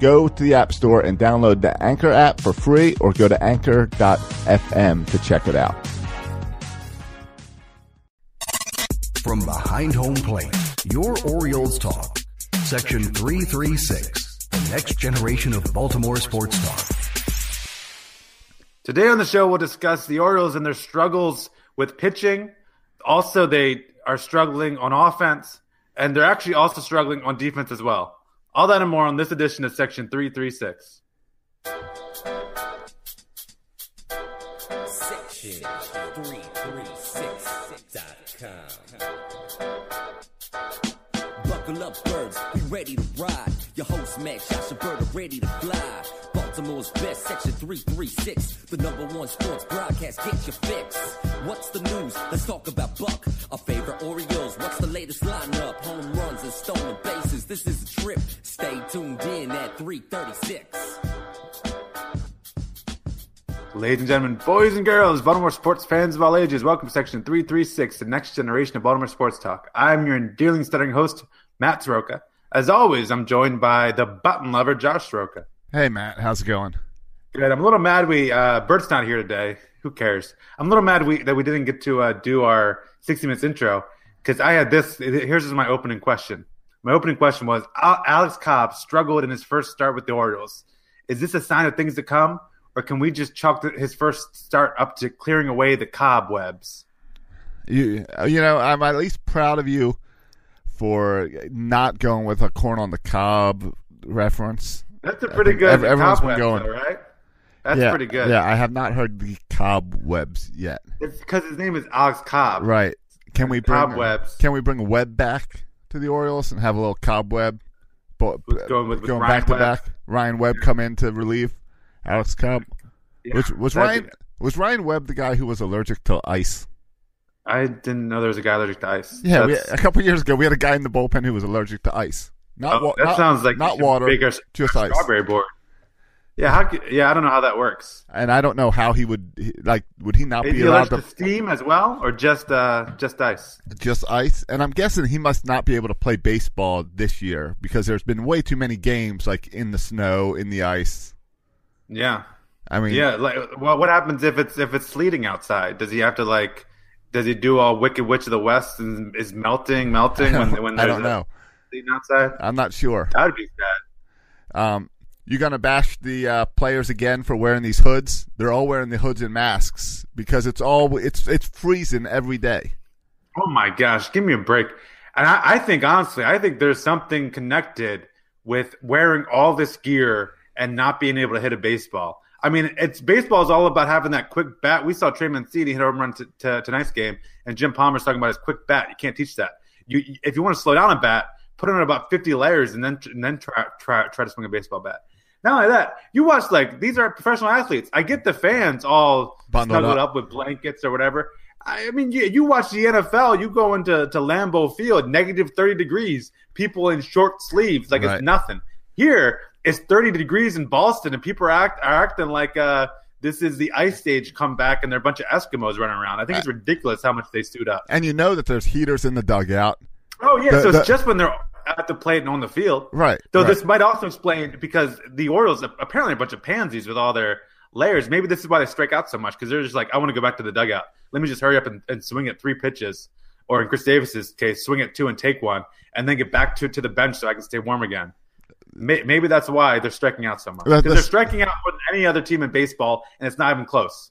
go to the App Store and download the Anchor app for free or go to anchor.fm to check it out. From behind home plate, your Orioles talk. Section 336, the next generation of Baltimore sports talk. Today on the show, we'll discuss the Orioles and their struggles with pitching. Also, they are struggling on offense, and they're actually also struggling on defense as well. All that and more on this edition of Section 336. Section 336.com. Buckle up, birds, be ready to ride. Your host, Matt Shashaberta, ready to fly. Baltimore's best, Section 336. The number one sports broadcast, get your fix. What's the news? Let's talk about Buck, our favorite Orioles. What's the latest lineup? Home runs and stolen bases. This is a trip. Stay tuned in at 336. Ladies and gentlemen, boys and girls, Baltimore sports fans of all ages, welcome to Section 336, the next generation of Baltimore sports talk. I'm your endearing, stuttering host, Matt Soroka. As always, I'm joined by the button lover, Josh Soroka. Hey, Matt. How's it going? Good. I'm a little mad we uh, Bert's not here today. Who cares? I'm a little mad we that we didn't get to uh, do our 60 minutes intro because I had this. Here's my opening question. My opening question was Alex Cobb struggled in his first start with the Orioles. Is this a sign of things to come, or can we just chalk his first start up to clearing away the cobwebs? You, you know, I'm at least proud of you for not going with a corn on the cob reference. That's a pretty good. Everyone's been going, though, right? That's yeah, pretty good. Yeah, I have not heard the cobwebs yet. It's because his name is Alex Cobb. Right. Can we bring cobwebs? Can we bring Webb back to the Orioles and have a little cobweb? But, going with, going with back Webb. to back. Ryan Webb come in to relieve Alex Cobb. Yeah, was was Ryan be... was Ryan Webb the guy who was allergic to ice? I didn't know there was a guy allergic to ice. Yeah, we, a couple years ago we had a guy in the bullpen who was allergic to ice. Not oh, that not, sounds like not water, bigger, just ice. Strawberry board. Yeah, how, yeah, I don't know how that works. And I don't know how he would like. Would he not Is be he allowed to, to steam as well, or just uh, just ice? Just ice. And I'm guessing he must not be able to play baseball this year because there's been way too many games like in the snow, in the ice. Yeah, I mean, yeah. Like, well, what happens if it's if it's sleeting outside? Does he have to like? Does he do all Wicked Witch of the West and is melting, melting when when I don't know. Sleeting outside? I'm not sure. That would be sad. Um, you gonna bash the uh, players again for wearing these hoods? They're all wearing the hoods and masks because it's all it's it's freezing every day. Oh my gosh, give me a break. And I, I think honestly, I think there's something connected with wearing all this gear and not being able to hit a baseball. I mean, it's baseball is all about having that quick bat. We saw Trey Mancini hit a home run to, to, tonight's game, and Jim Palmer's talking about his quick bat. You can't teach that. You, if you want to slow down a bat, put on about 50 layers, and then and then try try try to swing a baseball bat. Not only that, you watch like these are professional athletes. I get the fans all Bundled snuggled up. up. with blankets or whatever. I mean, you, you watch the NFL, you go into to Lambeau Field, negative 30 degrees, people in short sleeves, like Right. it's nothing. Here it's 30 degrees in Boston, and people are, act, are acting like uh, this is the ice age come back, and there are a bunch of Eskimos running around. I think it's ridiculous how much they suit up. And you know that there's heaters in the dugout. Oh yeah, The- so the- it's just when they're at the plate and on the field, Right, Though right. this might also explain because the Orioles are apparently a bunch of pansies with all their layers. Maybe this is why they strike out so much because they're just like, I want to go back to the dugout. Let me just hurry up and, and swing at three pitches, or in Chris Davis's case, swing at two and take one, and then get back to to the bench so I can stay warm again. Maybe that's why they're striking out so much because they're striking out more than any other team in baseball, and it's not even close.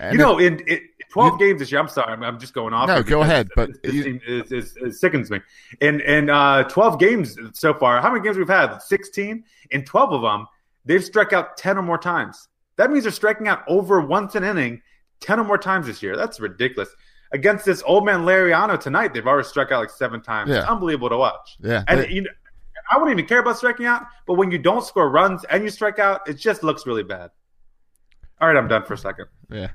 You know, it- in, in 12 games this year, I'm sorry, I'm, I'm just going off. No, go ahead, but it, you- is, is, is sickens me. And in uh, 12 games so far, how many games we've had? 16. In 12 of them, they've struck out 10 or more times. That means they're striking out over once an inning 10 or more times this year. That's ridiculous. Against this old man Lariano tonight, they've already struck out like seven times. It's Yeah. unbelievable to watch. Yeah, and they- you know, I wouldn't even care about striking out, but when you don't score runs and you strike out, it just looks really bad. All right, I'm done for a second. Yeah.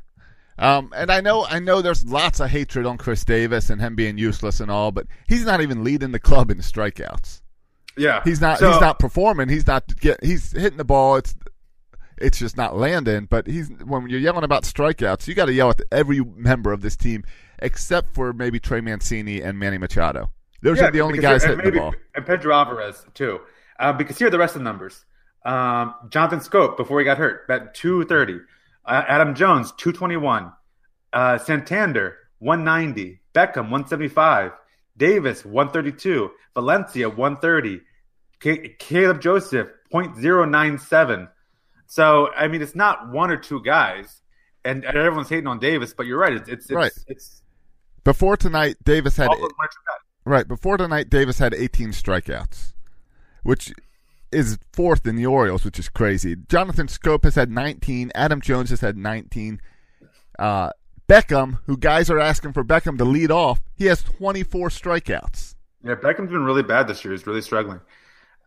Um, and I know I know there's lots of hatred on Chris Davis and him being useless and all, but he's not even leading the club in strikeouts. Yeah, He's not So- he's not performing. He's not get he's hitting the ball. It's it's just not landing. But he's when you're yelling about strikeouts, you got to yell at every member of this team except for maybe Trey Mancini and Manny Machado. Those Yeah, are the only guys hitting and the ball. And Pedro Alvarez too, uh, because here are the rest of the numbers. Um, Jonathan Schoop before he got hurt, bet two thirty. Uh, Adam Jones two twenty one. Uh, Santander one ninety. Beckham one seventy five. Davis one thirty two. Valencia one thirty. Caleb Joseph 0.097. So I mean, it's not one or two guys, and, and everyone's hating on Davis, but you're right. It's it's it's, Right. it's Before tonight, Davis had all those one or two guys. Right before tonight, Davis had 18 strikeouts, which is fourth in the Orioles, which is crazy. Jonathan Schoop has had 19. Adam Jones has had 19. Uh, Beckham, who guys are asking for Beckham to lead off, he has 24 strikeouts. Yeah, Beckham's been really bad this year. He's really struggling.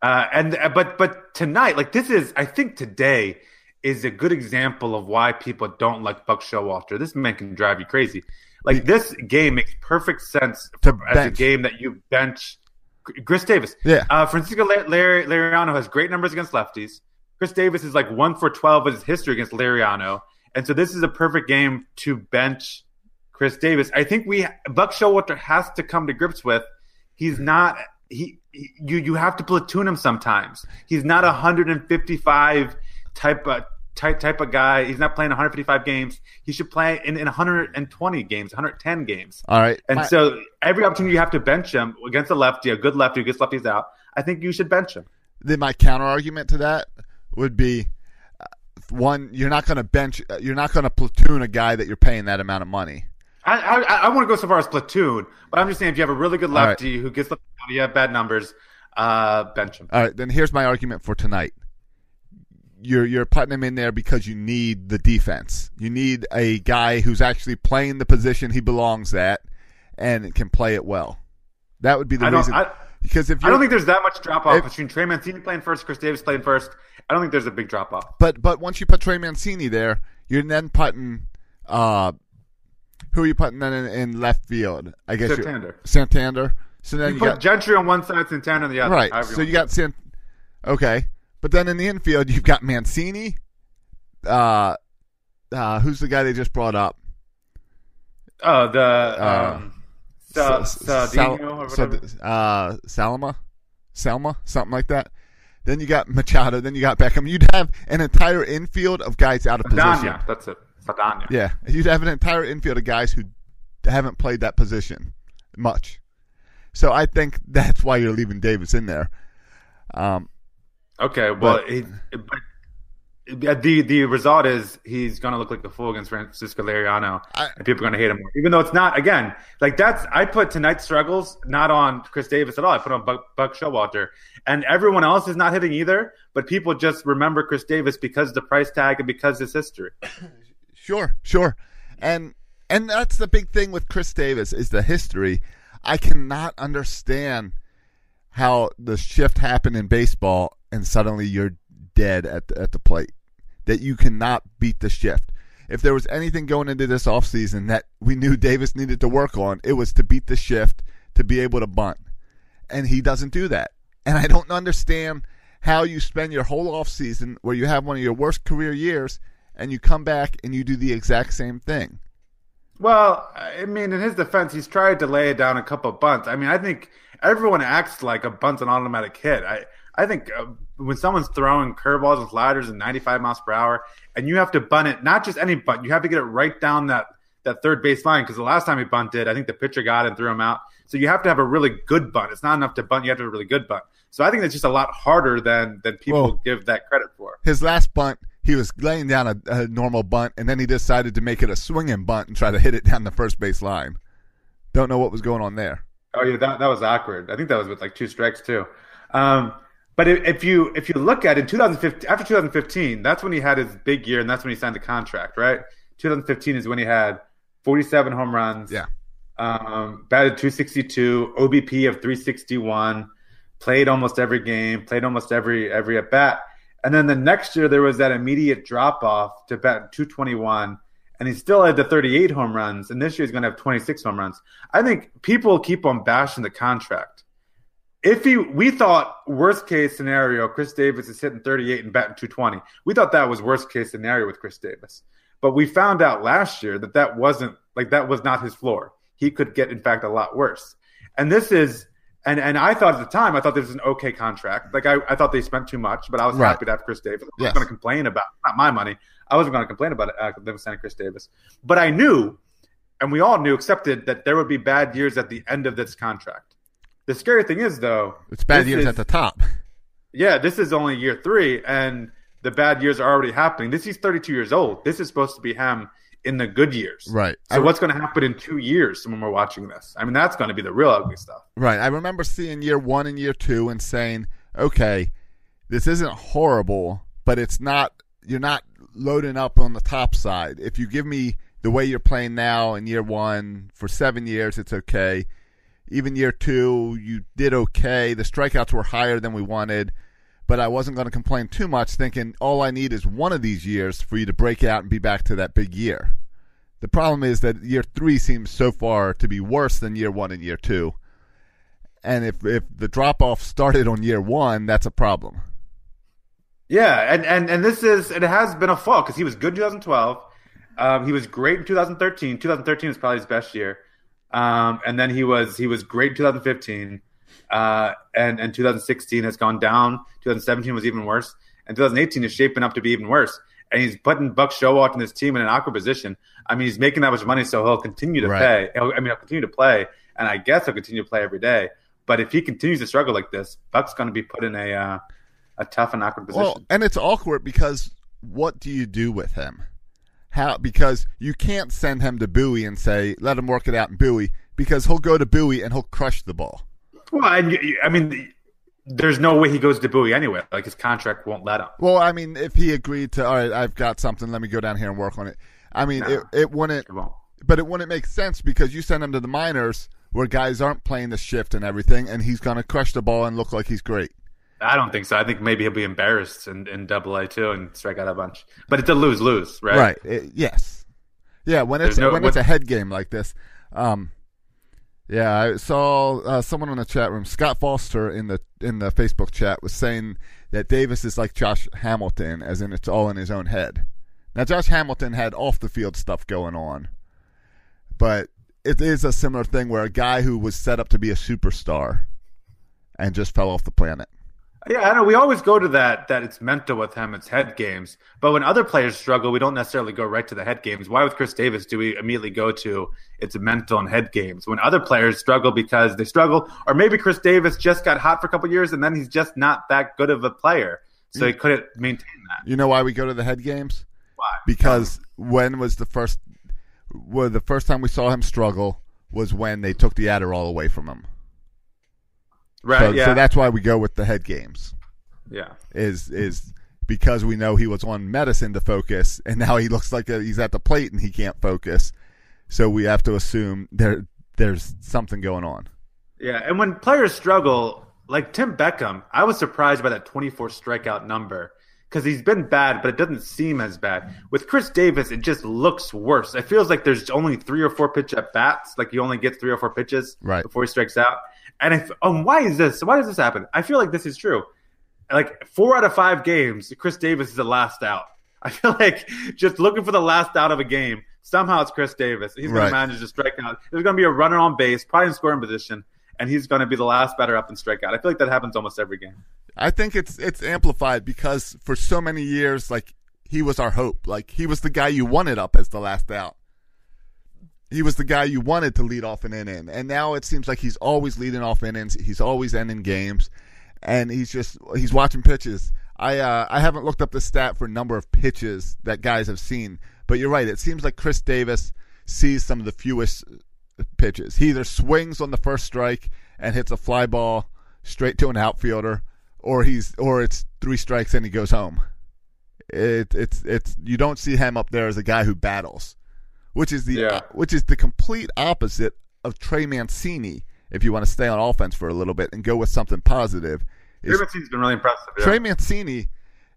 Uh, and uh, but but tonight, like this is, I think today is a good example of why people don't like Buck Showalter. This man can drive you crazy. Like this game makes perfect sense To for, as a game that you bench Chris Davis. Yeah. uh, Francisco La- Lar- Lariano has great numbers against lefties. Chris Davis is like one for twelve in his history against Lariano, and so this is a perfect game to bench Chris Davis. I think we Buck Showalter has to come to grips with. He's not he, he you you have to platoon him sometimes. He's not a 155 type of type type of guy. He's not playing 155 games. He should play in, in 120 games, 110 games. All right. And my- so every opportunity you have to bench him against a lefty, a good lefty who gets lefties out, I think you should bench him. then my counter argument to that would be uh, one: you're not going to bench, uh, you're not going to platoon a guy that you're paying that amount of money. I, I, I want to go so far as platoon, but I'm just saying if you have a really good right. lefty who gets lefty you have bad numbers, uh, bench him. All right, then here's my argument for tonight. You're you're putting him in there because you need the defense. You need a guy who's actually playing the position he belongs at and can play it well. That would be the I reason. I- because if I don't think there's that much drop off between Trey Mancini playing first, Chris Davis playing first. I don't think there's a big drop off. but but once you put Trey Mancini there, you're then putting uh, who are you putting then in, in left field? I guess Santander. Santander. So then You you, put got Gentry on one side, Santander on the other. right. So you got Sant. Okay, but then in the infield you've got Mancini. Uh, uh, who's the guy they just brought up? Oh, the Uh, um, Sa- S- Saldino Sal- or Sa- whatever. uh, Salma, Selma, something like that. Then you got Machado. Then you got Beckham. You'd have an entire infield of guys out of position. Sadania, that's it. Sadania. Yeah, you'd have an entire infield of guys who haven't played that position much. So I think that's why you're leaving Davis in there. Um, Okay, well, But- he, but the the result is he's going to look like a fool against Francisco Lariano, I- and people are going to hate him more. Even though it's not again like that's I put tonight's struggles not on Chris Davis at all. I put on Buck, Buck Showalter, and everyone else is not hitting either. But people just remember Chris Davis because of the price tag and because his history. Sure, sure. And and that's the big thing with Chris Davis is the history. I cannot understand how the shift happened in baseball and suddenly you're dead at the, at the plate. That you cannot beat the shift. If there was anything going into this offseason that we knew Davis needed to work on, it was to beat the shift, to be able to bunt. And he doesn't do that. And I don't understand how you spend your whole off season where you have one of your worst career years and you come back and you do the exact same thing. Well, I mean, in his defense, he's tried to lay it down a couple bunts. I mean, I think everyone acts like a bunt's an automatic hit. I I think uh, when someone's throwing curveballs and sliders at 95 miles per hour, and you have to bunt it, not just any bunt, you have to get it right down that that third base line. Because the last time he bunted, I think the pitcher got it and threw him out. So you have to have a really good bunt. It's not enough to bunt; you have to have a really good bunt. So I think that's just a lot harder than than people Well, give that credit for. His last bunt, he was laying down a, a normal bunt, and then he decided to make it a swinging bunt and try to hit it down the first base line. Don't know what was going on there. Oh yeah, that that was awkward. I think that was with like two strikes too. Um, but if, you if you look at it, in 2015 after 2015, that's when he had his big year, and that's when he signed the contract. Right, 2015 is when he had 47 home runs. Yeah. Um, batted 262, OBP of 361, played almost every game, played almost every every at bat. And then the next year there was that immediate drop off to bat 221, and he still had the 38 home runs. And this year he's going to have 26 home runs. I think people keep on bashing the contract. If he, we thought worst case scenario, Chris Davis is hitting 38 and batting 220. We thought that was worst case scenario with Chris Davis, but we found out last year that that wasn't like that was not his floor. He could get, in fact, a lot worse. And this is, and and I thought at the time, I thought this was an okay contract. Like I, I thought they spent too much, but I was Right. happy to have Chris Davis. I was going to complain about not my money. I wasn't going to complain about it, uh, them signing Chris Davis, but I knew, and we all knew, accepted that there would be bad years at the end of this contract. The scary thing is, though, It's bad years is- at the top. yeah, this is only year three, and the bad years are already happening. This he's 32 years old. This is supposed to be him in the good years. Right. So what's going to happen in two years when we're watching this? I mean, that's going to be the real ugly stuff. Right. I remember seeing year one and year two and saying, okay, this isn't horrible, but it's not, you're not loading up on the top side. If you give me the way you're playing now in year one for seven years, it's okay. Even year two, you did okay. The strikeouts were higher than we wanted, but I wasn't going to complain too much, thinking all I need is one of these years for you to break out and be back to that big year. The problem is that year three seems so far to be worse than year one and year two. And if if the drop off started on year one, that's a problem. Yeah, and and and this is it has been a fall because he was good in 2012. Um, he was great in 2013. 2013 was probably his best year. Um, and then he was he was great in 2015. Uh, and and 2016 has gone down. 2017 was even worse, and 2018 is shaping up to be even worse. And he's putting Buck Showalter and his team in an awkward position. I mean, he's making that much money, so he'll continue to Right. pay. He'll, I mean, he'll continue to play, and I guess he'll continue to play every day. But if he continues to struggle like this, Buck's going to be put in a uh, a tough and awkward position. Well, and it's awkward because what do you do with him? How because you can't send him to Bowie and say let him work it out in Bowie because he'll go to Bowie and he'll crush the ball. Well, you- I mean, there's no way he goes to Bowie anyway. Like his contract won't let him. Well, I mean, if he agreed to, all right, I've got something, let me go down here and work on it. I mean, No. it, it wouldn't, It but it wouldn't make sense because you send him to the minors where guys aren't playing the shift and everything, and he's going to crush the ball and look like he's great. I don't think so. I think maybe he'll be embarrassed in, in Double A too and strike out a bunch. But it's a lose lose, right? Right. It- yes. Yeah. When it's no- when it's a head game like this. Um. Yeah, I saw uh, someone in the chat room, Scott Foster in the in the Facebook chat, was saying that Davis is like Josh Hamilton, as in it's all in his own head. Now, Josh Hamilton had off the field stuff going on, but it is a similar thing where a guy who was set up to be a superstar and just fell off the planet. Yeah, I know. We always go to that that it's mental with him, it's head games. But when other players struggle, we don't necessarily go right to the head games. Why with Chris Davis do we immediately go to it's mental and head games? When other players struggle because they struggle, or maybe Chris Davis just got hot for a couple years and then he's just not that good of a player, so he couldn't maintain that. You know why we go to the head games? Why? Because when was the first well, the first time we saw him struggle was when they took the Adderall away from him. Right? So, yeah. so that's why we go with the head games. yeah. Is is because we know he was on medicine to focus, and now he looks like he's at the plate and he can't focus. So we have to assume there there's something going on. Yeah, and when players struggle, like Tim Beckham, I was surprised by that 24 strikeout number because he's been bad, but it doesn't seem as bad. With Chris Davis, it just looks worse. It feels like there's only three or four pitch at bats, like he only gets three or four pitches Right. before he strikes out. And if, um, why is this? Why does this happen? I feel like this is true. like four out of five games, Chris Davis is the last out. I feel like just looking for the last out of a game. Somehow it's Chris Davis. He's going Right. to manage to strike out. There's going to be a runner on base, probably in scoring position, and he's going to be the last batter up and strike out. I feel like that happens almost every game. I think it's it's amplified because for so many years, like he was our hope. Like he was the guy you wanted up as the last out. He was the guy you wanted to lead off an inning, and now it seems like he's always leading off innings. He's always ending games, and he's just he's watching pitches. I uh, I haven't looked up the stat for number of pitches that guys have seen, but you're right. It seems like Chris Davis sees some of the fewest pitches. He either swings on the first strike and hits a fly ball straight to an outfielder, or he's or it's three strikes and he goes home. It, it's it's you don't see him up there as a guy who battles, which is the Yeah. Uh, which is the complete opposite of Trey Mancini. If you want to stay on offense for a little bit and go with something positive, Trey Mancini's been really impressive. Yeah. Trey Mancini,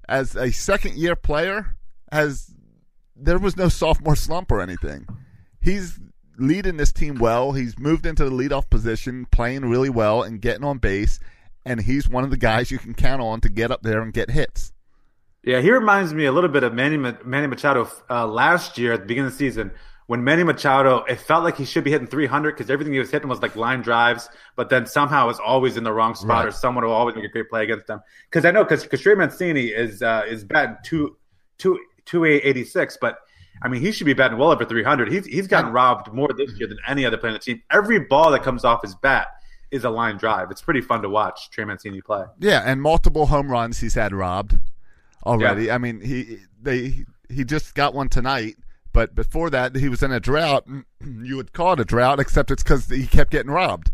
as a second year player, has there was no sophomore slump or anything. He's leading this team well. He's moved into the leadoff position, playing really well and getting on base, and he's one of the guys you can count on to get up there and get hits. Yeah, he reminds me a little bit of Manny, Manny Machado uh, last year at the beginning of the season when Manny Machado, it felt like he should be hitting 300 because everything he was hitting was like line drives, but then somehow was always in the wrong spot Right. or someone will always make a great play against them. Because I know because Trey Mancini is uh, is batting two two two eighty six, but I mean he should be batting well over 300. He's he's gotten robbed more this year than any other player on the team. Every ball that comes off his bat is a line drive. It's pretty fun to watch Trey Mancini play. Yeah, and multiple home runs he's had robbed already. I mean, he they he just got one tonight, but before that he was in a drought. You would call it a drought, except it's because he kept getting robbed.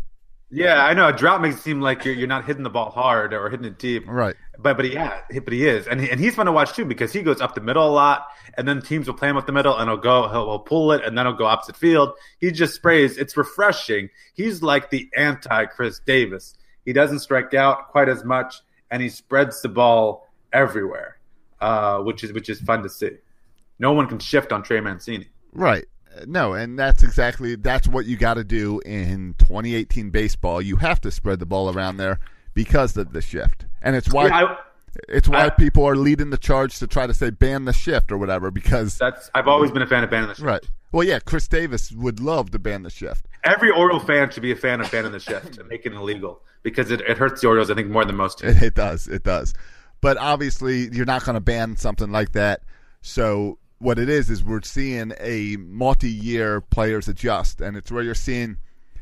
Yeah, I know. A drought makes it seem like you're, you're not hitting the ball hard or hitting it deep. Right. But but yeah, he- but he is, and he, and he's fun to watch too because he goes up the middle a lot, and then teams will play him up the middle, and he'll go, he'll, he'll pull it, and then he'll go opposite field. He just sprays. It's refreshing. He's like the anti Chris Davis. He doesn't strike out quite as much, and he spreads the ball everywhere, uh, which is which is fun to see. No one can shift on Trey Mancini. Right. No, and that's exactly that's what you got to do in 2018 baseball. You have to spread the ball around there because of the shift, and it's why Yeah, I- it's why I- people are leading the charge to try to say ban the shift or whatever. Because That's I've always been a fan of banning the shift. right. Well, yeah, Chris Davis would love to ban the shift. Every Oriole fan should be a fan of banning the shift and making it illegal because it, it hurts the Orioles, I think, more than most. It, it does. It does. But obviously, you're not going to ban something like that. So what it is is we're seeing a multi-year players adjust, and it's where you're seeing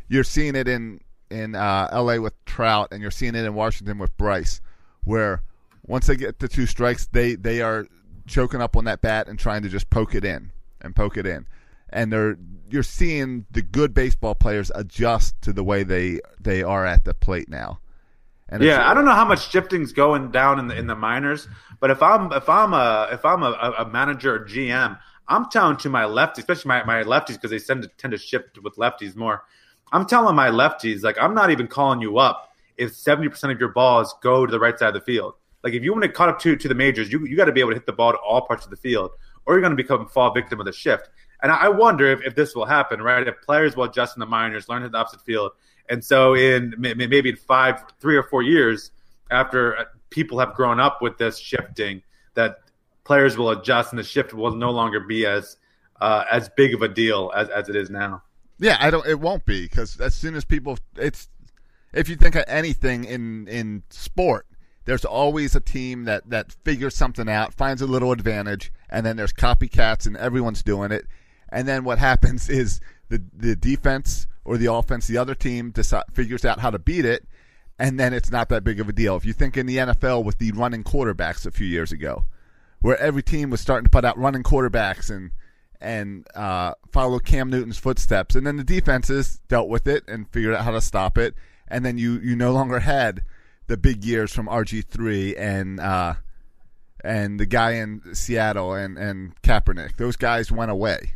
you're seeing it in in uh, L.A. with Trout, and you're seeing it in Washington with Bryce, where once they get the two strikes, they they are choking up on that bat and trying to just poke it in and poke it in, and they're you're seeing the good baseball players adjust to the way they they are at the plate now. And Yeah, I don't know how much shifting's going down in the in the minors, but if I'm if I'm a if I'm a, a manager or GM, I'm telling to my lefties, especially my, my lefties, because they tend to tend to shift with lefties more. I'm telling my lefties, like I'm not even calling you up if 70% of your balls go to the right side of the field. Like if you want to cut up to to the majors, you you got to be able to hit the ball to all parts of the field, or you're going to become fall victim of the shift. And I I wonder if, if this will happen, right? If players will adjust in the minors, learn to the opposite field, and so in may- may- maybe in five, three or four years, after uh, people have grown up with this shifting, that players will adjust and the shift will no longer be as uh, as big of a deal as, as it is now. Yeah, I don't. It won't be because as soon as people, it's if you think of anything in in sport, there's always a team that that figures something out, finds a little advantage, and then there's copycats, and everyone's doing it. And then what happens is the the defense or the offense, the other team decide, figures out how to beat it, and then it's not that big of a deal. If you think in the NFL with the running quarterbacks a few years ago, where every team was starting to put out running quarterbacks and and uh, follow Cam Newton's footsteps, and then the defenses dealt with it and figured out how to stop it, and then you you no longer had the big years from RG three and uh, and the guy in Seattle and and Kaepernick. Those guys went away.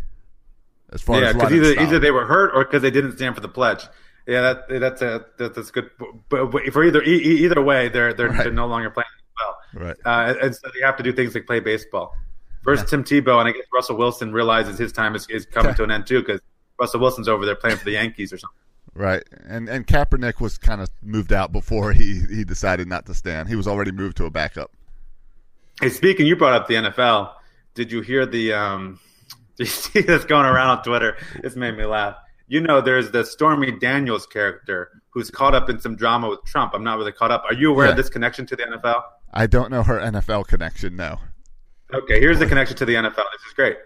As far yeah, as because either style. either they were hurt or because they didn't stand for the pledge. Yeah, that that's a that, that's good. But, but for either e- either way, they're they're, Right. they're no longer playing well. Right. Uh, and so they have to do things like play baseball. First, Tim Tebow, and I guess Russell Wilson realizes his time is, is coming to an end too because Russell Wilson's over there playing for the Yankees or something. Right, and and Kaepernick was kind of moved out before he he decided not to stand. He was already moved to a backup. Hey, speaking, you brought up the NFL. Did you hear the? um Did you see this going around on Twitter? This made me laugh. You know, there's the Stormy Daniels character who's caught up in some drama with Trump. I'm not really caught up. Are you aware Yeah. of this connection to the NFL? I don't know her NFL connection. No. Okay, here's the connection to the NFL. This is great.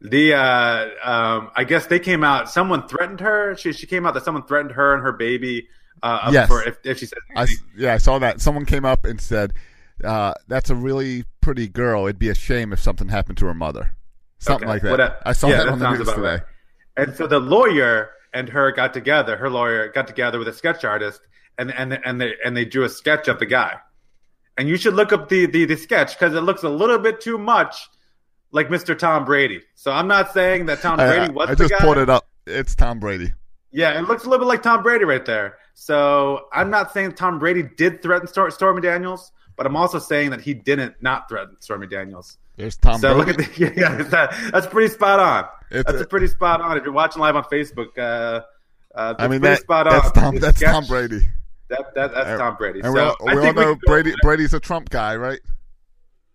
The uh, um, I guess they came out. Someone threatened her. She she came out that someone threatened her and her baby. Uh, Yes. For if, if she said I yeah, I saw that. Someone came up and said, uh, "That's a really pretty girl. It'd be a shame if something happened to her mother." Something Okay, like that. whatever. I saw Yeah, that, that on the news today. right. And so the lawyer and her got together. Her lawyer got together with a sketch artist, and and and they and they drew a sketch of the guy. And you should look up the the, the sketch because it looks a little bit too much like Mr. Tom Brady. So I'm not saying that Tom Brady was I just guy. pulled it up. It's Tom Brady. Yeah, it looks a little bit like Tom Brady right there. So I'm not saying Tom Brady did threaten Stor- Stormy Daniels, but I'm also saying that he didn't not threaten Stormy Daniels. There's Tom so Brady. look at the, yeah, that, that's pretty spot on. It's that's a- pretty spot on. If you're watching live on Facebook, uh, uh, I mean, that, spot on. that's Tom. The That's sketch- Tom Brady. That, that that's Tom Brady. And so we all, we all think we know can Brady. Brady's a Trump guy, right?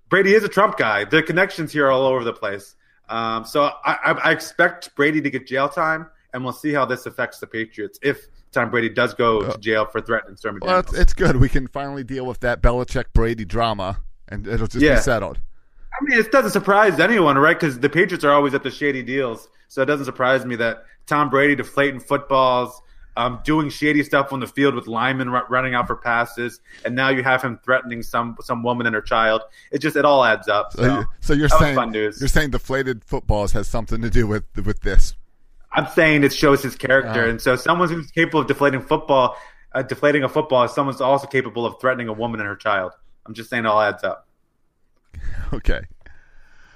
Brady is a Trump guy. The connections here are all over the place. Um, so I, I, I expect Brady to get jail time, and we'll see how this affects the Patriots if Tom Brady does go to jail for threatening Stormy Uh, Well, Daniels. it's, it's good. We can finally deal with that Belichick Brady drama, and it'll just Yeah. be settled. I mean, it doesn't surprise anyone, right? Because the Patriots are always up to shady deals. So it doesn't surprise me that Tom Brady deflating footballs, um, doing shady stuff on the field with linemen ru- running out for passes, and now you have him threatening some some woman and her child. It just it all adds up. So, So, you- so you're saying you're saying deflated footballs has something to do with with this? I'm saying it shows his character, Uh. and so someone who's capable of deflating football, uh, deflating a football, is someone's also capable of threatening a woman and her child. I'm just saying it all adds up. Okay.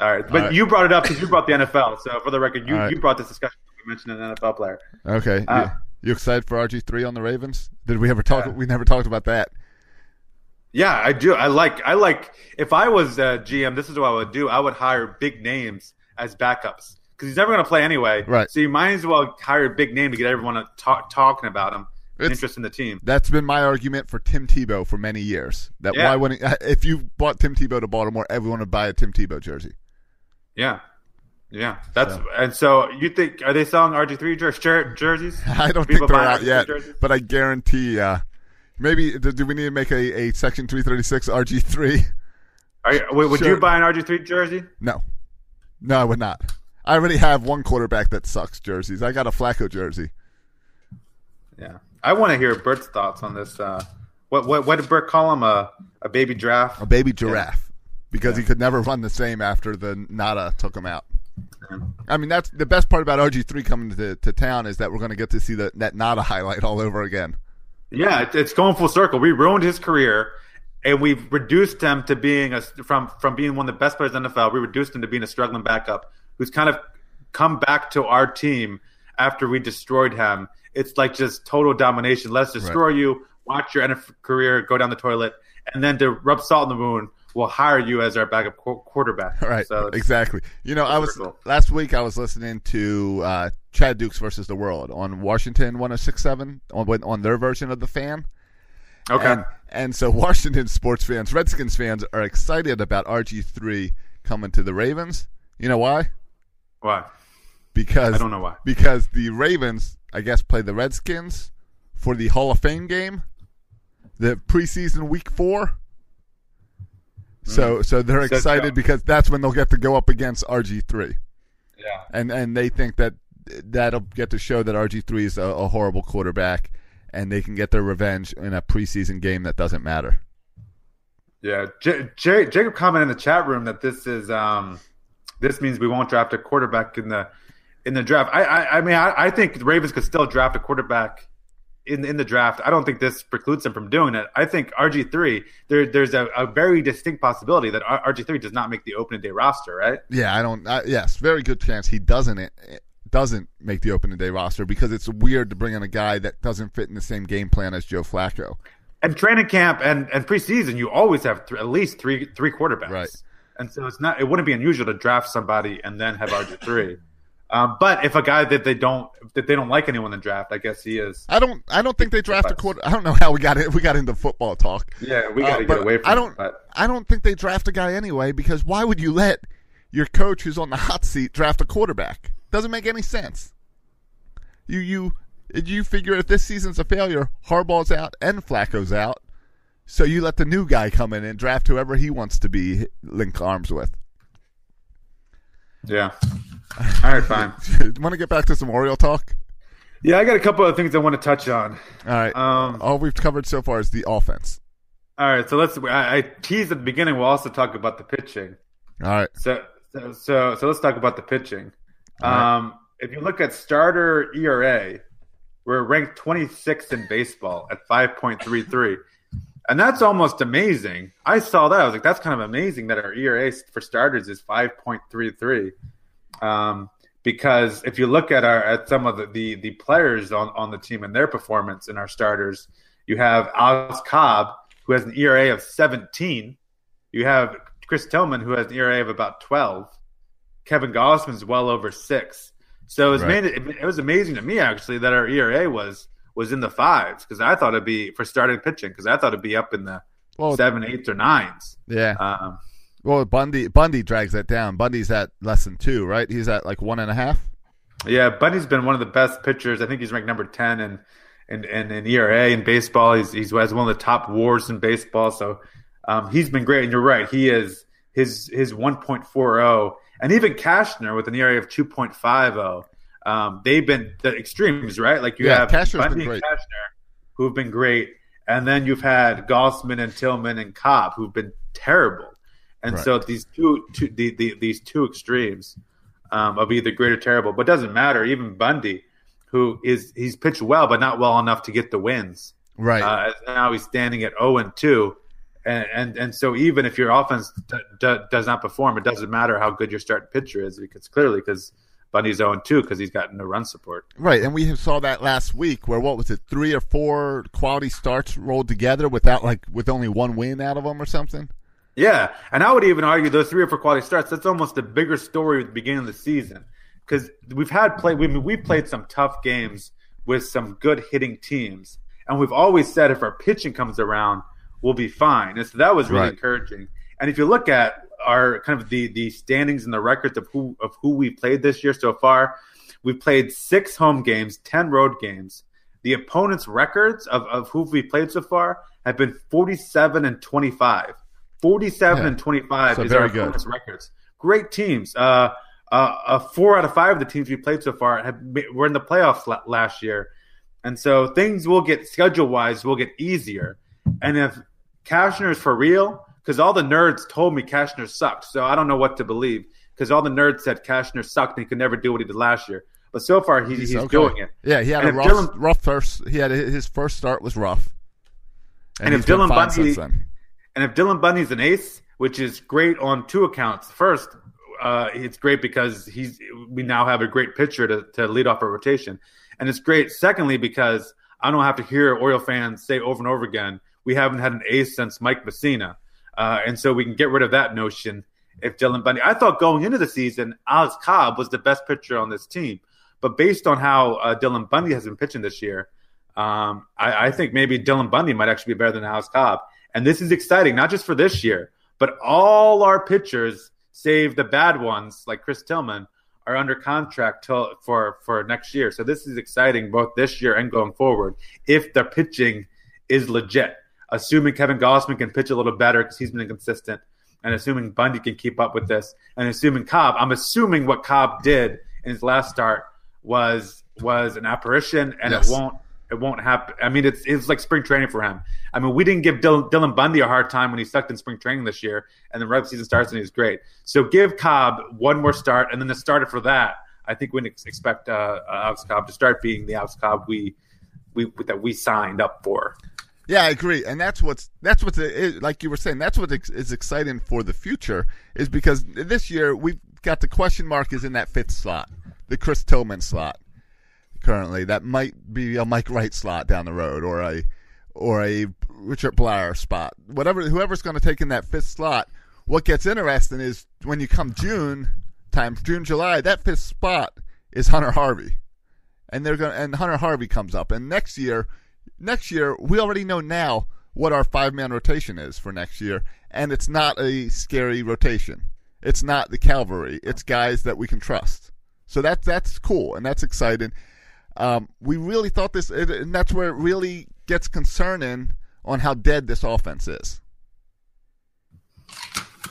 All right, but right. you brought it up because you brought the NFL. So for the record, you, All right. you brought this discussion. You mentioned an NFL player. Okay. Uh, you, you excited for RG three on the Ravens? Did we ever talk? Yeah. We never talked about that. Yeah, I do. I like. I like. If I was uh, GM, this is what I would do. I would hire big names as backups because he's never going to play anyway. Right. So you might as well hire a big name to get everyone to talk, talking about him, It's- interest in the team. That's been my argument for Tim Tebow for many years. That Yeah. why wouldn't if you bought Tim Tebow to Baltimore, everyone would buy a Tim Tebow jersey. Yeah. Yeah, that's and so you think are they selling RG three jer- jer- jerseys? I don't People think they're out RG3 yet, jerseys? but I guarantee. Uh, maybe do do we need to make a, a Section three thirty six RG three? Are you, wait, would Sure. you buy an RG three jersey? No, no, I would not. I already have one quarterback that sucks jerseys. I got a Flacco jersey. Yeah, I want to hear Bert's thoughts on this. Uh, what what what did Bert call him? A a baby giraffe? a baby giraffe because he could never run the same after the Ngata took him out. I mean, that's the best part about RG3 coming to, to town is that we're going to get to see the, that Ngata highlight all over again. Yeah, it's going full circle. We ruined his career, and we've reduced him to being a from from being one of the best players in the NFL. We reduced him to being a struggling backup who's kind of come back to our team after we destroyed him. It's like just total domination. Let's destroy you. Watch your NFL career go down the toilet, and then to rub salt in the wound, we'll hire you as our backup qu- quarterback. Right, So exactly. You know, I was circle. last week. I was listening to uh, Chad Dukes versus the World on Washington 106.7 on on their version of the fan. Okay. And, and so Washington sports fans, Redskins fans, are excited about RG3 coming to the Ravens. You know why? Why? Because I don't know why. Because the Ravens, I guess, play the Redskins for the Hall of Fame game, the preseason week four. So, so they're. So- excited because that's when they'll get to go up against RG3, Yeah. and and they think that that'll get to show that RG3 is a, a horrible quarterback, and they can get their revenge in a preseason game that doesn't matter. Yeah, J- J- Jacob commented in the chat room that this is um, this means we won't draft a quarterback in the in the draft. I I, I mean I, I think the Ravens could still draft a quarterback in in the draft. I don't think this precludes them from doing it. I think RG three there there's a, a very distinct possibility that RG three does not make the opening day roster. Right? Yeah, I don't. Uh, yes, very good chance he doesn't it, doesn't make the opening day roster because it's weird to bring in a guy that doesn't fit in the same game plan as Joe Flacco. And training camp and, and preseason, you always have th- at least three three quarterbacks. Right. And so it's not it wouldn't be unusual to draft somebody and then have RG three. Um, but if a guy that they don't that they don't like anyone in draft, I guess he is. I don't. I don't think they draft a quarter. I don't know how we got it. We got into football talk. Yeah, we got to Uh, get away from. I don't. It, but I don't think they draft a guy anyway because why would you let your coach who's on the hot seat draft a quarterback? Doesn't make any sense. You you you figure if this season's a failure, Harbaugh's out and Flacco's out, so you let the new guy come in and draft whoever he wants to be link arms with. yeah. All right, fine. Want to get back to some Oriole talk? Yeah, I got a couple of things I want to touch on. All right. Um, All we've covered so far is the offense. All right, so let's. I, I teased at the beginning. We'll also talk about the pitching. All right. So, so, so, so let's talk about the pitching. Right. Um, if you look at starter ERA, we're ranked 26th in baseball at 5.33, and that's almost amazing. I saw that. I was like, that's kind of amazing that our ERA for starters is 5.33. Um, because if you look at our at some of the, the the players on on the team and their performance in our starters, you have Alex Cobb who has an ERA of 17. You have Chris Tillman who has an ERA of about 12. Kevin Gausman's well over six. So it was Right. made it, it was amazing to me actually that our ERA was was in the fives because I thought it'd be for starting pitching because I thought it'd be up in the Well, seven, eights, or nines. yeah. Um, Well, Bundy Bundy drags that down. Bundy's at less than two, right? He's at like one and a half. Yeah, Bundy's been one of the best pitchers. I think he's ranked number ten in in, in, in ERA in baseball. He's he's has one of the top WARs in baseball. So um, he's been great. And you're right, he is his his 1.40 and even Cashner with an ERA of 2.50. Um, they've been the extremes, right? Like you Yeah, have Cashner's Bundy and. Cashner who've been great, and then you've had Gausman and Tillman and Cobb who've been terrible. And Right. so these two, two the, the, these two extremes um, of either great or terrible, but it doesn't matter. Even Bundy, who is he's pitched well, but not well enough to get the wins. Right. Uh, now he's standing at zero and two, and and and so even if your offense d- d- does not perform, it doesn't matter how good your starting pitcher is because clearly because Bundy's zero and two because he's got no run support. Right, and we saw that last week where what was it, three or four quality starts rolled together without like with only one win out of them or something. Yeah, and I would even argue those three or four quality starts. That's almost a bigger story at the beginning of the season because we've had play. We we played some tough games with some good hitting teams, and we've always said if our pitching comes around, we'll be fine. And so that was really Right. encouraging. And if you look at our kind of the the standings and the records of who of who we played this year so far, we've played six home games, ten road games. The opponents' records of, of who we played so far have been 47 and 25. 47 Yeah. and 25 So is our very good. opponents' records. Great teams. Uh, uh, uh, four out of five of the teams we played so far have were in the playoffs la- last year, and so things will get schedule wise will get easier. And if Cashner is for real, because all the nerds told me Cashner sucked, so I don't know what to believe. Because all the nerds said Cashner sucked and he could never do what he did last year. But so far he, he's, okay. doing it. Yeah, he had And a rough, Dylan- rough first. He had his first start was rough, And if Dylan Bundy- And if Dylan Bundy's an ace, which is great on two accounts. First, uh, it's great because he's we now have a great pitcher to, to lead off our rotation. And it's great, secondly, because I don't have to hear Oriole fans say over and over again, we haven't had an ace since Mike Mussina. Uh, and so we can get rid of that notion if Dylan Bundy. I thought going into the season, Alex Cobb was the best pitcher on this team. But based on how uh, Dylan Bundy has been pitching this year, um, I, I think maybe Dylan Bundy might actually be better than Alex Cobb. And this is exciting, not just for this year, but all our pitchers, save the bad ones like Chris Tillman, are under contract till, for for next year. So this is exciting both this year and going forward. If the pitching is legit, assuming Kevin Gausman can pitch a little better because he's been inconsistent, and assuming Bundy can keep up with this, and assuming Cobb, I'm assuming what Cobb did in his last start was was an apparition, and Yes. it won't it won't happen. I mean, it's it's like spring training for him. I mean, we didn't give Dylan, Dylan Bundy a hard time when he sucked in spring training this year, and the regular season starts and he's great. So give Cobb one more start, and then the starter for that, I think we expect uh, Alex Cobb to start being the Alex Cobb we we that we signed up for. Yeah, I agree, and that's what's that's what's like you were saying. That's what is exciting for the future is because this year we've got the question mark is in that fifth slot, the Chris Tillman slot. Currently, that might be a Mike Wright slot down the road, or a or a Richard Bleier spot. Whatever, whoever's going to take in that fifth slot. What gets interesting is when you come June time, June July, that fifth spot is Hunter Harvey, and they're going and Hunter Harvey comes up, and next year, next year we already know now what our five man rotation is for next year, and it's not a scary rotation. It's not the cavalry. It's guys that we can trust. So that that's cool and that's exciting. Um, we really thought this, and that's where it really gets concerning on how dead this offense is.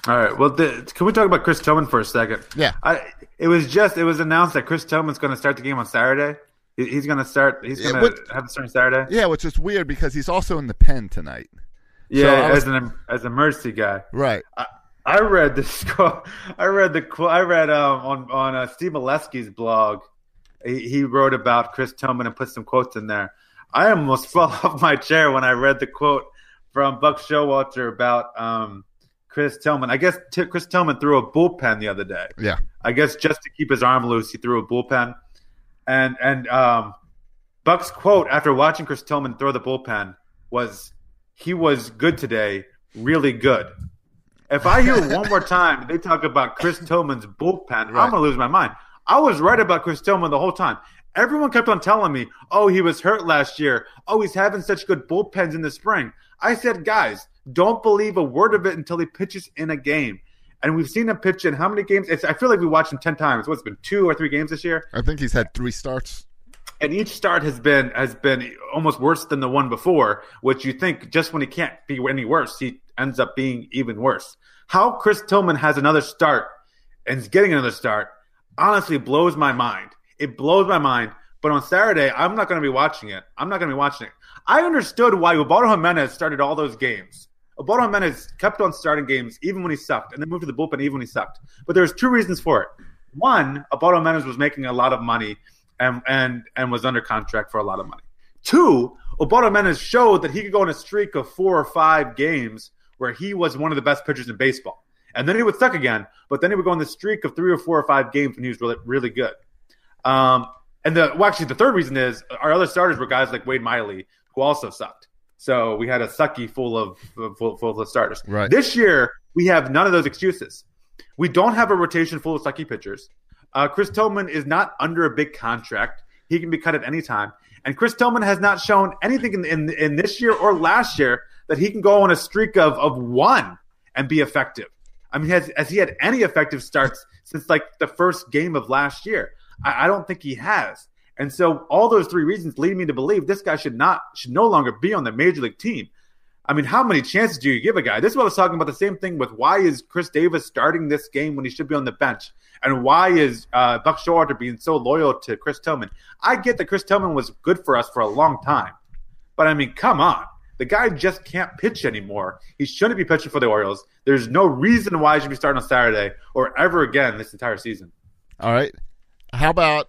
All right. Well, the, can we talk about Chris Tillman for a second? Yeah. I, it was just it was announced that Chris Tillman's going to start the game on Saturday. He, he's going to start. He's going to have the start Saturday. Yeah, which is weird because he's also in the pen tonight. Yeah, I was- as an as a mercy guy. Right. I, I read this quote. I read the. I read um, on on uh, Steve Melewski's blog. He, he wrote about Chris Tillman and put some quotes in there. I almost fell off my chair when I read the quote from Buck Showalter about um, Chris Tillman. I guess t- Chris Tillman threw a bullpen the other day. Yeah. I guess just to keep his arm loose, he threw a bullpen. And and um, Buck's quote after watching Chris Tillman throw the bullpen was, "He was good today, really good." If I hear one more time they talk about Chris Tillman's bullpen, I'm gonna lose my mind. I was right about Chris Tillman the whole time. Everyone kept on telling me, "Oh, he was hurt last year. Oh, he's having such good bullpens in the spring." I said, "Guys, don't believe a word of it until he pitches in a game." And we've seen him pitch in how many games? It's, I feel like we watched him ten times. What's it been two or three games this year? I think he's had three starts. and each start has been has been almost worse than the one before, which you think just when he can't be any worse, he ends up being even worse. How Chris Tillman has another start and is getting another start honestly blows my mind. It blows my mind. But on Saturday, I'm not going to be watching it. I'm not going to be watching it. I understood why Ubaldo Jimenez started all those games. Ubaldo Jimenez kept on starting games even when he sucked, and then moved to the bullpen even when he sucked. But there's two reasons for it. One, Ubaldo Jimenez was making a lot of money and and and was under contract for a lot of money. Two, Ubaldo Jimenez showed that he could go on a streak of four or five games where he was one of the best pitchers in baseball. And then he would suck again, but then he would go on the streak of three or four or five games when he was really, really good. Um, and the well, actually, the third reason is our other starters were guys like Wade Miley, who also sucked. So we had a sucky full of full, full of starters. Right. This year, we have none of those excuses. We don't have a rotation full of sucky pitchers. Uh, Chris Tillman is not under a big contract. He can be cut at any time. And Chris Tillman has not shown anything in, in, in this year or last year that he can go on a streak of, of one and be effective. I mean, has, has he had any effective starts since like the first game of last year? I, I don't think he has. And so all those three reasons lead me to believe this guy should not should no longer be on the major league team. I mean, how many chances do you give a guy? This is what I was talking about. The same thing with why is Chris Davis starting this game when he should be on the bench, and why is uh, Buck Showalter being so loyal to Chris Tillman? I get that Chris Tillman was good for us for a long time, but I mean, come on, the guy just can't pitch anymore. He shouldn't be pitching for the Orioles. There's no reason why he should be starting on Saturday or ever again this entire season. All right. How about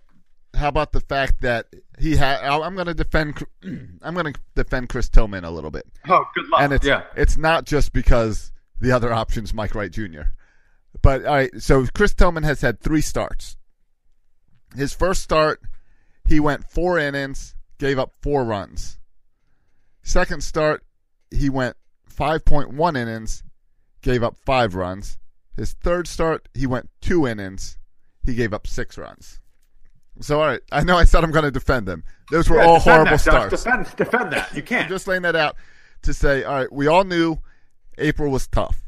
how about the fact that he had? I'm going to defend. I'm going to defend Chris Tillman a little bit. Oh, good luck. and it's yeah. it's not just because the other option's Mike Wright Jr. But all right, so Chris Tillman has had three starts. His first start, he went four innings, gave up four runs. Second start, he went 5.1 innings, gave up five runs. His third start, he went two innings, he gave up six runs. So all right, I know I said I'm going to defend them. Those were Yeah, all horrible that, starts. Defend, defend that. You can't. I'm just laying that out to say, all right, we all knew April was tough.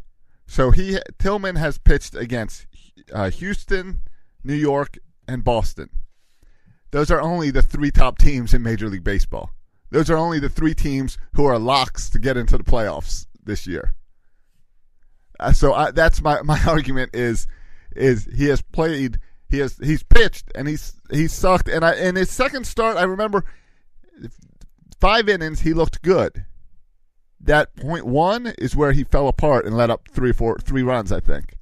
So he Tillman has pitched against uh, Houston, New York, and Boston. Those are only the three top teams in Major League Baseball. Those are only the three teams who are locks to get into the playoffs this year. Uh, so I, that's my, my argument is is he has played he has he's pitched and he's he's sucked and I in his second start I remember five innings he looked good. That point one is where he fell apart and let up three four three runs I think.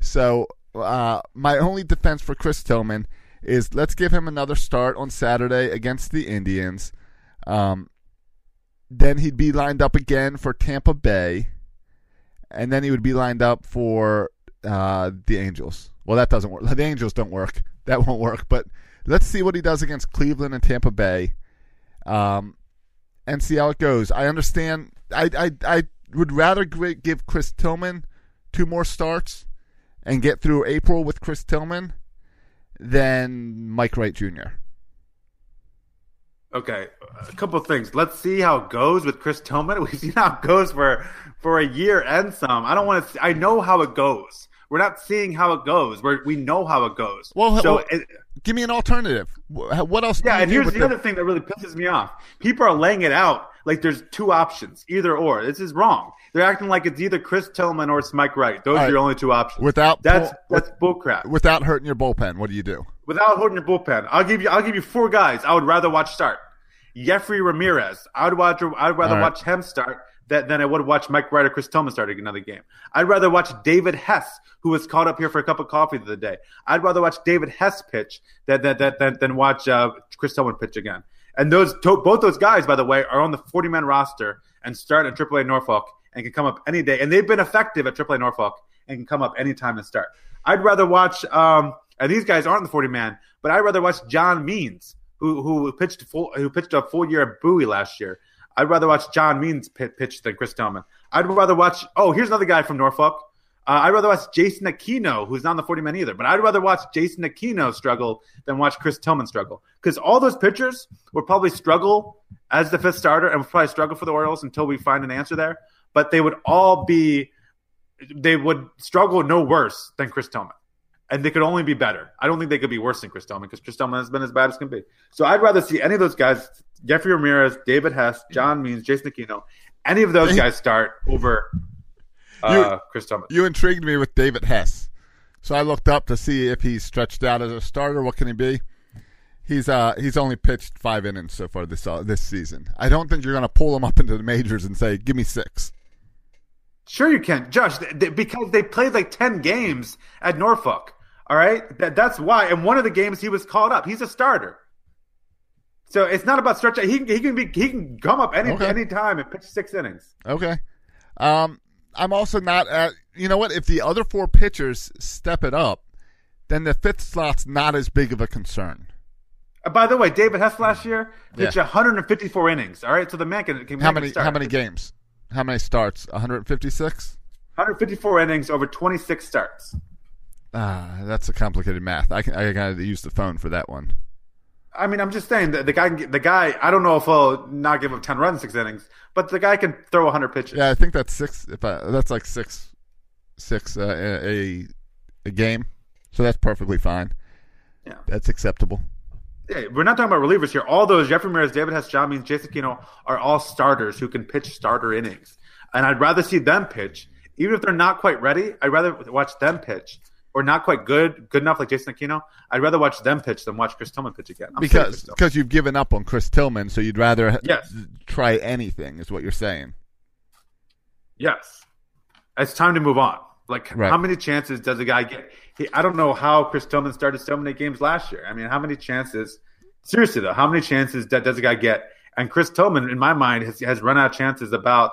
So uh, my only defense for Chris Tillman is let's give him another start on Saturday against the Indians. Um, then he'd be lined up again for Tampa Bay, and then he would be lined up for uh, the Angels. Well, that doesn't work. The Angels don't work. That won't work. But let's see what he does against Cleveland and Tampa Bay, um, and see how it goes. I understand. I I, I would rather give Chris Tillman two more starts and get through April with Chris Tillman than Mike Wright Jr. Okay, a couple things. Let's see how it goes with Chris Tillman. We've seen how it goes for for a year and some. I don't want to. I know how it goes. We're not seeing how it goes. We're, we know how it goes. Well, so well, it, give me an alternative. What else? do yeah, and here's the other thing that really pisses me off. People are laying it out like there's two options, either or. This is wrong. They're acting like it's either Chris Tillman or it's Mike Wright. Those All are right. your only two options. Without that's that's bullcrap. without hurting your bullpen. What do you do? Without hurting your bullpen, I'll give you. I'll give you four guys. I would rather watch start. Jeffrey Ramirez. I'd watch. I'd rather right. watch him start than, than I would watch Mike or Chris Tillman start another game. I'd rather watch David Hess, who was caught up here for a cup of coffee the other day. I'd rather watch David Hess pitch than than than, than, watch uh, Chris Tillman pitch again. And those both those guys, by the way, are on the 40 man roster and start at AAA Norfolk and can come up any day. And they've been effective at AAA Norfolk and can come up anytime and start. I'd rather watch. Um, and these guys aren't the 40 man, but I'd rather watch John Means, who who pitched full who pitched a full year at Bowie last year. I'd rather watch John Means pit, pitch than Chris Tillman. I'd rather watch. Oh, here's another guy from Norfolk. Uh, I'd rather watch Jason Aquino, who's not on the 40 man either, but I'd rather watch Jason Aquino struggle than watch Chris Tillman struggle. Because all those pitchers would probably struggle as the fifth starter and would probably struggle for the Orioles until we find an answer there. But they would all be, they would struggle no worse than Chris Tillman. And they could only be better. I don't think they could be worse than Chris Tillman because Chris Tillman has been as bad as can be. So I'd rather see any of those guys, Jeffrey Ramirez, David Hess, John Means, Jason Aquino, any of those guys start over uh, Chris Tillman. You intrigued me with David Hess, so I looked up to see if he's stretched out as a starter. What can he be? He's uh he's only pitched five innings so far this uh, this season. I don't think you're going to pull him up into the majors and say, "Give me six. Sure, you can, Josh, th- th- because they played like ten games at Norfolk. All right, that, that's why. And one of the games he was called up. He's a starter, so it's not about stretch. He can he can be he can come up any Okay. any time and pitch six innings. Okay. Um, I'm also not at. You know what? If the other four pitchers step it up, then the fifth slot's not as big of a concern. Uh, by the way, David Hess last year pitched Yeah. 154 innings. All right, so the man can, can How many? How many games? How many starts? 156. 154 innings over 26 starts. Ah, that's a complicated math. I can. I got to use the phone for that one. I mean, I'm just saying that the guy, the guy. I don't know if he'll not give up 10 runs, six innings, but the guy can throw 100 pitches. Yeah, I think that's six. If I, that's like six, six uh, a a game. So that's perfectly fine. Yeah. That's acceptable. Yeah, we're not talking about relievers here. All those Jeffrey Ramirez, David Hess, John Means, Jason Aquino are all starters who can pitch starter innings, and I'd rather see them pitch, even if they're not quite ready. I'd rather watch them pitch, or not quite good, good enough like Jason Aquino. I'd rather watch them pitch than watch Chris Tillman pitch again. I'm because because you've given up on Chris Tillman, so you'd rather Yes. try anything. Is what you're saying? yes, it's time to move on. Like, Right. how many chances does a guy get? He, I don't know how Chris Tillman started so many games last year. I mean, how many chances? Seriously though, how many chances does, a guy get? And Chris Tillman, in my mind, has, has run out of chances about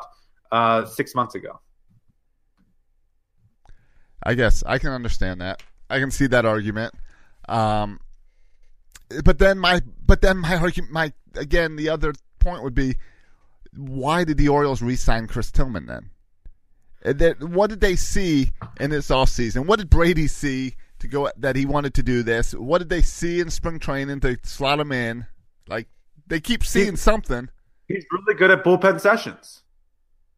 uh, six months ago. I guess I can understand that. I can see that argument. Um, but then my but then my argument my again the other point would be why did the Orioles re-sign Chris Tillman then? That, what did they see in this offseason? What did Brady see to go that he wanted to do this? What did they see in spring training to slot him in? Like they keep seeing something. He's really good at bullpen sessions.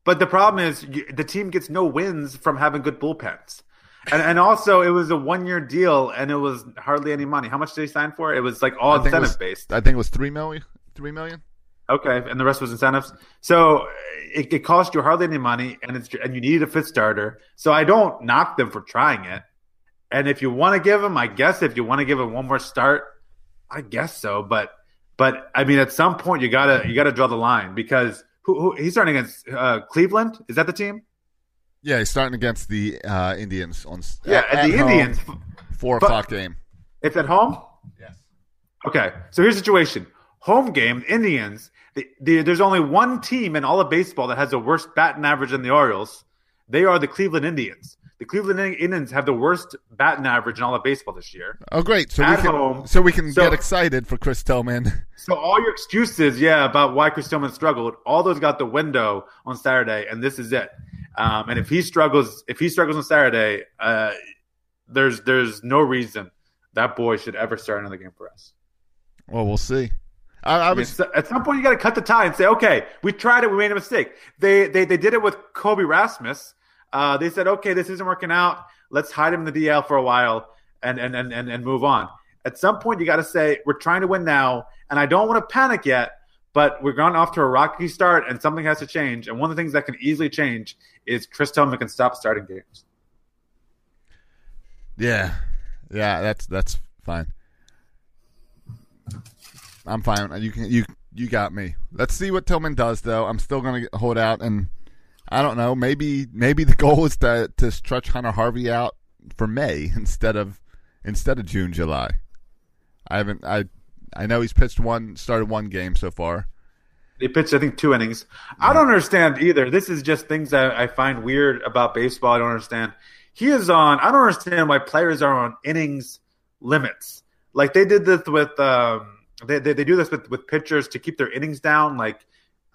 But the problem is you, the team gets no wins from having good bullpens. And, and also, it was a one year deal and it was hardly any money. How much did he sign for? It was like all I think it was- incentive based. I think it was three million. Three million. Okay, and the rest was incentives. So it, it cost you hardly any money, and it's and you needed a fifth starter. So I don't knock them for trying it. And if you want to give him, I guess if you want to give him one more start, I guess so. But but I mean, at some point you gotta you gotta draw the line because who, who he's starting against uh, Cleveland? Is that the team? Yeah, he's starting against the uh, Indians on Yeah, at, and the home, Indians. four o'clock game. It's at home. Yes. Okay, so here's the situation: home game, Indians. The, the, there's only one team in all of baseball that has a worse batting average than the Orioles. They are the Cleveland Indians. The Cleveland Indians have the worst batting average in all of baseball this year. Oh, great! So we can home. so we can So- get excited for Chris Tillman. So all your excuses, yeah, about why Chris Tillman struggled, all those got the window on Saturday, and this is it. Um, and if he struggles, if he struggles on Saturday, uh, there's there's no reason that boy should ever start another game for us. Well, we'll see. I, I I was at some point, you got to cut the tie and say, okay, we tried it, we made a mistake. They they they did it with Colby Rasmus. Uh, they said, okay, this isn't working out. Let's hide him in the DL for a while and and and and, and move on. At some point, you got to say, we're trying to win now, and I don't want to panic yet. But we're going off to a rocky start, and something has to change. And one of the things that can easily change is Chris Tillman can stop starting games. yeah, yeah. That's that's fine. I'm fine. You can you you got me. Let's see what Tillman does, though. I'm still gonna hold out, and I don't know. Maybe maybe the goal is to to stretch Hunter Harvey out for May instead of instead of June July. I haven't. I I know he's pitched one, started one game so far. He pitched, I think, two innings. I don't understand either. This is just things that I find weird about baseball. I don't understand. He is on. I don't understand why players are on innings limits. Like they did this with. Um, they, they they do this with with pitchers to keep their innings down. Like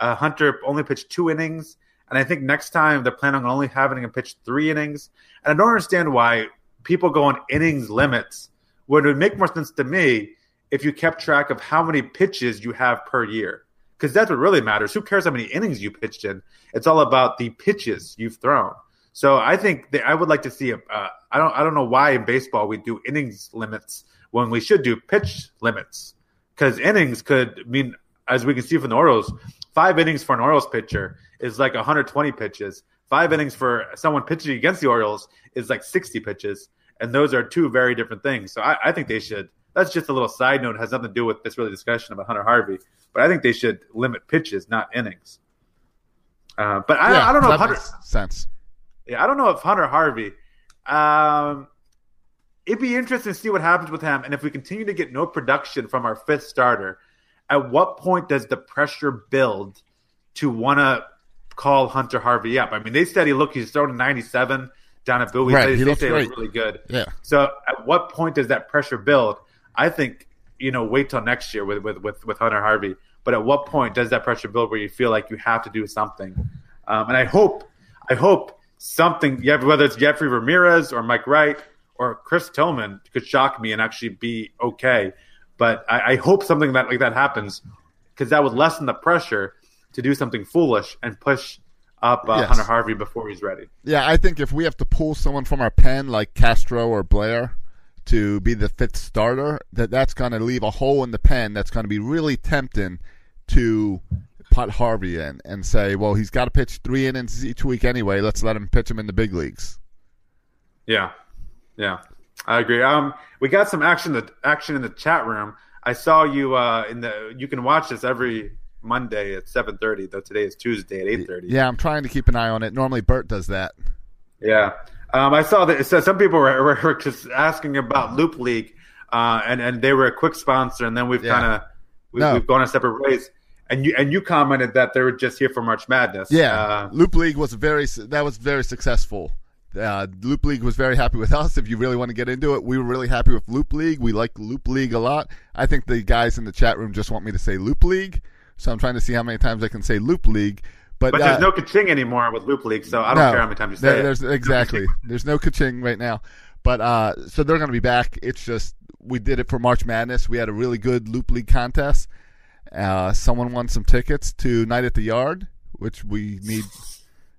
uh, Hunter only pitched two innings, and I think next time they're planning on only having him pitch three innings. And I don't understand why people go on innings limits when it would make more sense to me if you kept track of how many pitches you have per year because that's what really matters. Who cares how many innings you pitched in? It's all about the pitches you've thrown. So I think that I would like to see a. Uh, I don't. I don't know why in baseball we do innings limits when we should do pitch limits because innings could mean, as we can see from the Orioles, five innings for an Orioles pitcher is like 120 pitches. Five innings for someone pitching against the Orioles is like 60 pitches, and those are two very different things. So I, I think they should. That's just a little side note. It has nothing to do with this really discussion about Hunter Harvey. But I think they should limit pitches, not innings. Uh, but I, yeah, I don't know if Hunter. makes sense. Yeah, I don't know if Hunter Harvey. Um, it'd be interesting to see what happens with him, and if we continue to get no production from our fifth starter, at what point does the pressure build to want to call Hunter Harvey up? I mean, they said he look he's thrown 97 down at Bowie. Right, They, he they looks say great. really good. Yeah. So at what point does that pressure build? I think you know wait till next year with with with, with Hunter Harvey. But at what point does that pressure build where you feel like you have to do something? Um, and I hope, I hope something, yeah, whether it's Jeffrey Ramirez or Mike Wright or Chris Tillman, could shock me and actually be okay. But I, I hope something that like that happens because that would lessen the pressure to do something foolish and push up uh, Yes. Hunter Harvey before he's ready. Yeah, I think if we have to pull someone from our pen like Castro or Bleier to be the fifth starter, that that's going to leave a hole in the pen that's going to be really tempting to put Harvey in and say, well, he's got to pitch three innings each week anyway. Let's let him pitch him in the big leagues. Yeah, yeah, I agree. Um, we got some action the action in the chat room. I saw you uh in the. You can watch this every Monday at seven thirty. Though today is Tuesday at eight thirty. Yeah, I'm trying to keep an eye on it. Normally, Bert does that. Yeah. Um, I saw that it says some people were, were, were just asking about Loop League, uh, and and they were a quick sponsor, and then we've Yeah. kind of we've, No. we've gone a separate ways. And you and you commented that they were just here for March Madness. Yeah, Uh, Loop League was very that was very successful. Uh, Loop League was very happy with us. If you really want to get into it, we were really happy with Loop League. We like Loop League a lot. I think the guys in the chat room just want me to say Loop League, so I'm trying to see how many times I can say Loop League. But, but uh, there's no kaching anymore with Loop League, so I don't no, care how many times you say there- it. There's exactly. There's no kaching right now, but uh, so they're going to be back. It's just we did it for March Madness. We had a really good Loop League contest. Uh, someone won some tickets to Night at the Yard, which we need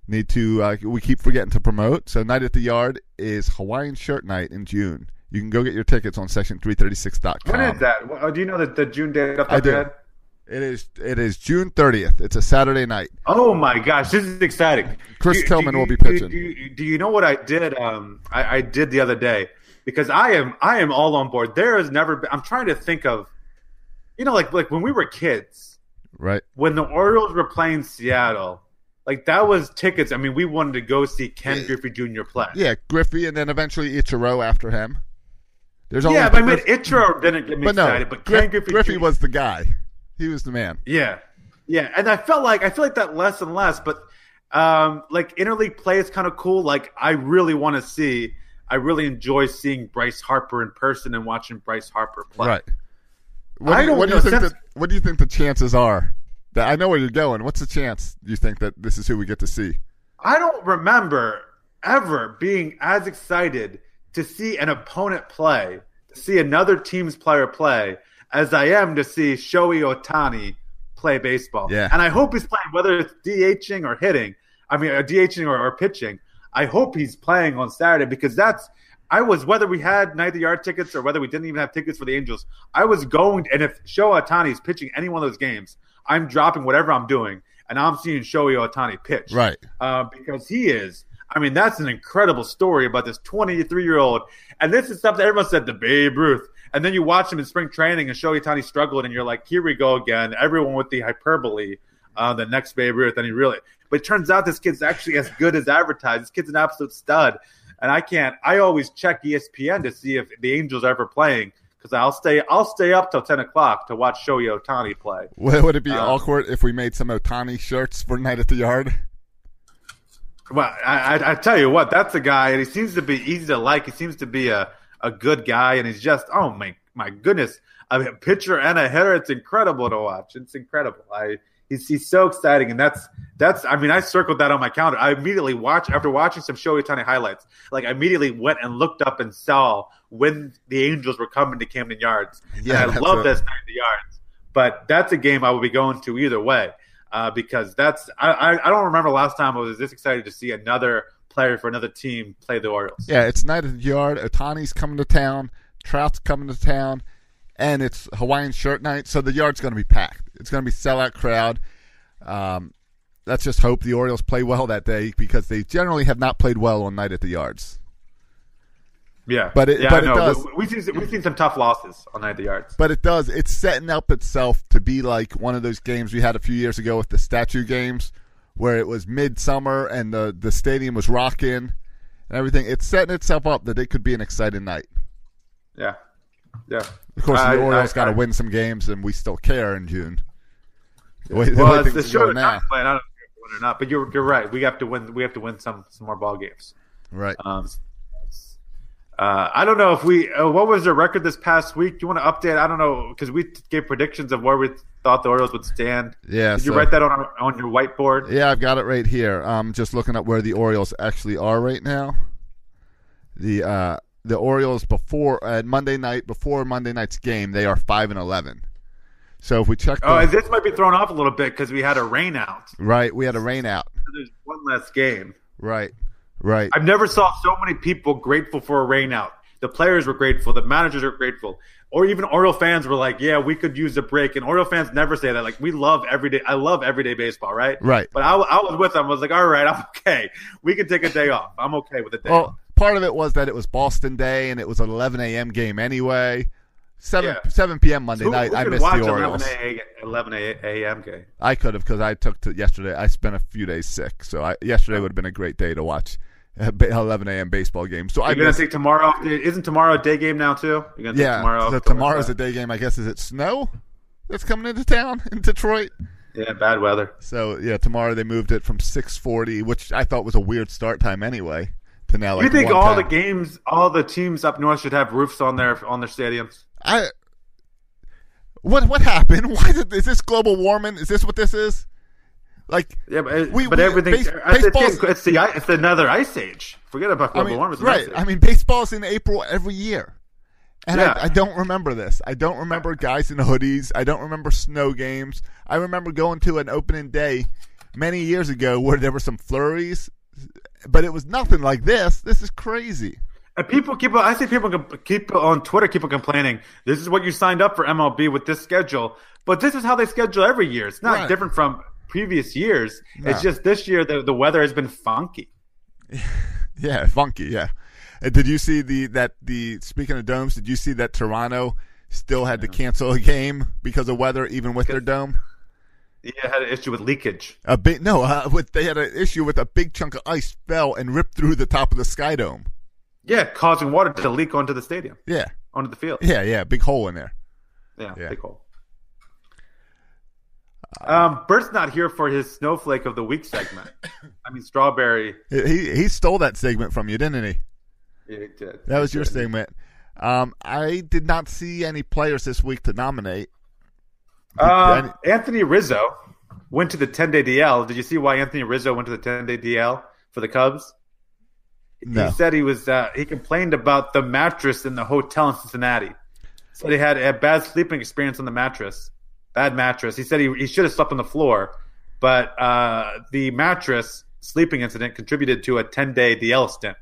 need to. Uh, we keep forgetting to promote. So Night at the Yard is Hawaiian Shirt Night in June. You can go get your tickets on section336.com. When is that? Well, do you know the, the June date I do. head? It is it is June 30th. It's a Saturday night. Oh my gosh, this is exciting. Chris Do- Tillman do- will be pitching. Do, you- do you know what I did? Um, I, I did the other day because I am I am all on board. There has never been. I'm trying to think of, you know, like like when we were kids, Right. when the Orioles were playing Seattle, like that was tickets. I mean, we wanted to go see Ken Griffey Jr. play. Yeah, Griffey, and then eventually Ichiro after him. There's yeah, but I mean, Ichiro didn't get me but no, excited, but Griff- Ken Griffey, Griffey Jr. was the guy. He was the man. Yeah, yeah, and I felt like I feel like that less and less, but um, like interleague play is kind of cool. Like I really want to see. I really enjoy seeing Bryce Harper in person and watching Bryce Harper play. Right. What I do you, what do know, you think? since- that, what do you think the chances are? I know where you're going. What's the chance you think that this is who we get to see? I don't remember ever being as excited to see an opponent play to see another team's player play as I am to see Shohei Ohtani play baseball. Yeah. And I hope he's playing, whether it's DHing or hitting. I mean, uh, DHing or, or pitching. I hope he's playing on Saturday because that's. I was whether we had night of the yard tickets or whether we didn't even have tickets for the Angels. I was going, and if Shohei Ohtani is pitching any one of those games, I'm dropping whatever I'm doing, and I'm seeing Shohei Ohtani pitch. Right. Uh, because he is. I mean, that's an incredible story about this 23 year old. And this is stuff that everyone said the Babe Ruth. And then you watch him in spring training and Shohei Ohtani struggled, and you're like, here we go again. Everyone with the hyperbole, uh, the next Babe Ruth. And he really, but it turns out this kid's actually as good as advertised. This kid's an absolute stud. And I can't, I always check ESPN to see if the Angels are ever playing because I'll stay, I'll stay up till 10 o'clock to watch Shohei Ohtani play. Would would it be Uh, awkward if we made some Ohtani shirts for Night at the Yard? Well, I, I, I tell you what, that's a guy, and he seems to be easy to like. He seems to be a, a good guy, and he's just oh my my goodness, I mean, a pitcher and a hitter. It's incredible to watch. It's incredible. I he's he's so exciting, and that's that's. I mean, I circled that on my calendar. I immediately watched after watching some Shohei Ohtani highlights. Like I immediately went and looked up and saw when the Angels were coming to Camden Yards. Yeah, and I love this night at the Yards, but that's a game I will be going to either way uh, because that's I, I I don't remember last time I was this excited to see another player for another team play the Orioles. Yeah, it's Night at the Yard. Ohtani's coming to town. Trout's coming to town. And it's Hawaiian shirt night, so the yard's going to be packed. It's going to be sellout crowd. Um, let's just hope the Orioles play well that day because they generally have not played well on Night at the Yards. Yeah, But it- yeah, but it does- We, have seen we've seen some tough losses on the yards. But it does. It's setting up itself to be like one of those games we had a few years ago with the statue games, where it was midsummer and the the stadium was rocking and everything. It's setting itself up that it could be an exciting night. Yeah, yeah. Of course, I- the Orioles got to win some games, and we still care in June. The way, the Well, way it's the show now. Playing. I don't know if win or not, but you're you're right. We have to win. We have to win some some more ball games. right? Um, uh, I don't know if we. Uh, what was their record this past week? Do you want to update? I don't know because we gave predictions of where we thought the Orioles would stand. Yeah, Did you write that on our, on your whiteboard? Yeah, I've got it right here. I'm just looking at where the Orioles actually are right now. The uh, the Orioles before uh, Monday night before Monday night's game, they are five and eleven. So if we check, Oh, the- and this might be thrown off a little bit because we had a rain out. right, we had a rain out. There's one less game. Right, right. I've never saw so many people grateful for a rainout. The players were grateful. The managers were grateful. Or even Oriole fans were like, "Yeah, we could use a break." And Oriole fans never say that. Like, we love everyday. I love everyday baseball, right? Right. But I, I was with them. I was like, "All right, I'm okay. We can take a day off. I'm okay with a day off." Well, part of it was that it was Boston Day and it was an 11 a.m. game anyway. Seven Yeah. 7 p.m. Monday Who, night. who I missed the Orioles. 11 11 a.m. game? I could have because I took to yesterday. I spent a few days sick, so I, yesterday oh. would have been a great day to watch 11 a.m. baseball game. So I You're gonna take tomorrow. Isn't tomorrow a day game now too? You're gonna take yeah. tomorrow. so tomorrow's a day game. I guess is it snow that's coming into town in Detroit. Yeah, bad weather. So yeah, tomorrow they moved it from 6:40, which I thought was a weird start time anyway, to now like you think all the games, all the teams up north should have roofs on their on their stadiums? I what what happened? Why did, is this global warming? Is this what this is? Like Yeah, but, uh, We- but we- everything. base- it's, Baseballs—it's the it's another ice age. Forget about I global mean, warming. Right? I mean, baseball's in April every year, and Yeah. I, I don't remember this. I don't remember uh, guys in hoodies. I don't remember snow games. I remember going to an opening day many years ago where there were some flurries, but it was nothing like this. This is crazy. And people keep. I see people keep on Twitter. Keep complaining. This is what you signed up for MLB with this schedule. But this is how they schedule every year. It's not Right. different from previous years. No. It's just this year the, the weather has been funky. Yeah, funky. Yeah. Did you see the that the speaking of domes? Did you see that Toronto still had to cancel a game because of weather, even with their dome? Yeah, had an issue with leakage. A big no, uh, with they had an issue with a big chunk of ice fell and ripped through the top of the sky dome. Yeah, causing water to leak onto the stadium, Yeah, onto the field. yeah, yeah, big hole in there. Yeah, Yeah. big hole. Um, Bert's not here for his snowflake of the week segment. I mean, strawberry. He he stole that segment from you, didn't he? Yeah, he did. That was your segment. Um, I did not see any players this week to nominate. Um, Anthony Rizzo went to the 10 day DL. Did you see why Anthony Rizzo went to the 10 day DL for the Cubs? No. He said he was uh, he complained about the mattress in the hotel in Cincinnati. Said he had a bad sleeping experience on the mattress, bad mattress. He said he he should have slept on the floor, but uh, the mattress sleeping incident contributed to a ten day DL stint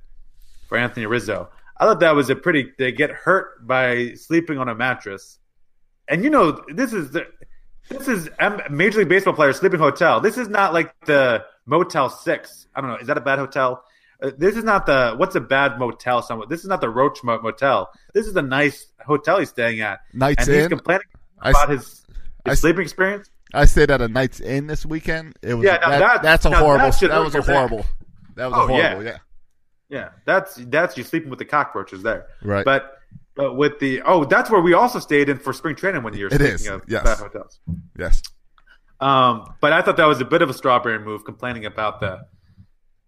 for Anthony Rizzo. I thought that was a pretty. They get hurt by sleeping on a mattress, and you know this is the this is Major League Baseball players sleeping hotel. This is not like the Motel Six. I don't know. Is that a bad hotel? Uh, this is not the what's a bad motel somewhere. This is not the Roach Motel. This is a nice hotel he's staying at. Nights and he's complaining about his, his I sleeping experience. I stayed at a Knights Inn this weekend. It was Yeah, that- that- that's a horrible. that That was a hurt your back. horrible. That was Oh, a horrible. yeah. Yeah. Yeah, that's that's you sleeping with the cockroaches there. Right. But but with the oh, that's where we also stayed in for spring training one year. It speaking of yes. bad hotels. Yes. Um, but I thought that was a bit of a strawberry move, complaining about the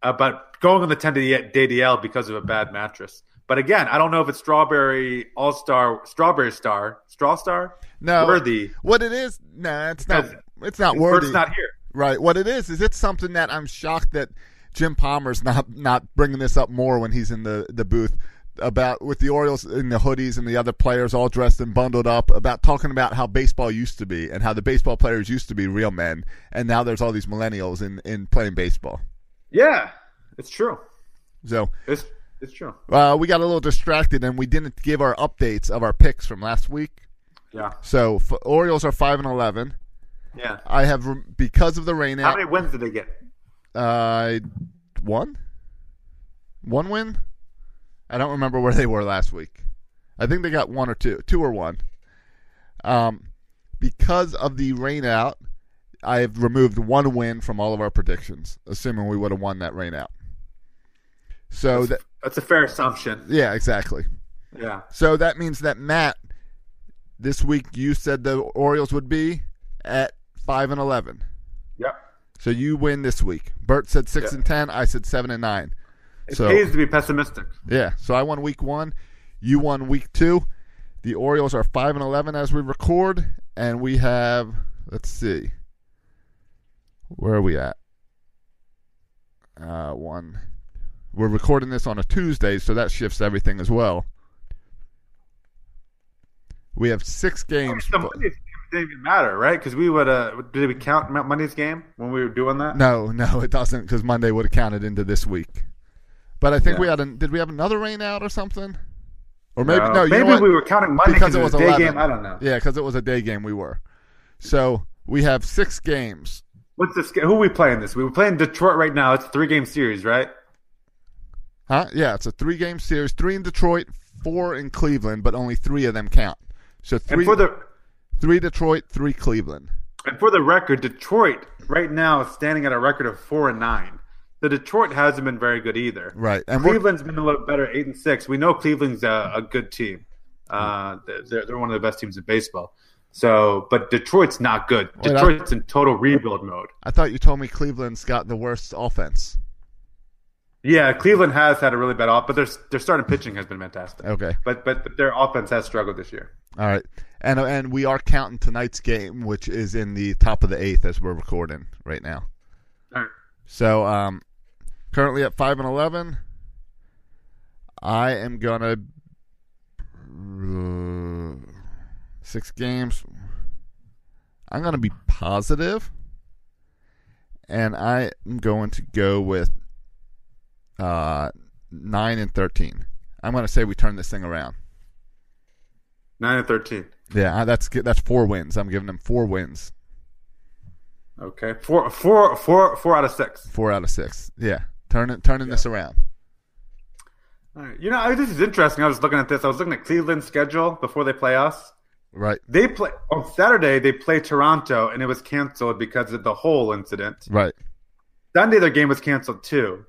about going on the ten day DL because of a bad mattress. But again, I don't know if it's strawberry all star, strawberry star, straw star, No. worthy. What it is? Nah, it's not. It's not worthy. not here. Right. What it is is it's something that I'm shocked that Jim Palmer's not not bringing this up more when he's in the the booth about with the Orioles in the hoodies and the other players all dressed and bundled up about talking about how baseball used to be and how the baseball players used to be real men and now there's all these millennials in in playing baseball. Yeah, it's true. So It's it's true. uh, we got a little distracted and we didn't give our updates of our picks from last week. Yeah, So f- Orioles are five and eleven. yeah. I have because of the rain How out. many wins did they get? Uh, one, one win. I don't remember where they were last week. I think they got one or two, two or one. Um, because of the rain out, I have removed one win from all of our predictions, assuming we would have won that rain out. So that That's a fair assumption. yeah, exactly. Yeah. So that means that Matt, this week you said the Orioles would be at five and eleven. Yep. So you win this week. Bert said six Yeah. and ten. I said seven and nine. It So pays to be pessimistic. yeah, so I won week one. You won week two. The Orioles are five and eleven as we record, and we have let's see, where are we at? Uh, one. We're recording this on a Tuesday, so that shifts everything as well. We have six games. The Monday's game didn't even matter, right? Because we would. Uh, did we count Mo- Monday's game when we were doing that? No, no, it doesn't because Monday would have counted into this week. But I think Yeah. we had a, did we have another rain out or something? Or maybe No, no, you know maybe we were counting Monday because it was was a day 11. game. I don't know. Yeah, because it was a day game. We were. So we have six games. What's this? Who are we playing this? We were playing Detroit right now. It's a three game series, right? Huh? Yeah, it's a three game series. Three in Detroit, four in Cleveland, but only three of them count. So three, And for the three Detroit, three Cleveland. and for the record, Detroit right now is standing at a record of four and nine. The Detroit hasn't been very good either. Right, and Cleveland's been a little better, eight and six. We know Cleveland's a, a good team. Uh, they're, they're one of the best teams in baseball. So, but Detroit's not good. Wait, I- Detroit's in total rebuild mode. I thought you told me Cleveland's got the worst offense. Yeah, Cleveland has had a really bad off, but their their starting pitching has been fantastic. Okay. but but, but their offense has struggled this year. All right, and and we are counting tonight's game, which is in the top of the eighth as we're recording right now. All right. So, um, currently at five and eleven, I am gonna uh, six games. I'm gonna be positive, and I am going to go with uh nine and thirteen. I'm gonna say we turn this thing around. Nine and thirteen. Yeah, that's that's four wins. I'm giving them four wins, Okay, four four four four out of six. four out of six. Yeah, turning turning this around. All right. You know, I- this is interesting. I was looking at this. I was looking at Cleveland's schedule before they play us. Right, They play on Saturday. They play Toronto, and it was canceled because of the whole incident. right. Sunday, their game was canceled too.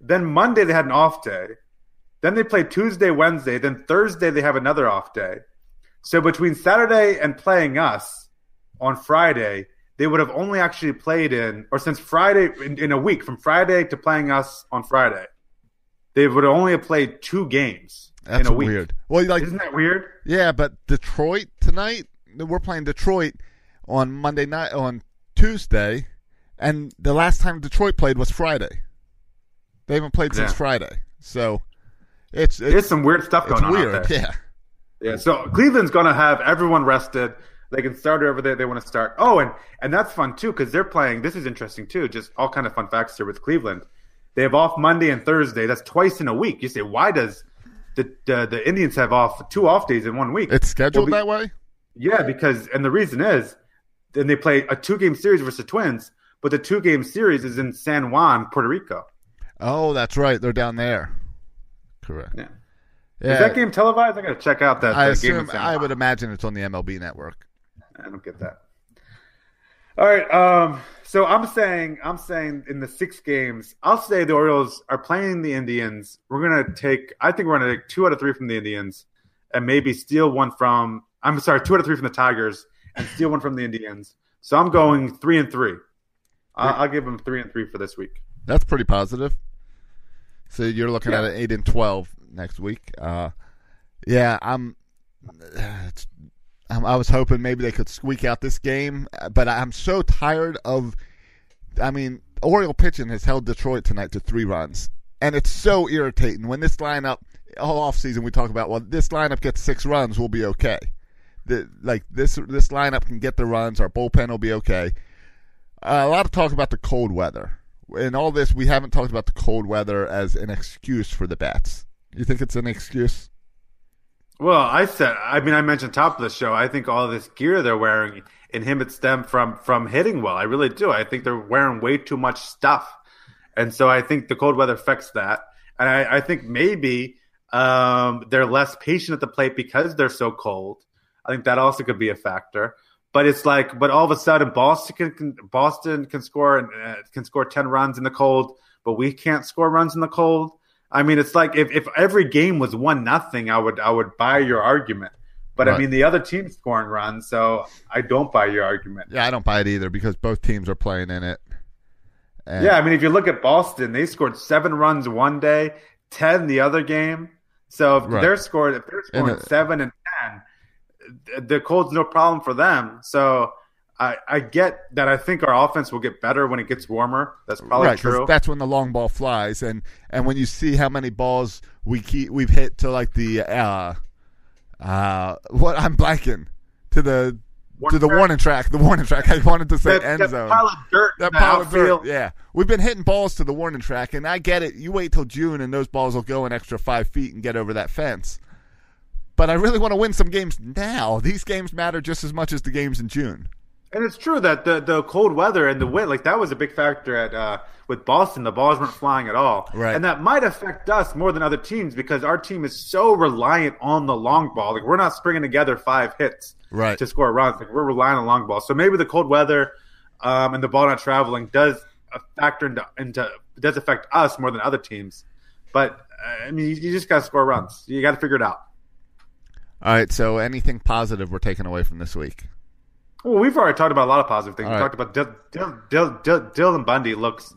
Then Monday, they had an off day. Then they played Tuesday, Wednesday. Then Thursday, they have another off day. So between Saturday and playing us on Friday, they would have only actually played in, or since Friday, in, in a week, from Friday to playing us on Friday, they would only have played two games That's in a week. weird. Well, like Isn't that weird? yeah, but Detroit tonight. We're playing Detroit on Monday night on Tuesday, and the last time Detroit played was Friday. They haven't played since Yeah. Friday. So it's, it's There's some weird stuff it's going on weird. out there. Yeah. Yeah, so Cleveland's going to have everyone rested. They can start whoever they, they want to start. Oh, and and that's fun too because they're playing. This is interesting too. Just all kind of fun facts here with Cleveland. They have off Monday and Thursday. That's twice in a week. You say why does the the, the Indians have off two off days in one week? It's scheduled Well, that way? Yeah, because and the reason is then they play a two game series versus the Twins, but the two game series is in San Juan, Puerto Rico. Oh, that's right. They're down there. Correct. Yeah. Yeah. Is that game televised? I got to check out that, I that assume San I would imagine it's on the MLB network. I don't get that. All right. Um, so I'm saying, I'm saying in the six games, I'll say the Orioles are playing the Indians. We're gonna take, I think we're gonna take two out of three from the Indians, and maybe steal one from. I'm sorry, two out of three from the Tigers, and steal one from the Indians. So I'm going three and three. I'll, I'll give them three and three for this week. That's pretty positive. So you're looking Yeah. at an eight and twelve next week. Uh, yeah, I'm, it's, I'm. I was hoping maybe they could squeak out this game, but I'm so tired of. I mean, Oriole pitching has held Detroit tonight to three runs, and it's so irritating when this lineup all off season we talk about. Well, this lineup gets six runs, we'll be okay. The, like this this lineup can get the runs. Our bullpen will be okay. Uh, a lot of talk about the cold weather. In all this, we haven't talked about the cold weather as an excuse for the bats. You think it's an excuse? Well, I said, I mean, I mentioned top of the show. I think all this gear they're wearing inhibits them from from hitting well. I really do. I think they're wearing way too much stuff, and so I think the cold weather affects that. And I, I think maybe um, they're less patient at the plate because they're so cold. I think that also could be a factor. But it's like, but all of a sudden, Boston can, Boston can score uh, can score ten runs in the cold, but we can't score runs in the cold. I mean, it's like if, if every game was one nothing, I would I would buy your argument. But I mean, the other team's scoring runs, so I don't buy your argument. Yeah, I don't buy it either because both teams are playing in it. And Yeah, I mean, if you look at Boston, they scored seven runs one day, ten the other game. So if Right. they're scored, if they're scoring it- seven and the cold's no problem for them. So I, I get that. I think our offense will get better when it gets warmer. That's probably right, true. that's when the long ball flies, and and when you see how many balls we keep we've hit to like the uh uh what I'm blanking to the to the Warning track? warning track, the warning track. I wanted to say that, end that zone. pile of dirt, That pile of dirt, yeah. We've been hitting balls to the warning track, and I get it. You wait till June, and those balls will go an extra five feet and get over that fence. But I really want to win some games now. These games matter just as much as the games in June. And it's true that the, the cold weather and the wind, like that was a big factor at uh, with Boston. The balls weren't flying at all, Right. And that might affect us more than other teams because our team is so reliant on the long ball. Like we're not springing together five hits Right. to score runs. Like we're relying on long ball. So maybe the cold weather um, and the ball not traveling does a factor into into does affect us more than other teams. But uh, I mean, you, you just got to score runs. You got to figure it out. All right. So anything positive we're taking away from this week? Well, we've already talked about a lot of positive things. All we right. talked about Dil- Dil- Dil- Dil- Dylan Bundy looks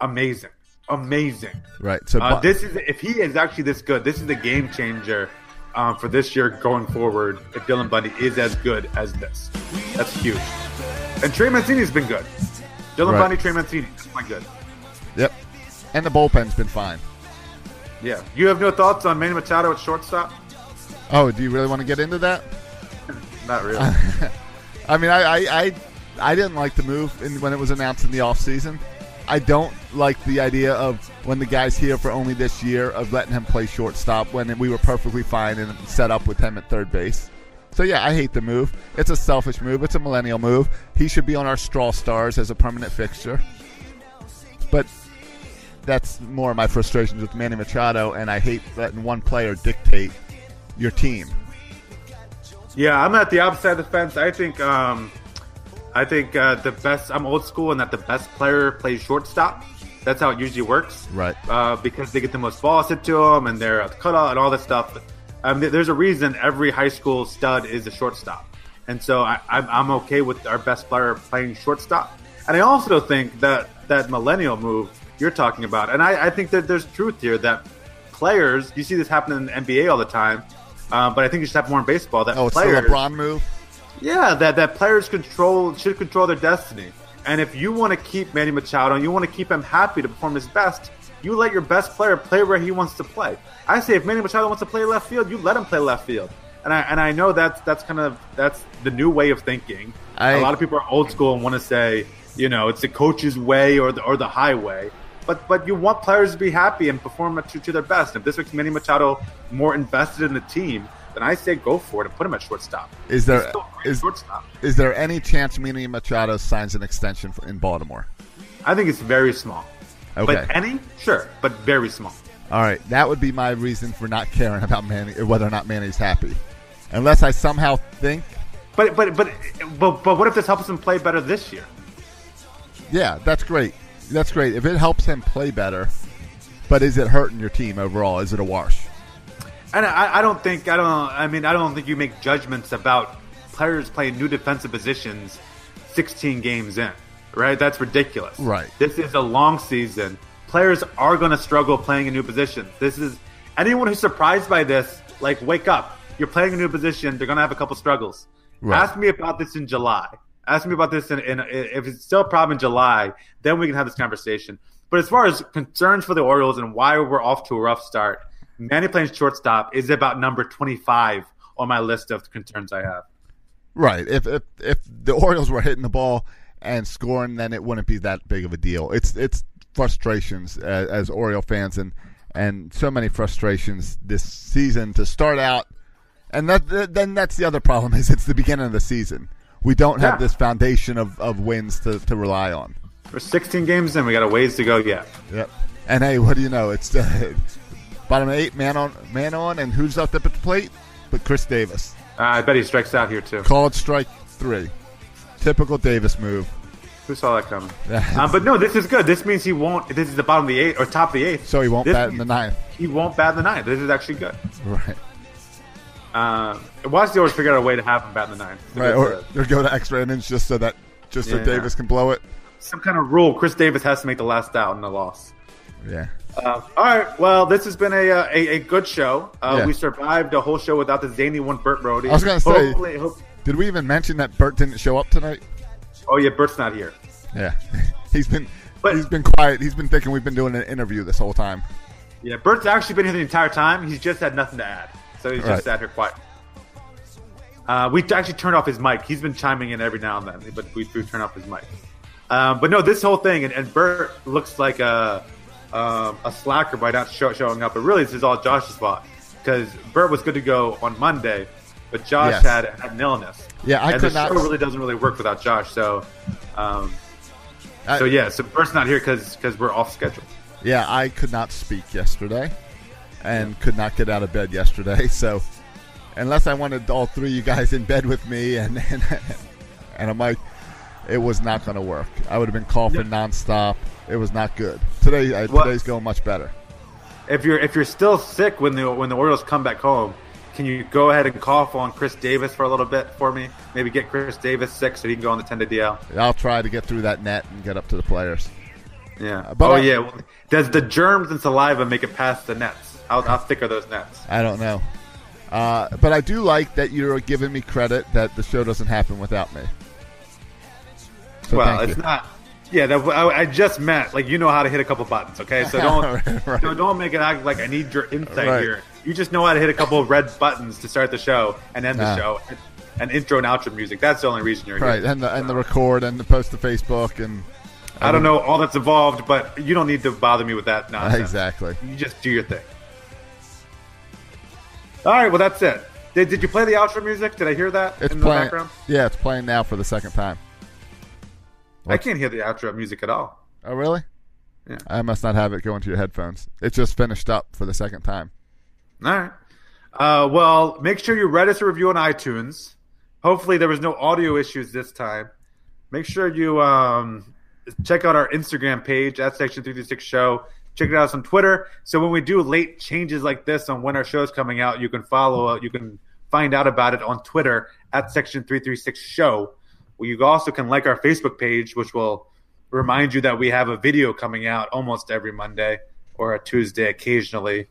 amazing, amazing. Right. So Uh, Bu- this is if he is actually this good, this is the game changer um, for this year going forward. If Dylan Bundy is as good as this, that's huge. And Trey Mancini's been good. Dylan Right. Bundy, Trey Mancini, that's quite good. Yep. And the bullpen's been fine. Yeah. You have no thoughts on Manny Machado at shortstop? Oh, do you really want to get into that? Not really. I mean, I, I, I, I didn't like the move in, when it was announced in the offseason. I don't like the idea of when the guy's here for only this year of letting him play shortstop when we were perfectly fine and set up with him at third base. So yeah, I hate the move. It's a selfish move. It's a millennial move. He should be on our straw stars as a permanent fixture. But that's more of my frustrations with Manny Machado, and I hate letting one player dictate your team. Yeah, I'm at the opposite of the fence. I think um, I think uh, the best. I'm old school, and that the best player plays shortstop. That's how it usually works. Right. Uh, because they get the most balls hit to them, and they're cut the cutout and all this stuff. Um, th- there's a reason every high school stud is a shortstop, and so I, I'm, I'm okay with our best player playing shortstop. And I also think that that millennial move you're talking about, and I, I think that there's truth here that players. You see this happen in the NBA all the time. Uh, but I think you should have more in baseball. That Oh, it's players, the LeBron move. yeah, that that players control should control their destiny. And if you want to keep Manny Machado and you want to keep him happy to perform his best, You let your best player play where he wants to play. I say if Manny Machado wants to play left field, you let him play left field. And I and I know that's that's kind of that's the new way of thinking. I- a lot of people are old school and want to say, you know, it's the coach's way or the or the highway. But but you want players to be happy and perform to, to their best. If this makes Manny Machado more invested in the team, then I say go for it and put him at shortstop. Is there He's still a great is shortstop. is there any chance Manny Machado signs an extension for- in Baltimore? I think it's very small. Okay. But any? Sure, but very small. All right, that would be my reason for not caring about Manny, whether or not Manny's happy, unless I somehow think, But but but but but what if this helps him play better this year? yeah, that's great, that's great. If it helps him play better, but is it hurting your team overall? Is it a wash? And I, I don't think I don't. I mean, I don't think you make judgments about players playing new defensive positions 16 games in. Right? That's ridiculous. Right. This is a long season. Players are going to struggle playing in new positions. This is anyone who's surprised by this. Like, wake up! You're playing a new position. They're going to have a couple struggles. Right. Ask me about this in July. Ask me about this in if it's still a problem in July, then we can have this conversation. But as far as concerns for the Orioles and why we're off to a rough start, Manny playing shortstop is about number 25 on my list of concerns I have. Right. If if if the Orioles were hitting the ball and scoring, then it wouldn't be that big of a deal. It's it's frustrations as, as Oriole fans and and so many frustrations this season to start out, and that- then that's the other problem is it's the beginning of the season. We don't have Yeah. this foundation of, of wins to, to rely on. We're 16 games in. We got a ways to go yet. Yep. And hey, what do you know? It's uh, bottom eight, man on man on, and who's up at the plate? But Chris Davis. Uh, I bet he strikes out here too. Called strike three. Typical Davis move. Who saw that coming? Um, but no, this is good. This means he won't. This is the bottom of the eighth or top of the eighth. So he won't This bat in the ninth. He won't bat in the ninth. This is actually good. Right. Um, watch the Orioles figure out a way to have him bat in the ninth. Right. Or, or go to extra innings just so that just so Yeah. Davis can blow it. Some kind of rule. Chris Davis has to make the last out in the loss. Yeah. Uh, all right. Well, this has been a uh, a, a good show. Uh, Yeah. We survived a whole show without the zany one, Burt Brody. I was gonna say- Hopefully- hope- Did we even mention that Bert didn't show up tonight? oh yeah, Burt's not here. Yeah. he's been But- he's been quiet. He's been thinking we've been doing an interview this whole time. Yeah, Bert's actually been here the entire time. He's just had nothing to add, so he's Right. just sat here quiet. Uh, we actually turned off his mic. He's been chiming in every now and then, but we, we turned off his mic. Um, but no, this whole thing, and, and Bert looks like a um, a slacker by not show, showing up. But really, this is all Josh's fault because Bert was good to go on Monday, but Josh Yes. had, had an illness. Yeah, I and could the not- show really doesn't really work without Josh. So, um, I- so yeah, so Bert's not here because because we're off schedule. Yeah, I could not speak yesterday, and could not get out of bed yesterday. So, unless I wanted all three of you guys in bed with me and and, and a mic, it was not going to work. I would have been coughing nonstop. It was not good. Today, uh, What- today's going much better. if you're if you're still sick when the when the Orioles come back home, can you go ahead and cough on Chris Davis for a little bit for me? Maybe get Chris Davis sick so he can go on the ten day DL. I'll try to get through that net and get up to the players. Yeah. But oh I- yeah. Does the germs and saliva make it past the nets? How, how thick are those nets? I don't know. Uh, but I do like that you're giving me credit that the show doesn't happen without me. So well, it's you. not. Yeah, that, I, I just meant like you know how to hit a couple buttons. Okay, so don't Right, right. don't, don't make it act like I need your insight Right. here. You just know how to hit a couple of red buttons to start the show and end the Ah. show, and, and intro and outro music. That's the only reason you're here. Right, here. and the, and the record and the post to Facebook and I don't know all that's involved, but you don't need to bother me with that nonsense. exactly. You just do your thing. All right, well that's it. Did, did you play the outro music? Did I hear that It's in the playing. background? Yeah, it's playing now for the second time. I can't hear the outro music at all. Oh, really? Yeah. I must not have it going to your headphones. It just finished up for the second time. All right. Uh, well, make sure you write us a review on iTunes. Hopefully, there was no audio issues this time. Make sure you um, check out our Instagram page at Section 336 Show. Check it out on Twitter. So when we do late changes like this on when our show is coming out, you can follow. You can find out about it on Twitter at Section 336 Show. You also can like our Facebook page, which will remind you that we have a video coming out almost every Monday or a Tuesday occasionally.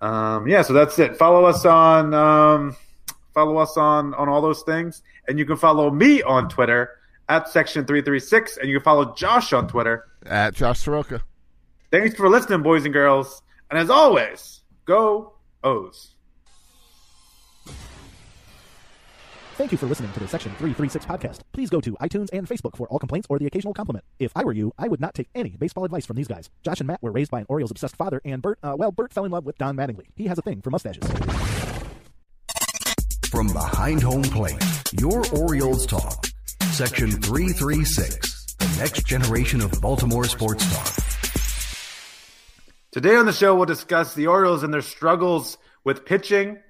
Um, yeah, so that's it. Follow us on um, follow us on on all those things, and you can follow me on Twitter at section three three six, and you can follow Josh on Twitter. At Josh Soroka. Thanks for listening, boys and girls. And as always, go O's. Thank you for listening to the Section 336 podcast. Please go to iTunes and Facebook for all complaints or the occasional compliment. If I were you, I would not take any baseball advice from these guys. Josh and Matt were raised by an Orioles obsessed father, and Bert, uh, well, Bert fell in love with Don Mattingly. He has a thing for mustaches. From behind home plate, your Orioles talk. Section 336, the next generation of Baltimore sports talk. Today on the show, we'll discuss the Orioles and their struggles with pitching.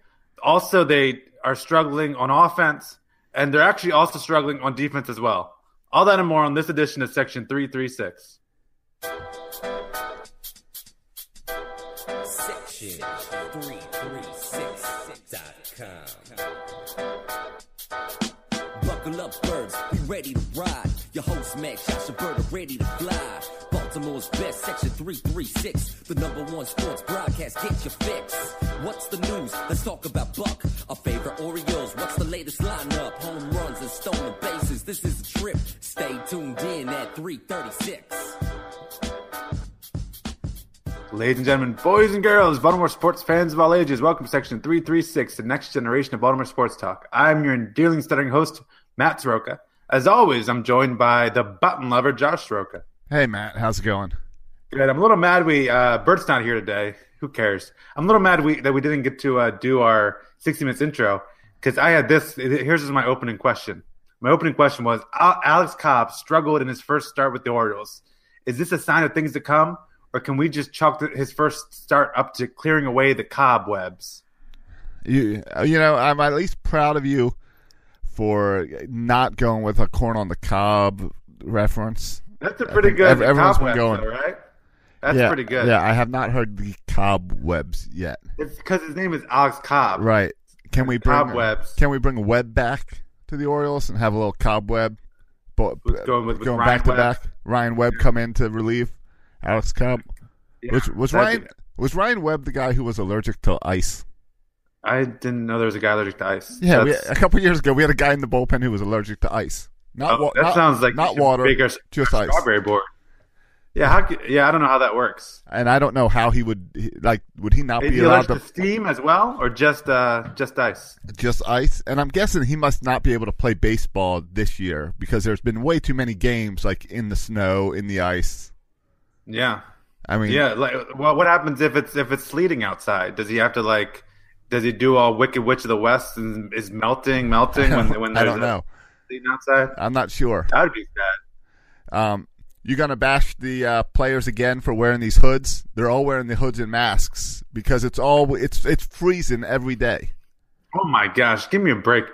Also, they are struggling on offense, and they're actually also struggling on defense as well. All that and more on this edition of Section 336. Section 336.com. Buckle up, birds, be ready to ride. Your host, Max Joshua Bird, ready to Baltimore's best, Section 336, the number one sports broadcast. Get your fix. What's the news? Let's talk about Buck, our favorite Orioles. What's the latest lineup? Home runs and stolen bases. This is a trip. Stay tuned in at 336. Ladies and gentlemen, boys and girls, Baltimore sports fans of all ages, welcome to Section 336, the next generation of Baltimore sports talk. I'm your endearing, stuttering host, Matt Soroka. As always, I'm joined by the button lover, Josh Soroka. Hey, Matt, how's it going? Good. I'm a little mad we uh, Bert's not here today. Who cares? I'm a little mad we that we didn't get to uh, do our 60 minutes intro because I had this. Here's my opening question. My opening question was: Alex Cobb struggled in his first start with the Orioles. Is this a sign of things to come, or can we just chalk his first start up to clearing away the cobwebs? You, you know, I'm at least proud of you for not going with a corn on the cob reference. That's a pretty good. Everyone's been going, though, right? That's yeah, pretty good. Yeah, I have not heard the cobwebs yet. It's because his name is Alex Cobb. Right. Can we bring cobwebs? Can we bring Webb back to the Orioles and have a little cobweb? But, going with, with going Ryan back to back. Ryan Webb come in to relieve Alex Cobb. Yeah, was was Ryan was Ryan Webb the guy who was allergic to ice? I didn't know there was a guy allergic to ice. Yeah, we, a couple years ago we had a guy in the bullpen who was allergic to ice. Not oh, wa- that not- sounds like not water, make a- just a ice. Strawberry board. Yeah, how? could- Yeah, I don't know how that works. And I don't know how he would like. Would he not Is be he allowed to steam as well, or just uh, just ice? just ice? And I'm guessing he must not be able to play baseball this year because there's been way too many games like in the snow, in the ice. Yeah, I mean, yeah. Like, well, what happens if it's if it's sleeting outside? Does he have to like? Does he do all Wicked Witch of the West and is melting, melting when when I don't know. Outside? I'm not sure. That'd be sad. Um, you gonna bash the uh, players again for wearing these hoods? They're all wearing the hoods and masks because it's all it's it's freezing every day. Oh my gosh, give me a break.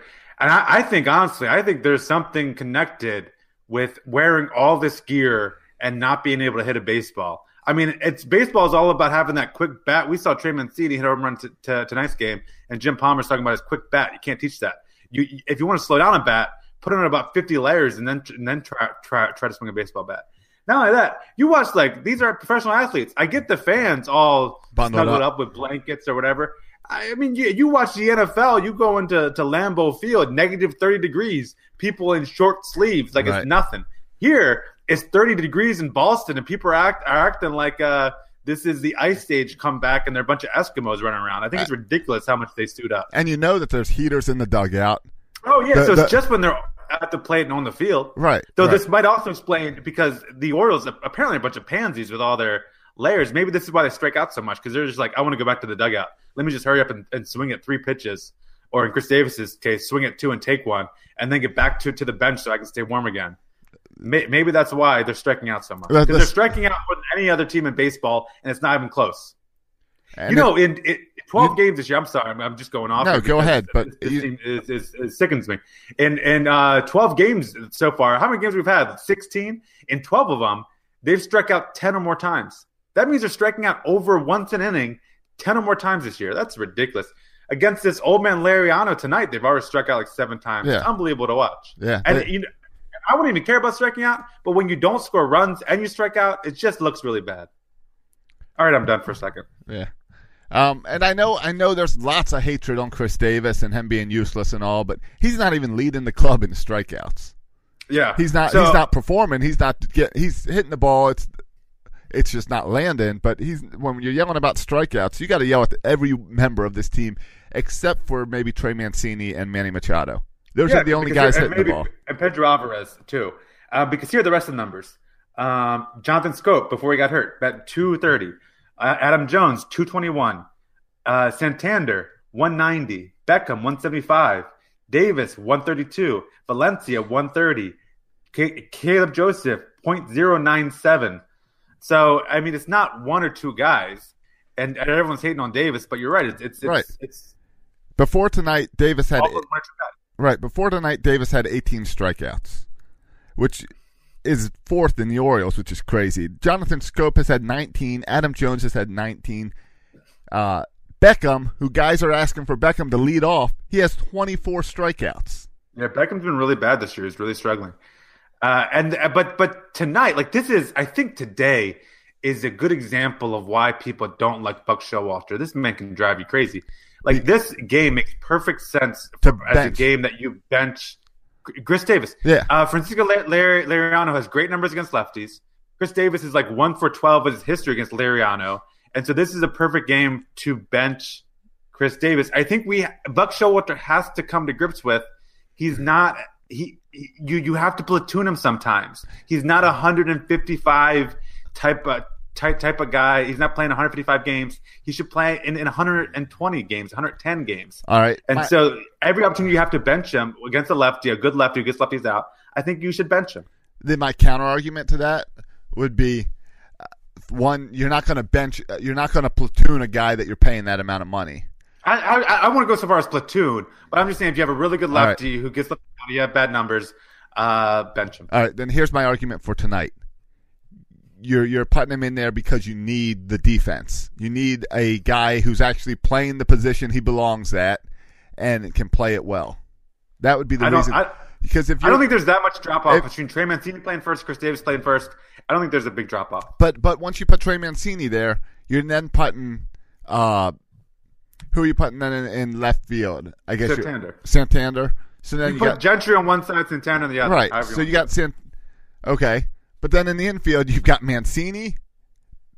And I, I think honestly, I think there's something connected with wearing all this gear and not being able to hit a baseball. I mean, it's baseball is all about having that quick bat. We saw Trey Mancini hit a home run to, to tonight's game, and Jim Palmer's talking about his quick bat. You can't teach that. You, if you want to slow down a bat, put on about 50 layers and then and then try try try to swing a baseball bat. Not only that, you watch like these are professional athletes. I get the fans all Bundled snuggled up. up with blankets or whatever. I mean, you, you watch the NFL, you go into to Lambeau Field, negative 30 degrees, people in short sleeves, like Right. it's nothing. Here, it's 30 degrees in Boston, and people are, act, are acting like uh, this is the ice age come back and there are a bunch of Eskimos running around. I think it's ridiculous how much they suit up. And you know that there's heaters in the dugout, Oh, yeah, The- so the- it's just when they're at the plate and on the field. right? So right. this might also explain because the Orioles are apparently a bunch of pansies with all their layers. Maybe this is why they strike out so much because they're just like, I want to go back to the dugout. Let me just hurry up and, and swing at three pitches, or in Chris Davis's case, swing at two and take one, and then get back to to the bench so I can stay warm again. Maybe that's why they're striking out so much because they're striking out more than any other team in baseball, and it's not even close. And you know, it- in, in 12 You- games this year, I'm sorry, I'm, I'm just going off. No, go ahead, but this you- sickens me. And in uh, 12 games so far, how many games we've had? 16. In 12 of them, they've struck out 10 or more times. That means they're striking out over once an inning 10 or more times this year. That's ridiculous. Against this old man Liriano tonight, they've already struck out like seven times. It's Yeah. unbelievable to watch. Yeah, And you know, I wouldn't even care about striking out, but when you don't score runs and you strike out, it just looks really bad. All right, I'm done for a second. Yeah. Um, and I know, I know, there's lots of hatred on Chris Davis and him being useless and all, but he's not even leading the club in strikeouts. Yeah, He's not. So- he's not performing. He's not get. He's hitting the ball. It's it's just not landing. But he's when you're yelling about strikeouts, you got to yell at every member of this team except for maybe Trey Mancini and Manny Machado. Those Yeah, are the only guys hitting and the maybe- ball. And Pedro Alvarez too, uh, because here are the rest of the numbers. Um, Jonathan Schoop before he got hurt, at two thirty. Uh, Adam Jones two twenty one. Uh, Santander one ninety. Beckham one seventy five. Davis one thirty two. Valencia one thirty. Caleb Joseph 0.097. So I mean, it's not one or two guys, and, and everyone's hating on Davis, but you're right. It's it's, it's Right. It's Before tonight, Davis had all those one or two guys. right before tonight. Davis had 18 strikeouts, which is fourth in the Orioles, which is crazy. Jonathan Schoop has had 19. Adam Jones has had 19. Uh, Beckham, who guys are asking for Beckham to lead off, he has 24 strikeouts. Yeah, Beckham's been really bad this year. He's really struggling. Uh, and uh, but but tonight, like this is, I think today is a good example of why people don't like Buck Showalter. This man can drive you crazy. Like this game makes perfect sense To for, as a game that you bench Chris Davis. Yeah. Uh, Francisco La- Lar- Liriano has great numbers against lefties. Chris Davis is like one for twelve of his history against Liriano, and so this is a perfect game to bench Chris Davis. I think we Buck Showalter has to come to grips with. He's not he, he- you you have to platoon him sometimes. He's not a 155 type of type type of guy. He's not playing 155 games. He should play in, in 120 games, 110 games. All right. And My- so every opportunity you have to bench him against a lefty, a good lefty who gets lefties out, I think you should bench him. then my counter argument to that would be uh, one you're not going to bench uh, you're not going to platoon a guy that you're paying that amount of money I I, I want to go so far as platoon, but I'm just saying if you have a really good right. lefty who gets out, you have bad numbers, uh, bench him. all right then here's my argument for tonight you're you're putting him in there because you need the defense you need a guy who's actually playing the position he belongs at and can play it well that would be the reason I- because if I don't think there's that much drop off between Trey Mancini playing first, Chris Davis playing first. I don't think there's a big drop off. But but once you put Trey Mancini there, you're then putting uh, who are you putting then in, in left field? I guess Santander. Santander. So then You, you, put got Gentry on one side, Santander on the other. right. So you got Sant. Okay, but then in the infield you've got Mancini.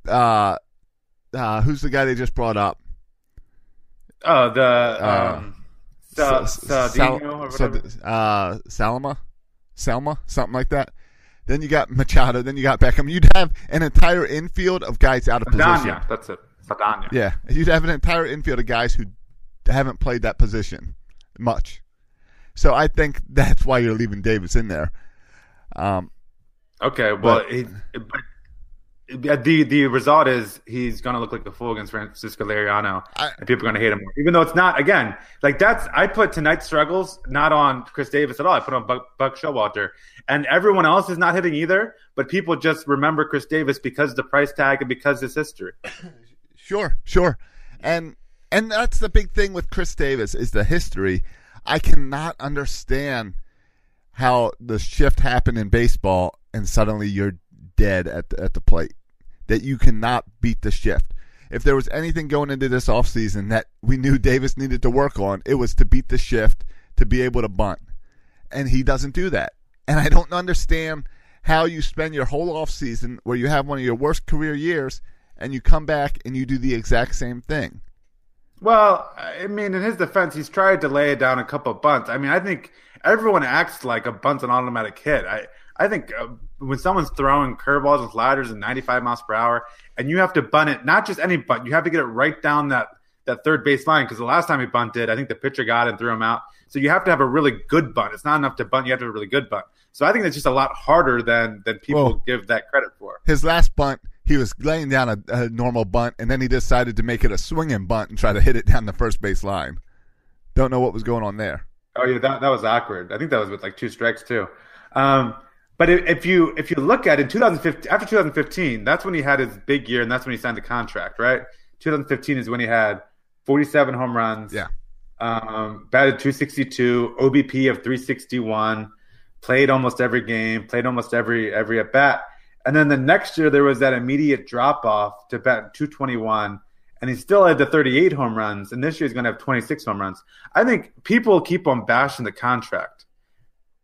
Uh, uh, who's the guy they just brought up? oh the Uh, um, Sa- S- S- Saldino Sal- whatever. uh, Salma, Selma, something like that. Then you got Machado. Then you got Beckham. You'd have an entire infield of guys out of position. Sadania, that's it. Sadania. Yeah, you'd have an entire infield of guys who haven't played that position much. So I think that's why you're leaving Davis in there. Um, Okay, well, But- he, but the the result is he's going to look like the fool against Francisco Liriano, I- and people are going to hate him more. Even though it's not again like that's I put tonight's struggles not on Chris Davis at all. I put on Buck, Buck Showalter, and everyone else is not hitting either. But people just remember Chris Davis because of the price tag and because his history. Sure, sure. And and that's the big thing with Chris Davis is the history. I cannot understand how the shift happened in baseball and suddenly you're dead at the, at the plate. That you cannot beat the shift. If there was anything going into this offseason that we knew Davis needed to work on, it was to beat the shift, to be able to bunt. And he doesn't do that. And I don't understand how you spend your whole offseason where you have one of your worst career years and you come back and you do the exact same thing. Well, I mean, in his defense, he's tried to lay down a couple bunts. I mean, I think everyone acts like a bunt's an automatic hit. I, I think uh, when someone's throwing curveballs and sliders at 95 miles per hour, and you have to bunt it, not just any bunt, you have to get it right down that that third base line. Because the last time he bunted, I think the pitcher got and threw him out. So you have to have a really good bunt. It's not enough to bunt; you have to have a really good bunt. So I think it's just a lot harder than than people Well- give that credit for. His last bunt, he was laying down a, a normal bunt, and then he decided to make it a swinging bunt and try to hit it down the first base line. Don't know what was going on there. Oh yeah, that that was awkward. I think that was with like two strikes too. Um, but if, you if you look at it, in 2015 after 2015, that's when he had his big year, and that's when he signed the contract. Right, 2015 is when he had 47 home runs. Yeah. Um, batted 262, OBP of 361, played almost every game, played almost every every at bat. And then the next year there was that immediate drop off to bat 221, and he still had the 38 home runs. And this year he's going to have 26 home runs. I think people keep on bashing the contract.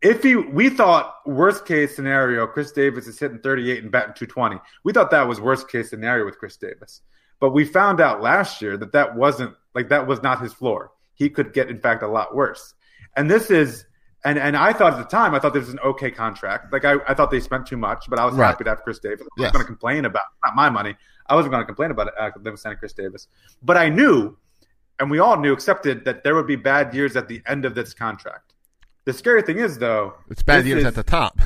If he, we thought worst case scenario, Chris Davis is hitting 38 and batting 220. We thought that was worst case scenario with Chris Davis, but we found out last year that that wasn't like that was not his floor. He could get, in fact, a lot worse. And this is, and and I thought at the time, I thought this was an okay contract. Like I, I thought they spent too much, but I was Right. happy to have Chris Davis. I was Yes. going to complain about not my money. I wasn't going to complain about it. Uh, them signing Chris Davis, but I knew, and we all knew, accepted that there would be bad years at the end of this contract. The scary thing is, though, It's bad years is- at the top.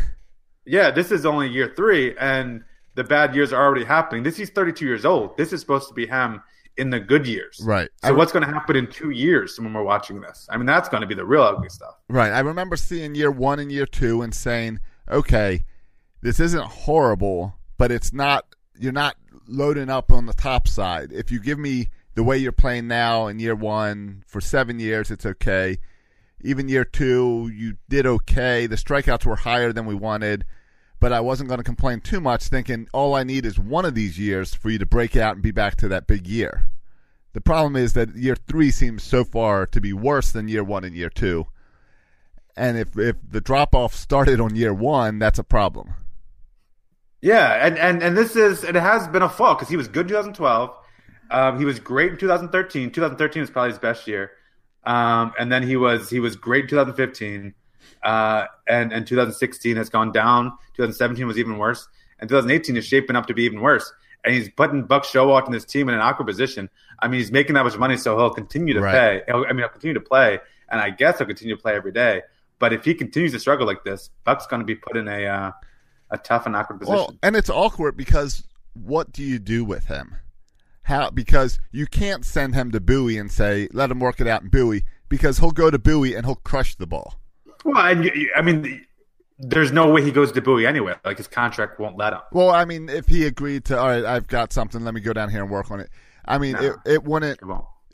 yeah, this is only year three, and the bad years are already happening. This he's 32 years old. This is supposed to be him in the good years. Right. So I- what's going to happen in two years when we're watching this? I mean, that's going to be the real ugly stuff. Right. I remember seeing year one and year two and saying, okay, this isn't horrible, but it's not, you're not loading up on the top side. If you give me the way you're playing now in year one for seven years, it's okay. Even year two, you did okay. The strikeouts were higher than we wanted, but I wasn't going to complain too much, thinking all I need is one of these years for you to break out and be back to that big year. The problem is that year three seems so far to be worse than year one and year two. And if if the drop off started on year one, that's a problem. Yeah, and and and this is it has been a fall because he was good in 2012. Um, he was great in 2013. 2013 was probably his best year. Um, and then he was he was great in 2015. Uh, and and 2016 has gone down. 2017 was even worse, and 2018 is shaping up to be even worse. And he's putting Buck Showalter and his team in an awkward position. I mean, he's making that much money, so he'll continue to Right. pay. He'll, I mean, he'll continue to play, and I guess he'll continue to play every day. But if he continues to struggle like this, Buck's going to be put in a uh, a tough and awkward position. Well, and it's awkward because what do you do with him? How because you can't send him to Bowie and say let him work it out in Bowie because he'll go to Bowie and he'll crush the ball. Well, you- I mean, there's no way he goes to Bowie anyway. Like his contract won't let him. Well, I mean, if he agreed to, all right, I've got something, let me go down here and work on it. I mean, No. it, it wouldn't, It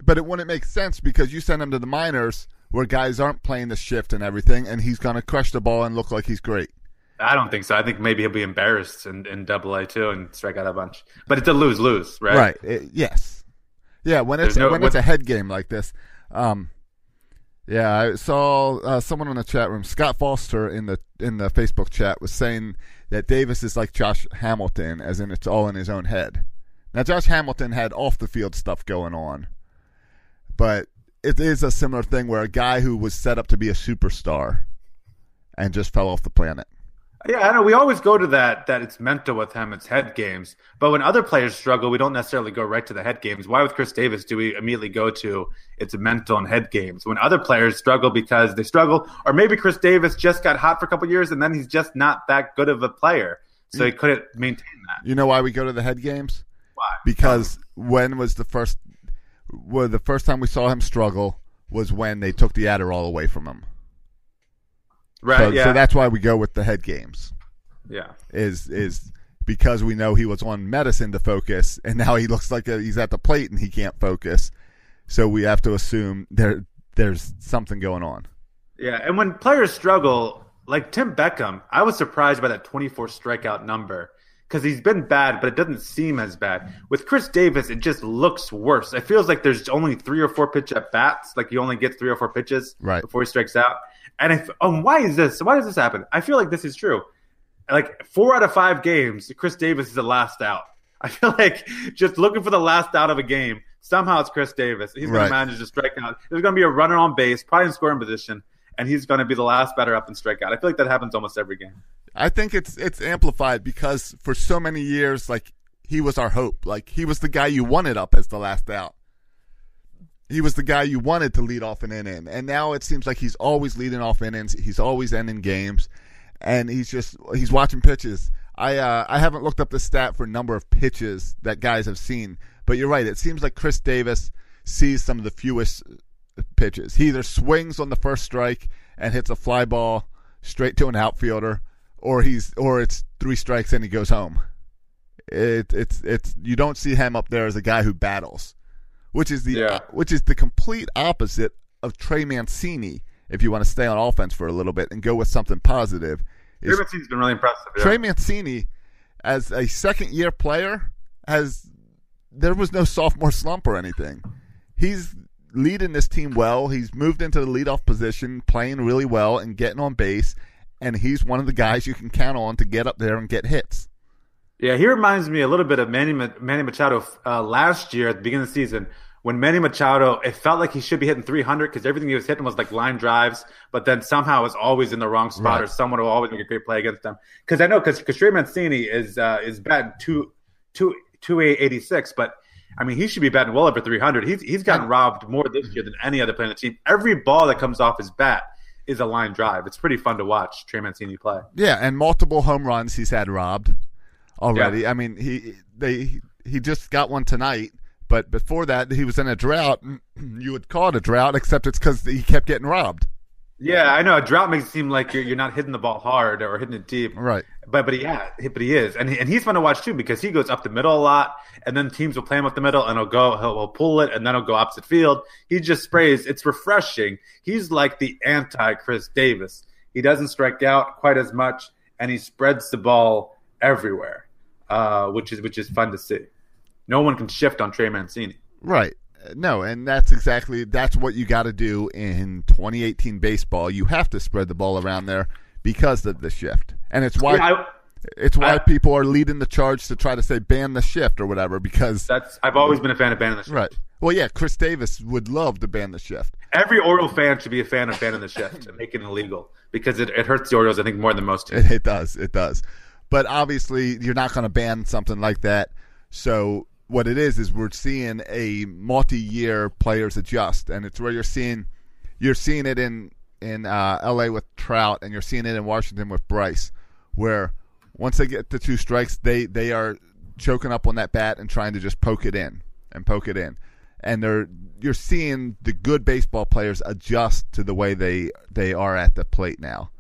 but it wouldn't make sense because you send him to the minors where guys aren't playing the shift and everything, and he's going to crush the ball and look like he's great. I don't think so. I think maybe he'll be embarrassed in, in Double A too and strike out a bunch. But it's a lose lose, right? Right. It- yes. Yeah. When it's no- when it's a head game like this. Um, yeah, I saw uh, someone in the chat room, Scott Foster in the in the Facebook chat was saying that Davis is like Josh Hamilton, as in it's all in his own head. Now, Josh Hamilton had off the field stuff going on, but it is a similar thing where a guy who was set up to be a superstar and just fell off the planet. Yeah, I know. We always go to that that it's mental with him, it's head games. But when other players struggle, we don't necessarily go right to the head games. Why with Chris Davis do we immediately go to it's mental and head games? When other players struggle because they struggle, or maybe Chris Davis just got hot for a couple years and then he's just not that good of a player, so he couldn't maintain that. You know why we go to the head games? Why? Because when was the first well, the first time we saw him struggle was when they took the Adderall away from him. Right? So, yeah. so that's why we go with the head games. yeah. Is is because we know he was on medicine to focus, and now he looks like a, he's at the plate and he can't focus. So we have to assume there there's something going on. Yeah, and when players struggle, like Tim Beckham, I was surprised by that 24 strikeout number because he's been bad, but it doesn't seem as bad. With Chris Davis, it just looks worse. It feels like there's only three or four pitch at bats, like you only get three or four pitches Right. before he strikes out. And if um, why is this? Why does this happen? I feel like this is true. Like four out of five games, Chris Davis is the last out. I feel like just looking for the last out of a game. Somehow it's Chris Davis. He's going Right. to manage to strike out. There's going to be a runner on base, probably in scoring position, and he's going to be the last batter up and strike out. I feel like that happens almost every game. I think it's it's amplified because for so many years, like he was our hope. Like he was the guy you wanted up as the last out. He was the guy you wanted to lead off an inning, and now it seems like he's always leading off innings. He's always ending games, and he's just he's watching pitches. I uh, I haven't looked up the stat for number of pitches that guys have seen, but you're right. It seems like Chris Davis sees some of the fewest pitches. He either swings on the first strike and hits a fly ball straight to an outfielder, or he's or it's three strikes and he goes home. It, it's it's you don't see him up there as a guy who battles, which is the Yeah. Uh, which is the complete opposite of Trey Mancini. If you want to stay on offense for a little bit and go with something positive, Trey Mancini's been really impressive. yeah. Trey Mancini, as a second year player, has there was no sophomore slump or anything. He's leading this team well. He's moved into the leadoff position, playing really well and getting on base, and he's one of the guys you can count on to get up there and get hits. Yeah, he reminds me a little bit of Manny, Manny Machado uh, last year at the beginning of the season when Manny Machado, it felt like he should be hitting 300 because everything he was hitting was like line drives, but then somehow was always in the wrong spot Right. or someone will always make a great play against them. Because I know because Trey Mancini is uh, is batting two two two eighty six, but I mean he should be batting well over 300. He's he's gotten robbed more this year than any other player on the team. Every ball that comes off his bat is a line drive. It's pretty fun to watch Trey Mancini play. Yeah, and multiple home runs he's had robbed already. I mean, he they he just got one tonight, but before that he was in a drought. You would call it a drought, except it's because he kept getting robbed. Yeah, I know. A drought makes it seem like you're, you're not hitting the ball hard or hitting it deep. Right. But but yeah, but he is, and he, and he's fun to watch too because he goes up the middle a lot, and then teams will play him up the middle, and he'll go he'll, he'll pull it, and then he'll go opposite field. He just sprays. It's refreshing. He's like the anti Chris Davis. He doesn't strike out quite as much, and he spreads the ball everywhere, uh, which is which is fun to see. No one can shift on Trey Mancini. Right. No, and that's exactly that's what you got to do in 2018 baseball. You have to spread the ball around there because of the shift, and it's why Yeah, I- it's why I- people are leading the charge to try to say ban the shift or whatever. Because That's I've always been a fan of banning the shift. right. Well, yeah, Chris Davis would love to ban the shift. Every Oriole fan should be a fan of banning the shift and making it illegal because it, it hurts the Orioles, I think, more than most teams. It, it does. It does. But obviously, you're not going to ban something like that. So what it is is we're seeing a multi-year players adjust, and it's where you're seeing you're seeing it in in uh, L.A. with Trout, and you're seeing it in Washington with Bryce, where once they get the two strikes, they they are choking up on that bat and trying to just poke it in and poke it in, and they're you're seeing the good baseball players adjust to the way they they are at the plate now.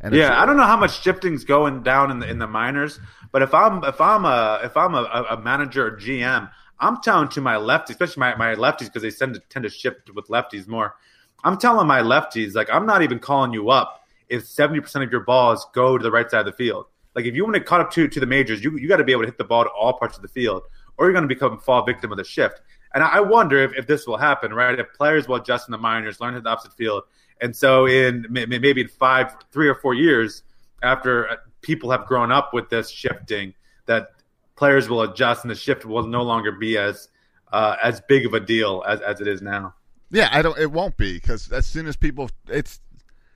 And Yeah, I don't know how much shifting's going down in the in the minors, but if I'm if I'm a if I'm a, a manager or GM, I'm telling to my lefties, especially my, my lefties, because they tend to tend to shift with lefties more. I'm telling my lefties, like I'm not even calling you up if 70% of your balls go to the right side of the field. Like if you want to cut up to to the majors, you you got to be able to hit the ball to all parts of the field, or you're going to become fall victim of the shift. And I I wonder if, if this will happen, right? If players will adjust in the minors, learn to the opposite field, and so in may- may- maybe in five, three or four years, after uh, people have grown up with this shifting, that players will adjust and the shift will no longer be as uh, as big of a deal as, as it is now. Yeah, I don't. It won't be because as soon as people, it's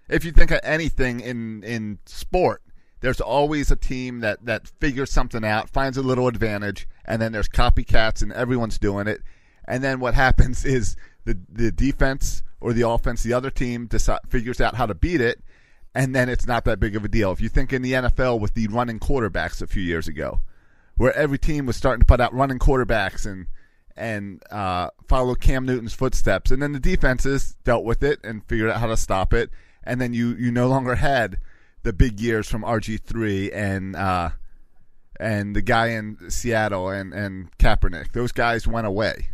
if you think of anything in in sport, there's always a team that that figures something out, finds a little advantage, and then there's copycats, and everyone's doing it. And then what happens is the the defense or the offense, the other team decide, figures out how to beat it, and then it's not that big of a deal. If you think in the NFL with the running quarterbacks a few years ago, where every team was starting to put out running quarterbacks and and uh, follow Cam Newton's footsteps, and then the defenses dealt with it and figured out how to stop it, and then you you no longer had the big years from RG three and uh, and the guy in Seattle and and Kaepernick. Those guys went away.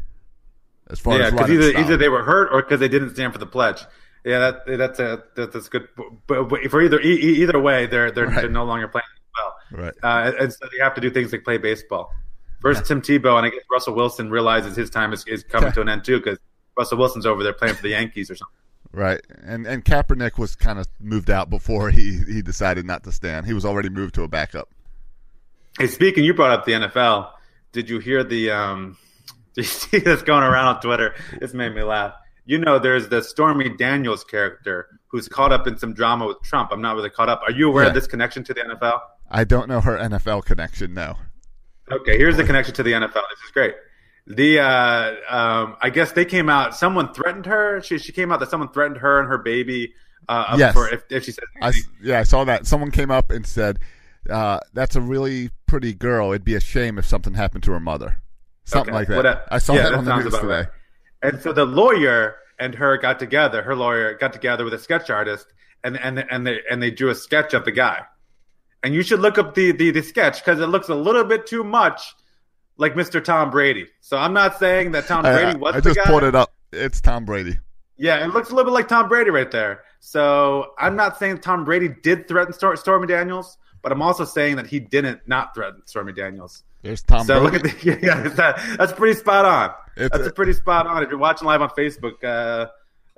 As far yeah, as because either style. either they were hurt or because they didn't stand for the pledge. Yeah, that that's a that, that's good. But, but for either e- either way, they're they're, Right. they're no longer playing well. Right. Uh, and so they have to do things like play baseball. First, Tim Tebow, and I guess Russell Wilson realizes his time is, is coming to an end too because Russell Wilson's over there playing for the Yankees or something. Right, and and Kaepernick was kind of moved out before he he decided not to stand. He was already moved to a backup. Hey, speaking, you brought up the NFL. Did you hear the? Um, you see this going around on Twitter? This made me laugh. You know, there's the Stormy Daniels character who's caught up in some drama with Trump. I'm not really caught up. Are you aware Yeah. of this connection to the NFL? I don't know her NFL connection. No. Okay, here's the connection to the NFL. This is great. The uh, um, I guess they came out. Someone threatened her. She she came out that someone threatened her and her baby. Uh, Yes. For if, if she said I yeah, I saw that. Someone came up and said, uh, "That's a really pretty girl. It'd be a shame if something happened to her mother." Something Okay, like that. whatever. I saw Yeah, that on the news today. right. And so the lawyer and her got together. Her lawyer got together with a sketch artist, and and and they and they drew a sketch of the guy. And you should look up the the, the sketch because it looks a little bit too much like Mr. Tom Brady. So I'm not saying that Tom Brady I- was I just guy. pulled it up. It's Tom Brady. Yeah, it looks a little bit like Tom Brady right there. So I'm not saying Tom Brady did threaten Stor- Stormy Daniels, but I'm also saying that he didn't not threaten Stormy Daniels. There's Tom so Brady. look at the yeah, that, that's pretty spot on. It's that's a- pretty spot on. If you're watching live on Facebook, uh,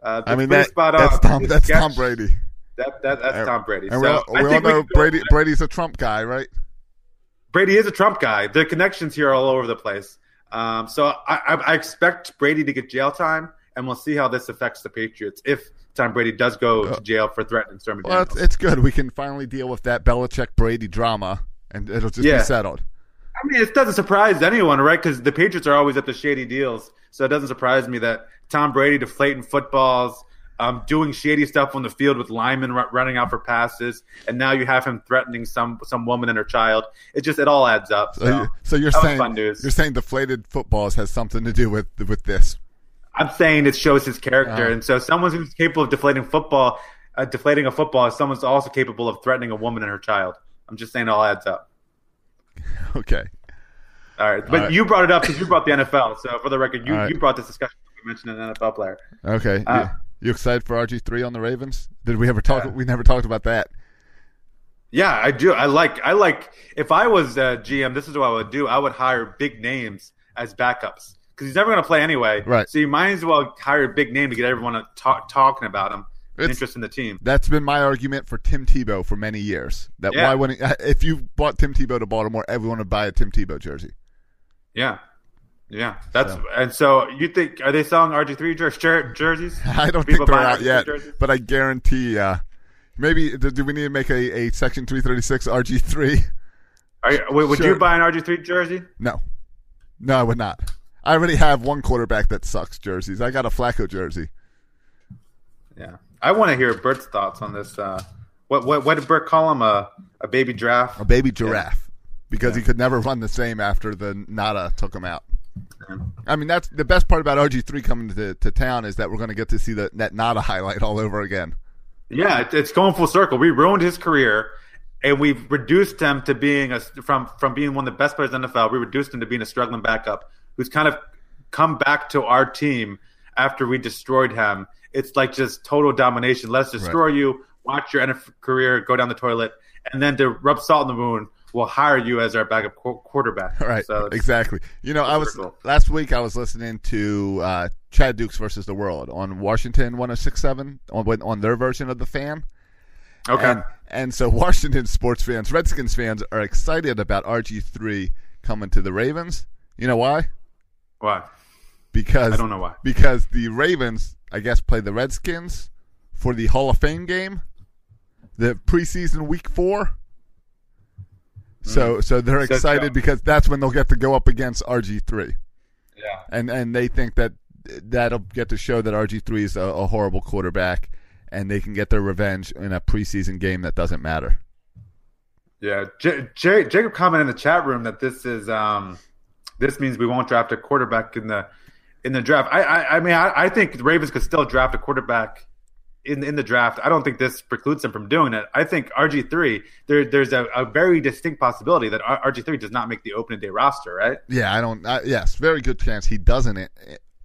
uh, I mean that, spot that's on. Tom. That's sketch- Tom Brady. That, that that's Tom Brady. And so we all, we all we know go Brady. Brady's a Trump guy, right? Brady is a Trump guy. The connections here are all over the place. Um, so I, I, I expect Brady to get jail time, and we'll see how this affects the Patriots if Tom Brady does go to jail for threatening Stormy Well, Daniels. it's, it's good. We can finally deal with that Belichick Brady drama, and it'll just Yeah. be settled. I mean, it doesn't surprise anyone, right? Because the Patriots are always up to shady deals. So it doesn't surprise me that Tom Brady deflating footballs, um, doing shady stuff on the field with linemen ru- running out for passes, and now you have him threatening some some woman and her child. It just it all adds up. So, So, you, so you're saying you're saying deflated footballs has something to do with with this? I'm saying it shows his character, and so someone who's capable of deflating football, uh, deflating a football, is someone's also capable of threatening a woman and her child. I'm just saying it all adds up. Okay. All right, but All right. you brought it up because you brought the NFL. So for the record, you, right. you brought this discussion. You mentioned an NFL player. Okay. Uh, you, you excited for RG three on the Ravens? Did we ever talk? Yeah. We never talked about that. Yeah, I do. I like. I like. If I was uh, GM, this is what I would do. I would hire big names as backups because he's never going to play anyway. Right. So you might as well hire a big name to get everyone talk, talking about him, interest in the team. That's been my argument for Tim Tebow for many years. That Yeah. why wouldn't if you bought Tim Tebow to Baltimore, everyone would buy a Tim Tebow jersey. Yeah. Yeah, that's So- and so you think are they selling RG three jer- jer- jerseys? I don't People think they're out RG3 yet, jerseys? but I guarantee. Uh, maybe do, do we need to make a, a Section three thirty six RG three? Are you, wait, would Sure. you buy an RG three jersey? No, no, I would not. I already have one quarterback that sucks jerseys. I got a Flacco jersey. Yeah, I want to hear Bert's thoughts on this. Uh, what what what did Bert call him? A a baby giraffe? a baby giraffe because he could never run the same after the Ngata took him out. I mean, that's the best part about RG three coming to, to town is that we're going to get to see the, that Ngata highlight all over again. Yeah, it's going full circle. We ruined his career, and we've reduced him to being a from from being one of the best players in the NFL. We reduced him to being a struggling backup who's kind of come back to our team after we destroyed him. It's like just total domination. Let's destroy you. Watch your NFL career go down the toilet, and then to rub salt in the wound, we'll hire you as our backup qu- quarterback. All right, So exactly. You know, I was last week. I was listening to uh, Chad Dukes versus the World on Washington 106.7 on on their version of the fan. Okay. And, and so Washington sports fans, Redskins fans, are excited about RG three coming to the Ravens. You know why? Why? Because I don't know why. Because the Ravens, I guess, play the Redskins for the Hall of Fame game, the preseason week four. So, so they're. So- excited because that's when they'll get to go up against RG three, Yeah. and and they think that that'll get to show that RG three is a, a horrible quarterback, and they can get their revenge in a preseason game that doesn't matter. Yeah, J- J- Jacob commented in the chat room that this is um, this means we won't draft a quarterback in the in the draft. I I, I mean I, I think the Ravens could still draft a quarterback in in the draft. I don't think this precludes them from doing it. I think RG three there there's a, a very distinct possibility that RG three does not make the opening day roster. Right? Yeah, I don't. Uh, yes, very good chance he doesn't it,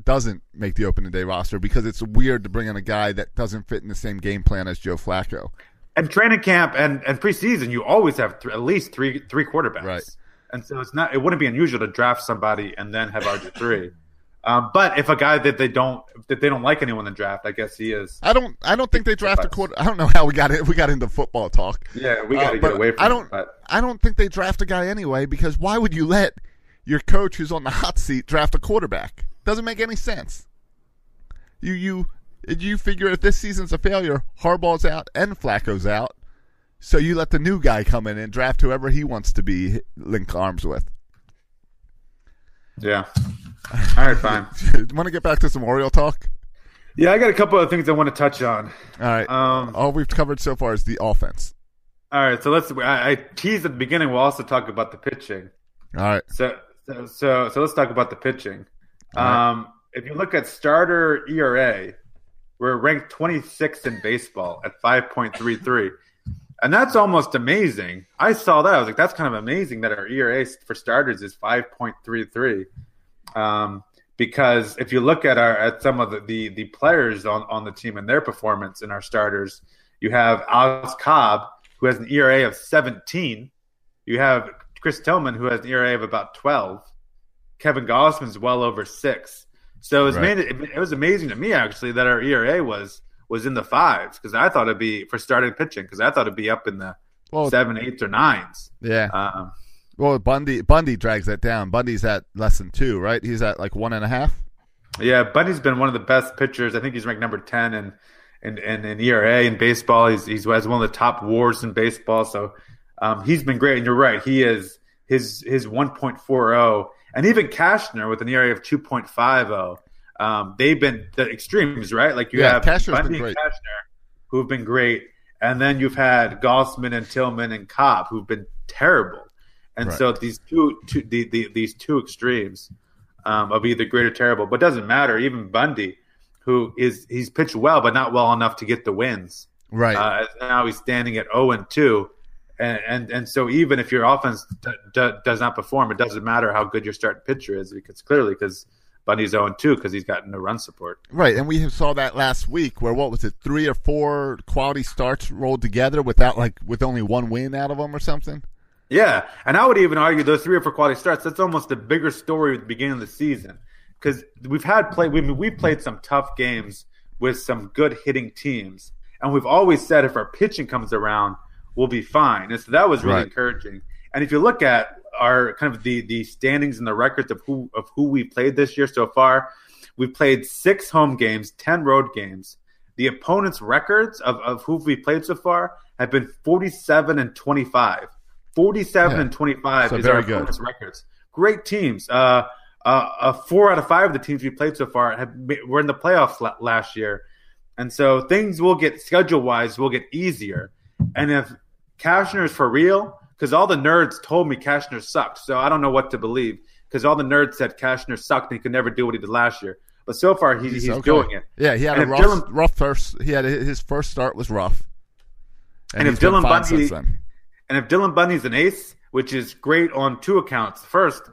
doesn't make the opening day roster because it's weird to bring in a guy that doesn't fit in the same game plan as Joe Flacco. And training camp and and preseason, you always have th- at least three three quarterbacks. Right. And so it's not it wouldn't be unusual to draft somebody and then have RG three. Um, but if a guy that they don't that they don't like anyone in the draft, I guess he is. I don't. I don't think they draft a quarter. I don't know how we got it. We got into football talk. Yeah, we Uh, got to but get away from. I don't. It, but I don't think they draft a guy anyway because why would you let your coach who's on the hot seat draft a quarterback? Doesn't make any sense. You you you figure if this season's a failure, Harbaugh's out and Flacco's out, so you let the new guy come in and draft whoever he wants to be link arms with. yeah. All right, fine. Want to get back to some Oriole talk? Yeah, I got a couple of things I want to touch on. All right. Um, All we've covered so far is the offense. all right, so let's. I, I teased at the beginning. We'll also talk about the pitching. All right. So, so, so, so let's talk about the pitching. Right. Um, if you look at starter ERA, we're ranked 26th in baseball at 5.33. And that's almost amazing. I saw that. I was like, that's kind of amazing that our ERA for starters is 5.33. Um, because if you look at our at some of the, the, the players on, on the team and their performance in our starters, you have Alex Cobb, who has an ERA of 17. You have Chris Tillman, who has an ERA of about 12. Kevin Gausman's well over six. So it was, Right. made, it, it was amazing to me actually that our ERA was was in the fives because I thought it'd be for starting pitching because I thought it'd be up in the Well, seven, eights, or nines. yeah. Um, Well, Bundy Bundy drags that down. Bundy's at less than two, right? He's at like one and a half. Yeah, Bundy's been one of the best pitchers. I think he's ranked number ten in in, in, in ERA in baseball. He's he's has one of the top WARs in baseball. So um, he's been great. And you're right, he is his his 1.40 and even Cashner with an ERA of 2.50. Um, they've been the extremes, right? Like you Yeah, have Cashner's Bundy been and great. Who have been great, and then you've had Gausman and Tillman and Cobb who've been terrible. And Right. so these two, two the, the, these two extremes um, of either great or terrible, but doesn't matter. Even Bundy, who is he's pitched well, but not well enough to get the wins. Right. Uh, now he's standing at zero and two, and and and so even if your offense d- d- does not perform, it doesn't matter how good your starting pitcher is because clearly because Bundy's zero and two because he's got no run support. Right, and we saw that last week where what was it, three or four quality starts rolled together without like with only one win out of them or something. Yeah, and I would even argue those three or four quality starts. That's almost a bigger story at the beginning of the season because we've had play. We we played some tough games with some good hitting teams, and we've always said if our pitching comes around, we'll be fine. And so that was really Right. encouraging. And if you look at our kind of the the standings and the records of who of who we played this year so far, we've played six home games, ten road games. The opponents' records of, of who we played so far have been forty seven and twenty five. 47 Yeah. and 25 So is very our good. opponents' records. Great teams. Uh, uh, uh, four out of five of the teams we played so far have were in the playoffs la- last year, and so things will get schedule wise will get easier. And if Cashner is for real, because all the nerds told me Cashner sucked, so I don't know what to believe. Because all the nerds said Cashner sucked and he could never do what he did last year. But so far he, he's, okay. doing it. Yeah, he had And a rough, Dylan- rough first. He had his first start was rough, And if Dylan Bundy- And if Dylan Bundy's an ace, which is great on two accounts. First,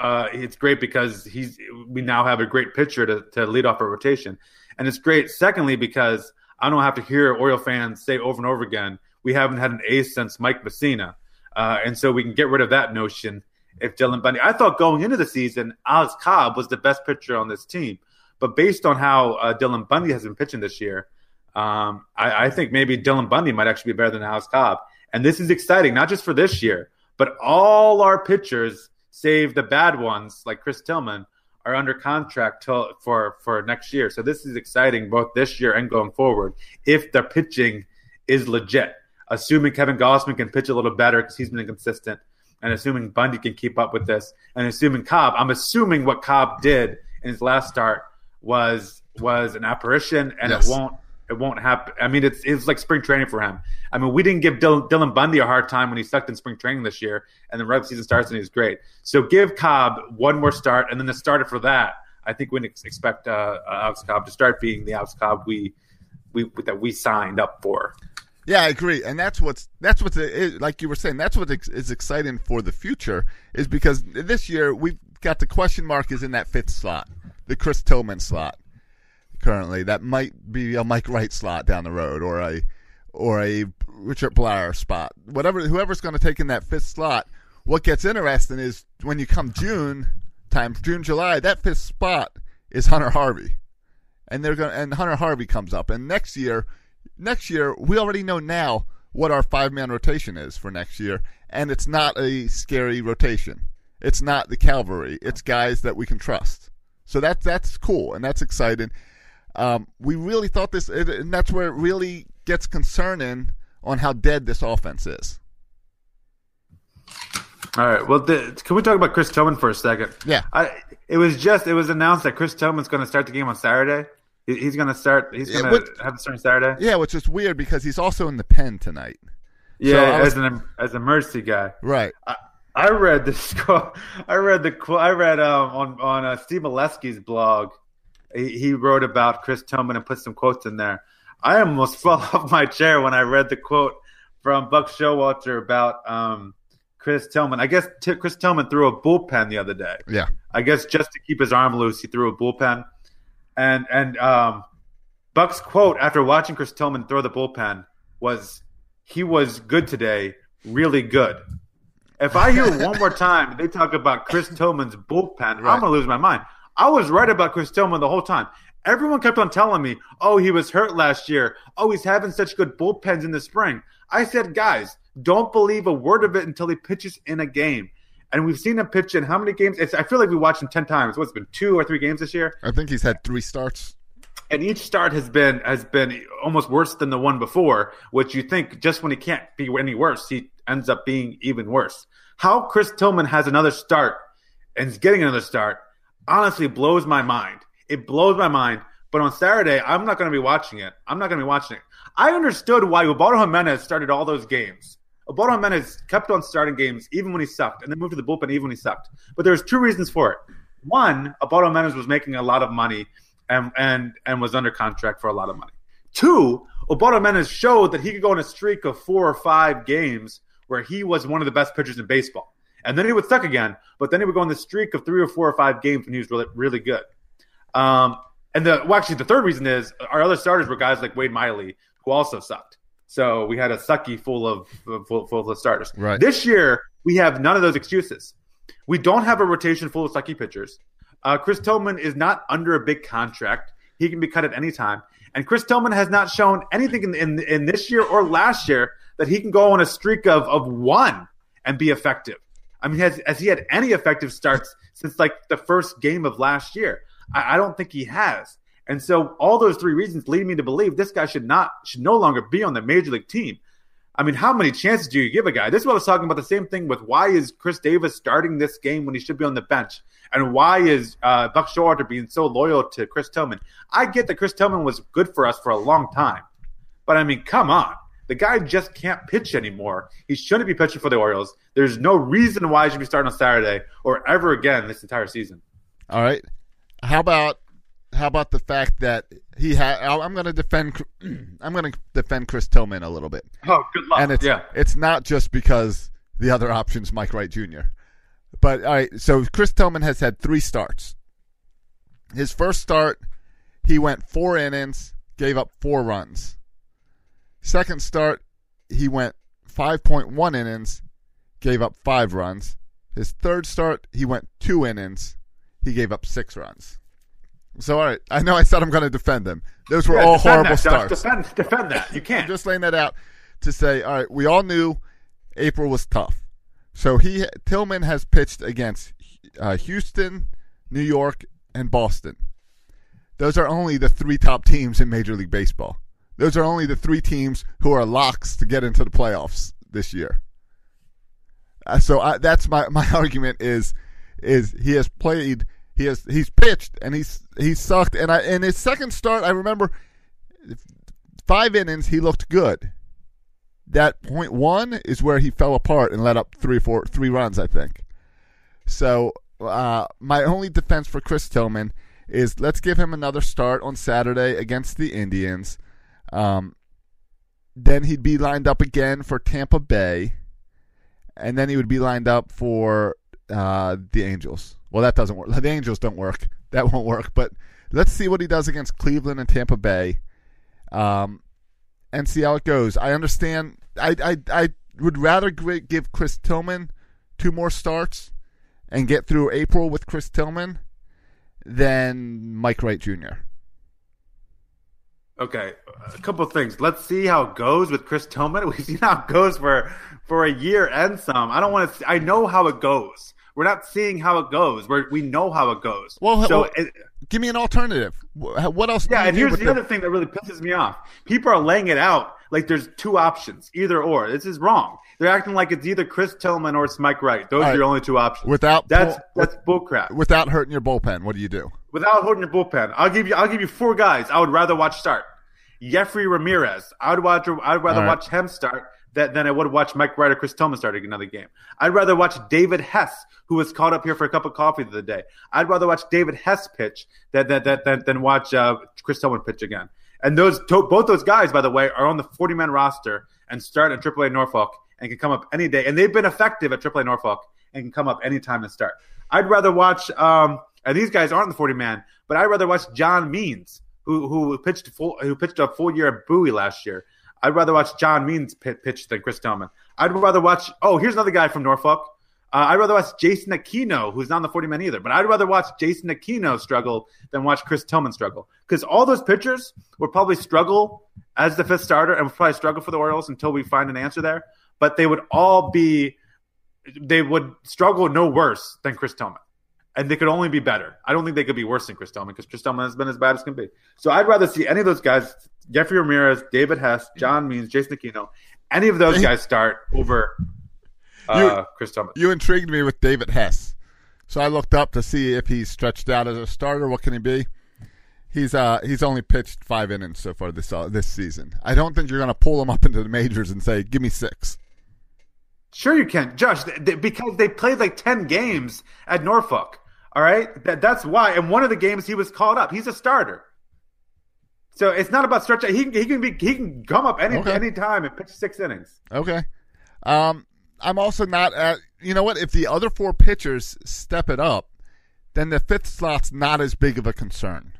uh, it's great because he's we now have a great pitcher to, to lead off our rotation. And it's great, secondly, because I don't have to hear Oriole fans say over and over again, we haven't had an ace since Mike Mussina. Uh, and so we can get rid of that notion if Dylan Bundy. I thought going into the season, Alex Cobb was the best pitcher on this team. But based on how uh, Dylan Bundy has been pitching this year, um, I, I think maybe Dylan Bundy might actually be better than Alex Cobb. And this is exciting, not just for this year, but all our pitchers, save the bad ones like Chris Tillman, are under contract till, for for next year. So this is exciting both this year and going forward. If the pitching is legit, assuming Kevin Gausman can pitch a little better because he's been inconsistent, and assuming Bundy can keep up with this, and assuming Cobb, I'm assuming what Cobb did in his last start was was an apparition, and Yes. it won't it won't happen. I mean, it's it's like spring training for him. I mean, we didn't give Dylan, Dylan Bundy a hard time when he sucked in spring training this year, and the regular season starts and he's great. So give Cobb one more start, and then the starter for that, I think we expect uh, Alex Cobb to start being the Alex Cobb we we that we signed up for. Yeah, I agree, and that's what's that's what's uh, it, like you were saying. That's what is exciting for the future is because this year we've got the question mark is in that fifth slot, the Chris Tillman slot. Currently, that might be a Mike Wright slot down the road, or a or a Richard Bleier spot. Whatever, whoever's going to take in that fifth slot. What gets interesting is when you come June time, June July, that fifth spot is Hunter Harvey, and they're going and Hunter Harvey comes up, and next year next year, we already know now what our five man rotation is for next year, and it's not a scary rotation. It's not the cavalry. It's guys that we can trust. So that's that's cool and that's exciting. Um, we really thought this, and that's where it really gets concerning on how dead this offense is. All right. Well, the, can we talk about Chris Tillman for a second? Yeah. I, it was just it was announced that Chris Tillman's going to start the game on Saturday. He, he's going to start. He's going to have the start Saturday. Yeah, which is weird because he's also in the pen tonight. Yeah, I was- as an as a mercy guy. Right. I, I read this quote. I read the. I read um, on on uh, Steve Melewski's blog. He, he wrote about Chris Tillman and put some quotes in there. I almost fell off my chair when I read the quote from Buck Showalter about um, Chris Tillman. I guess t- Chris Tillman threw a bullpen the other day. Yeah. I guess just to keep his arm loose, he threw a bullpen. And and um, Buck's quote after watching Chris Tillman throw the bullpen was he was good today, really good. If I hear one more time they talk about Chris Tillman's bullpen, I'm gonna lose my mind. I was right about Chris Tillman the whole time. Everyone kept on telling me, "Oh, he was hurt last year. Oh, he's having such good bullpens in the spring." I said, "Guys, don't believe a word of it until he pitches in a game." And we've seen him pitch in how many games? It's, I feel like we watched him ten times. What's it been two or three games this year? I think he's had three starts. and each start has been has been almost worse than the one before. Which you think just when he can't be any worse, he ends up being even worse. How Chris Tillman has another start and is getting another start honestly blows my mind. It blows my mind. But on Saturday, I'm not going to be watching it. I'm not going to be watching it. I understood why Ubaldo Jimenez started all those games. Ubaldo Jimenez kept on starting games even when he sucked, and then moved to the bullpen even when he sucked. But there's two reasons for it. One, Ubaldo Jimenez was making a lot of money and and and was under contract for a lot of money. Two, Ubaldo Jimenez showed that he could go on a streak of four or five games where he was one of the best pitchers in baseball. And then he would suck again, but then he would go on the streak of three or four or five games when he was really, really good. Um, and the well, actually, the third reason is our other starters were guys like Wade Miley, who also sucked. So we had a sucky full of full, full of starters. Right. This year, we have none of those excuses. We don't have a rotation full of sucky pitchers. Uh, Chris Tillman is not under a big contract. He can be cut at any time. And Chris Tillman has not shown anything in, in, in this year or last year that he can go on a streak of, of one and be effective. I mean, has, has he had any effective starts since like the first game of last year? I, I don't think he has. And so all those three reasons lead me to believe this guy should not should no longer be on the major league team. I mean, how many chances do you give a guy? This is what I was talking about. The same thing with why is Chris Davis starting this game when he should be on the bench, and why is uh, Buck Showalter being so loyal to Chris Tillman? I get that Chris Tillman was good for us for a long time, but I mean, come on, the guy just can't pitch anymore. He shouldn't be pitching for the Orioles. There's no reason why he should be starting on Saturday or ever again this entire season. All right. How about how about the fact that he had? I'm going to defend. I'm going to defend Chris Tillman a little bit, Oh, good luck. and it's yeah. it's not just because the other option's Mike Wright Jr. But all right, so Chris Tillman has had three starts. His first start, he went four innings, gave up four runs. Second start, he went 5.1 innings, gave up five runs. His third start, he went two innings, he gave up six runs. So, all right, I know I said I'm going to defend them. Those were Yeah, all horrible that, starts. Defend, defend that. You can't. I'm just laying that out to say, all right, we all knew April was tough. So he Tillman has pitched against uh, Houston, New York, and Boston. Those are only the three top teams in Major League Baseball. Those are only the three teams who are locks to get into the playoffs this year. Uh, so I, that's my, my argument is is he has played he has he's pitched and he's he's sucked and I in his second start I remember five innings he looked good. That point one is where he fell apart and let up three four three runs I think. So uh, my only defense for Chris Tillman is let's give him another start on Saturday against the Indians. Um, then he'd be lined up again for Tampa Bay, and then he would be lined up for uh, the Angels. Well, that doesn't work. The Angels don't work. That won't work. But let's see what he does against Cleveland and Tampa Bay, um, and see how it goes. I understand. I I, I would rather give Chris Tillman two more starts and get through April with Chris Tillman than Mike Wright Jr. Okay, a couple things. Let's see how it goes with Chris Tillman. We've seen how it goes for for a year and some. I don't want to. I know how it goes. We're not seeing how it goes. We we know how it goes. Well, so well, it, give me an alternative. What else? do yeah, and here's with the other thing that really pisses me off. People are laying it out like there's two options, either or. This is wrong. They're acting like it's either Chris Tillman or it's Mike Wright. Those All are right. your only two options. Without that's bull- that's bullcrap. without hurting your bullpen. What do you do? Without hurting your bullpen, I'll give you I'll give you four guys I would rather watch start. Jeffrey Ramirez. I would watch I'd rather right. watch him start than, than I would watch Mike or Chris Tillman starting another game. I'd rather watch David Hess, who was called up here for a cup of coffee the other day. I'd rather watch David Hess pitch than than than, than, watch uh, Chris Tillman pitch again. And those both those guys, by the way, are on the 40 man roster and start at AAA Norfolk and can come up any day. And they've been effective at AAA Norfolk and can come up anytime and start. I'd rather watch, um, and these guys aren't the 40 man, but I'd rather watch John Means, who who pitched full who pitched a full year at Bowie last year. I'd rather watch John Means pitch than Chris Tillman. I'd rather watch. Oh, here's another guy from Norfolk. Uh, I'd rather watch Jason Aquino, who's not on the 40 man either, but I'd rather watch Jason Aquino struggle than watch Chris Tillman struggle. Because all those pitchers would probably struggle as the fifth starter and would probably struggle for the Orioles until we find an answer there. But they would all be, they would struggle no worse than Chris Tillman. And they could only be better. I don't think they could be worse than Chris Tillman because Chris Tillman has been as bad as can be. So I'd rather see any of those guys, Jeffrey Ramirez, David Hess, John Means, Jason Aquino, any of those guys start over uh, you, Chris Tillman. You intrigued me with David Hess, so I looked up to see if he's stretched out as a starter. What can he be? He's uh he's only pitched five innings so far this uh, this season. I don't think you're going to pull him up into the majors and say, "Give me six. Sure, you can, Josh, they, because they played like ten games at Norfolk. All right, that, that's why. And one of the games he was called up. He's a starter. So it's not about stretch. He, he can be he can come up any okay. any time and pitch six innings. Okay. Um, I'm also not at. You know what? If the other four pitchers step it up, then the fifth slot's not as big of a concern.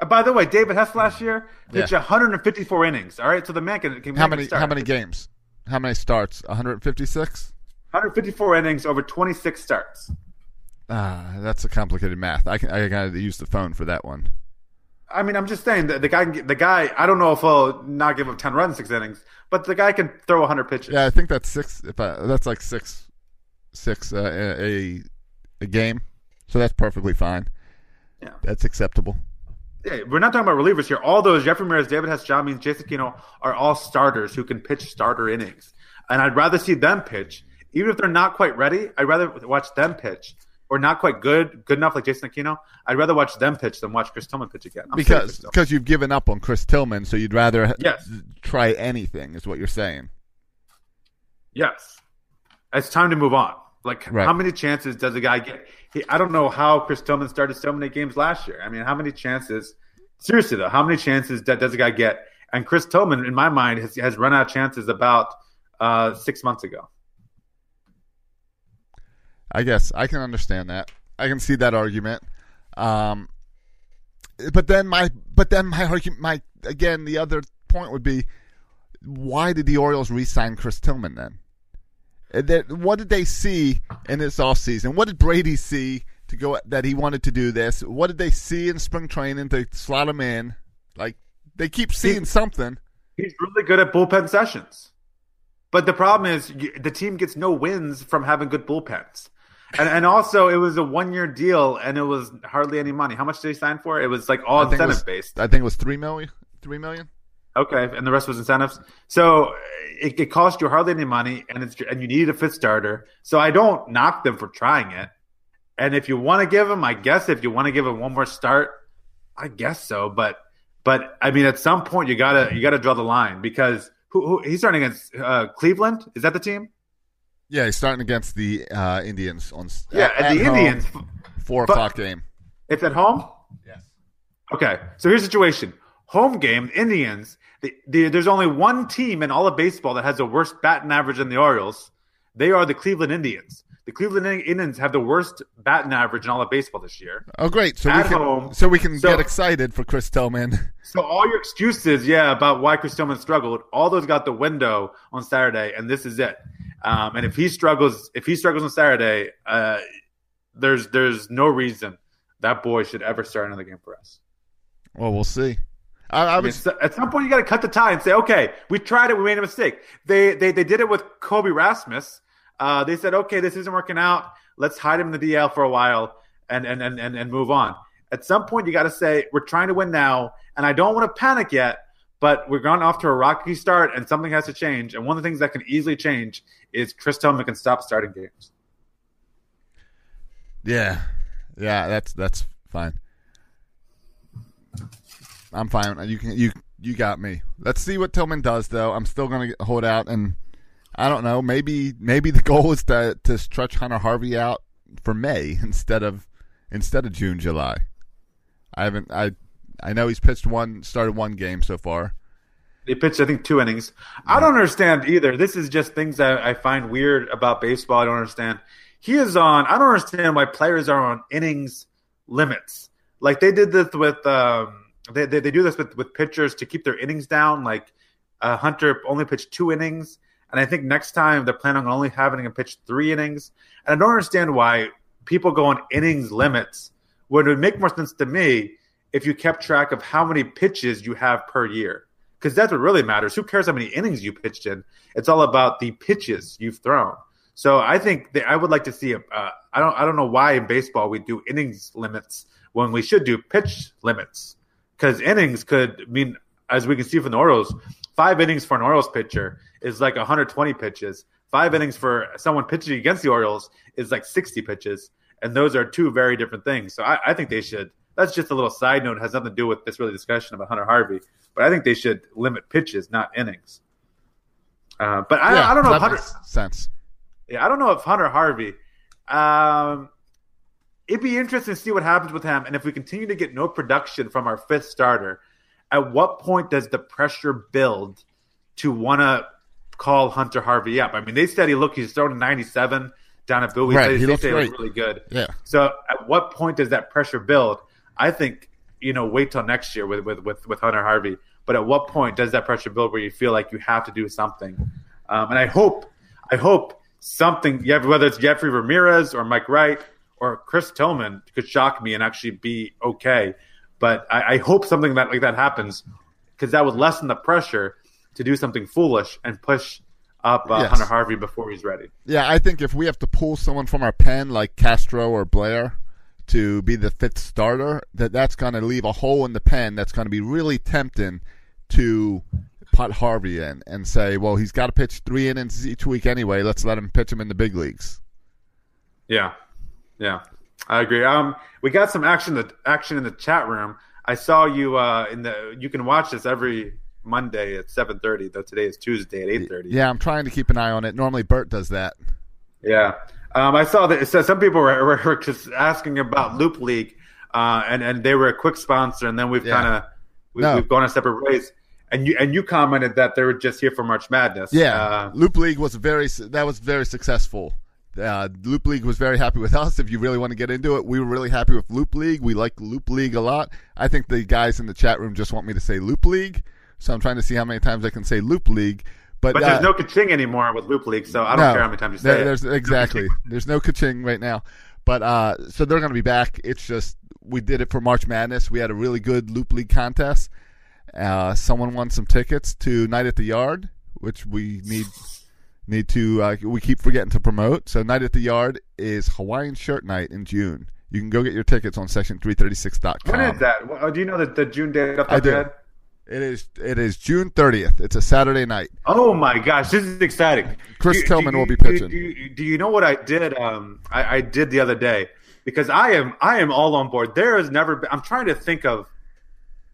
Uh, by the way, David Hess last year pitched yeah. 154 innings. All right, so the man can, can how many how many games? How many starts? 156. 154 innings over 26 starts. Ah, that's a complicated math. I can I got to use the phone for that one. I mean, I'm just saying that the guy, the guy. I don't know if he'll not give up 10 runs six innings, but the guy can throw 100 pitches. Yeah, I think that's six. If I, that's like six, six uh, a a game, so that's perfectly fine. Yeah, that's acceptable. Yeah, we're not talking about relievers here. All those Jeffrey Ramirez, David Hess, John Means, Jason Aquino are all starters who can pitch starter innings, and I'd rather see them pitch, even if they're not quite ready. I'd rather watch them pitch or not quite good, good enough like Jason Aquino, I'd rather watch them pitch than watch Chris Tillman pitch again. I'm because because you've given up on Chris Tillman, so you'd rather yes. try anything, is what you're saying. Yes, it's time to move on. Like, right. how many chances does a guy get? He, I don't know how Chris Tillman started so many games last year. I mean, how many chances? Seriously though, how many chances does a guy get? And Chris Tillman, in my mind, has, has run out of chances about uh, six months ago. I guess I can understand that. I can see that argument. Um, but then my but then my argument my again the other point would be why did the Orioles re-sign Chris Tillman then? That what did they see in this offseason? What did Brady see to go that he wanted to do this? What did they see in spring training to slot him in? Like they keep seeing something. He's really good at bullpen sessions. But the problem is the team gets no wins from having good bullpens and, and also it was a one year deal and it was hardly any money. How much did he sign for? It was like all incentive was, based. I think it was three million. Three million. Okay, and the rest was incentives. So it, it cost you hardly any money, and it's and you needed a fifth starter. So I don't knock them for trying it. And if you want to give him, I guess if you want to give him one more start, I guess so. But but I mean, at some point you gotta you gotta draw the line because who, who he's starting against uh, Cleveland? Is that the team? Yeah, he's starting against the uh, Indians on. Yeah, at, at the home, Indians. Four o'clock game. It's at home. Yes. Okay, so here's the situation: home game, Indians. The, the, there's only one team in all of baseball that has a worse batting average than the Orioles. They are the Cleveland Indians. The Cleveland Indians have the worst batting average in all of baseball this year. Oh, great! So at we can, home, so we can so, get excited for Chris Tillman. So all your excuses, yeah, about why Chris Tillman struggled, all those got the window on Saturday, and this is it. Um, and if he struggles, if he struggles on Saturday, uh, there's there's no reason that boy should ever start another game for us. Well, we'll see. I, I, was, I mean, at some point you got to cut the tie and say, okay, we tried it, we made a mistake. They they they did it with Colby Rasmus. Uh, they said, okay, this isn't working out. Let's hide him in the DL for a while and and and and, and move on. At some point, you got to say, we're trying to win now, and I don't want to panic yet but we're going off to a rocky start, and something has to change. And one of the things that can easily change is Chris Tillman can stop starting games. Yeah, yeah, that's that's fine. I'm fine. Uh, you can you you got me. Let's see what Tillman does, though. I'm still to hold out, and I don't know. Maybe maybe the goal is to to stretch Hunter Harvey out for May instead of instead of June, July. I haven't. I I know he's pitched one, started one game so far. He pitched, I think, two innings. I don't understand either. This is just things that I find weird about baseball. I don't understand. He is on. I don't understand why players are on innings limits. Like they did this with. Um, they, they, they do this with with pitchers to keep their innings down. Like Uh, Hunter only pitched two innings, and I think next time they're planning on only having him pitch three innings. And I don't understand why people go on innings limits when it would make more sense to me if you kept track of how many pitches you have per year. Because that's what really matters. Who cares how many innings you pitched in? It's all about the pitches you've thrown. So I think that I would like to see a. Uh, I don't. I don't know why in baseball we do innings limits when we should do pitch limits. Because innings could mean, as we can see from the Orioles, five innings for an Orioles pitcher is like 120 pitches. Five innings for someone pitching against the Orioles is like 60 pitches, and those are two very different things. So I, I think they should. That's just a little side note. It has nothing to do with this really discussion about Hunter Harvey, but I think they should limit pitches, not innings. Uh, but I, Yeah, I don't know if Hunter. makes sense. Yeah, I don't know if Hunter Harvey. Um, it'd be interesting to see what happens with him, and if we continue to get no production from our fifth starter, at what point does the pressure build to want to call Hunter Harvey up? I mean, they said he look he's thrown 97 down at Bowie. Right, They, he they looks say it was great. really good. Yeah. So at what point does that pressure build? I think you know wait till next year with with with, with Hunter Harvey. But at what point does that pressure build where you feel like you have to do something? Um, and I hope I hope something yeah, whether it's Jeffrey Ramirez or Mike Wright or Chris Tillman could shock me and actually be okay. But I, I hope something that like that happens because that would lessen the pressure to do something foolish and push up uh, Yes. Hunter Harvey before he's ready. Yeah, I think if we have to pull someone from our pen like Castro or Bleier to be the fifth starter, that that's going to leave a hole in the pen that's going to be really tempting to put Harvey in and say, well, he's got to pitch three innings each week anyway. Let's let him pitch him in the big leagues. Yeah, yeah, I agree. Um, we got some action the action in the chat room. I saw you uh in the. You can watch this every Monday at seven thirty. Though today is Tuesday at eight thirty. Yeah, I'm trying to keep an eye on it. Normally, Bert does that. Yeah. Um, I saw that it says some people were, were, were just asking about Loop League, uh, and and they were a quick sponsor, and then we've Yeah. kind of we've, No. we've gone our separate ways. And you and you commented that they were just here for March Madness. Yeah, Uh, Loop League was very that was very successful. Uh, Loop League was very happy with us. If you really want to get into it, we were really happy with Loop League. We like Loop League a lot. I think the guys in the chat room just want me to say Loop League, so I'm trying to see how many times I can say Loop League. But, but uh, there's no kaching anymore with Loop League, so I don't no, care how many times you say there- it. There's exactly. There's no kaching right now. But uh, so they're going to be back. It's just we did it for March Madness. We had a really good Loop League contest. Uh, someone won some tickets to Night at the Yard, which we need need to. Uh, we keep forgetting to promote. So Night at the Yard is Hawaiian Shirt Night in June. You can go get your tickets on section336.com. When is that? Do you know the, the June date up I there? do. Ed? It is it is June 30th. It's a Saturday night. Oh my gosh, this is exciting. Chris Do- do Tillman you- will be pitching. Do, you- do you know what I did? Um, I, I did the other day because I am I am all on board. There has never been. I'm trying to think of,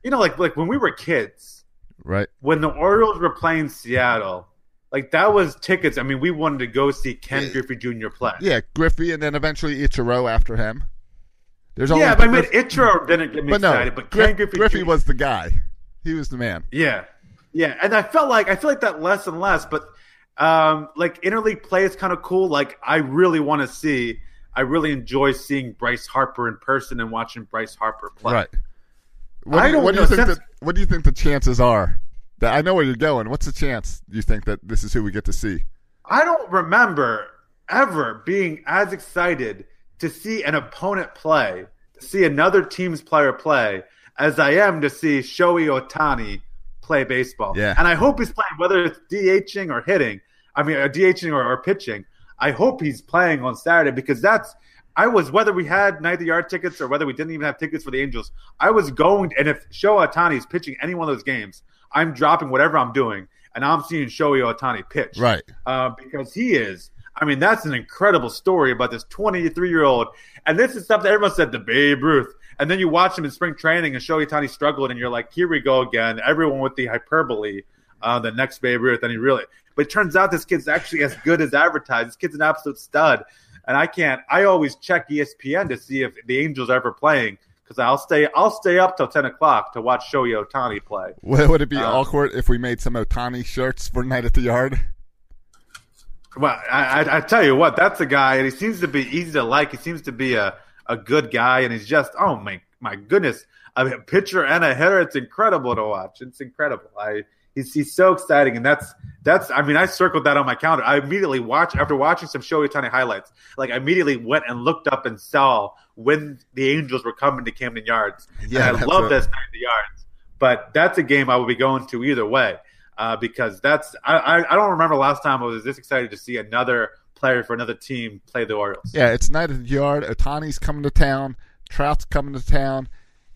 you know, like like when we were kids, Right. when the Orioles were playing Seattle, like that was tickets. I mean, we wanted to go see Ken Griffey Jr. play. Yeah, Griffey, and then eventually Ichiro after him. There's only yeah, but I mean, Ichiro didn't get me but no, excited, but Griff- Ken Griffey, Griffey Jr. was the guy. He was the man. Yeah, yeah, and I felt like I feel like that less and less, but um, like interleague play is kind of cool. Like I really want to see. I really enjoy seeing Bryce Harper in person and watching Bryce Harper play. Right. What do you, don't what do you think? that, what do you think the chances are? That I know where you're going. What's the chance you think that this is who we get to see? I don't remember ever being as excited to see an opponent play, to see another team's player play, as I am to see Shohei Ohtani play baseball. Yeah. And I hope he's playing, whether it's DHing or hitting, I mean, uh, DHing or, or pitching. I hope he's playing on Saturday because that's. I was whether we had night of the yard tickets or whether we didn't even have tickets for the Angels. I was going, and if Shohei Ohtani is pitching any one of those games, I'm dropping whatever I'm doing, and I'm seeing Shohei Ohtani pitch Right. uh, because he is. I mean, that's an incredible story about this 23 year old. And this is stuff that everyone said the Babe Ruth. And then you watch him in spring training and Shohei Ohtani struggled, and you're like, here we go again. Everyone with the hyperbole, uh, the next Babe Ruth. And he really, but it turns out this kid's actually as good as advertised. This kid's an absolute stud. And I can't, I always check ESPN to see if the Angels are ever playing because I'll stay, I'll stay up till 10 o'clock to watch Shohei Ohtani play. Would would it be Uh, awkward if we made some Ohtani shirts for Night at the Yard? Well, I, I, I tell you what, that's a guy, and he seems to be easy to like. He seems to be a, a good guy, and he's just oh my my goodness, I mean, a pitcher and a hitter. It's incredible to watch. It's incredible. I he's he's so exciting, and that's that's. I mean, I circled that on my calendar. I immediately watched after watching some Shohei Ohtani highlights. Like I immediately went and looked up and saw when the Angels were coming to Camden Yards. Yeah, and I love that night the Yards. But that's a game I will be going to either way uh, because that's I, I I don't remember last time I was this excited to see another player for another team play the Orioles. Yeah, it's night at the yard. Ohtani's coming to town. Trout's coming to town,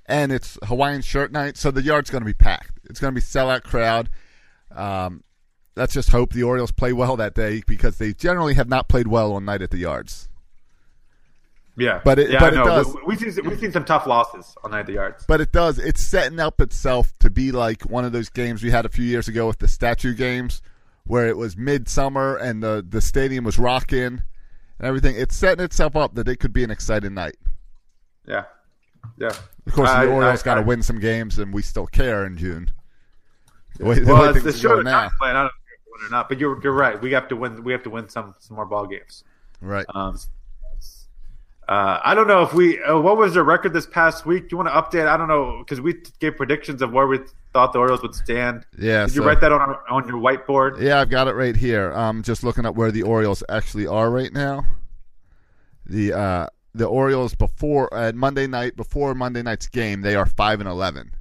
and it's Hawaiian shirt night, so the yard's going to be packed. It's going to be sellout crowd. Um, let's just hope the Orioles play well that day because they generally have not played well on night at the yards. Yeah, But it- yeah, but it does- We, we've seen we've seen some tough losses on night at the Yards. But it does. It's setting up itself to be like one of those games we had a few years ago with the statue games, where it was midsummer and the the stadium was rocking and everything. It's setting itself up that it could be an exciting night. Yeah, yeah. Of course, I- the Orioles got to win some games, and we still care in June. The way, the Well, way it's the show now, playing. I don't know if you win or not, but you're you're right. We have to win. We have to win some some more ball games. right? Um, uh, I don't know if we. Uh, what was the record this past week? Do you want to update? I don't know because we gave predictions of where we thought the Orioles would stand. Yeah, Did you write that on our, on your whiteboard? Yeah, I've got it right here. I'm just looking at where the Orioles actually are right now. The uh, the Orioles before uh, Monday night before Monday night's game, they are five and eleven.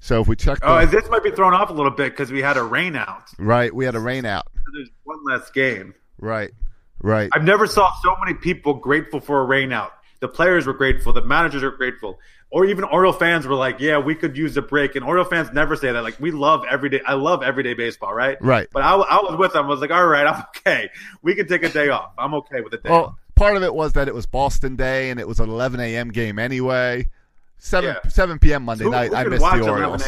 So if we check, Oh, the- and this might be thrown off a little bit because we had a rain out. right, we had a rain out. There's one less game. Right, right. I've never saw so many people grateful for a rainout. The players were grateful. The managers were grateful. Or even Oriole fans were like, "Yeah, we could use a break." And Oriole fans never say that. Like, we love everyday. I love everyday baseball, right? Right. But I, I was with them. I was like, "All right, I'm okay. We can take a day off. I'm okay with a day." off. Part of it was that it was Boston Day and it was an 11 a.m. game anyway. Seven Yeah. 7 p.m. Monday Who, night. who I missed watch the 11 Orioles.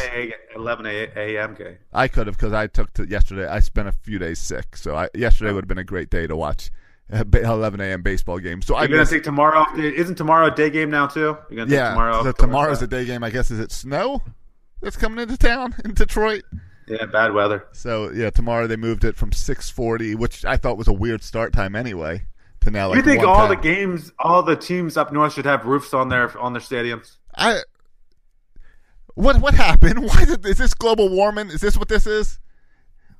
11 a.m. game? I could have because I took to yesterday. I spent a few days sick, so I, yesterday would have been a great day to watch uh, a 11 a.m. baseball game. So I You're gonna take tomorrow. Isn't tomorrow a day game now too? You're gonna yeah. tomorrow. so tomorrow's a day game. I guess is it snow that's coming into town in Detroit. Yeah, bad weather. So yeah, tomorrow they moved it from 6:40, which I thought was a weird start time anyway, to now like you think all the games, all the teams up north should have roofs on their on their stadiums? I what what happened? Why did, is this global warming? Is this what this is?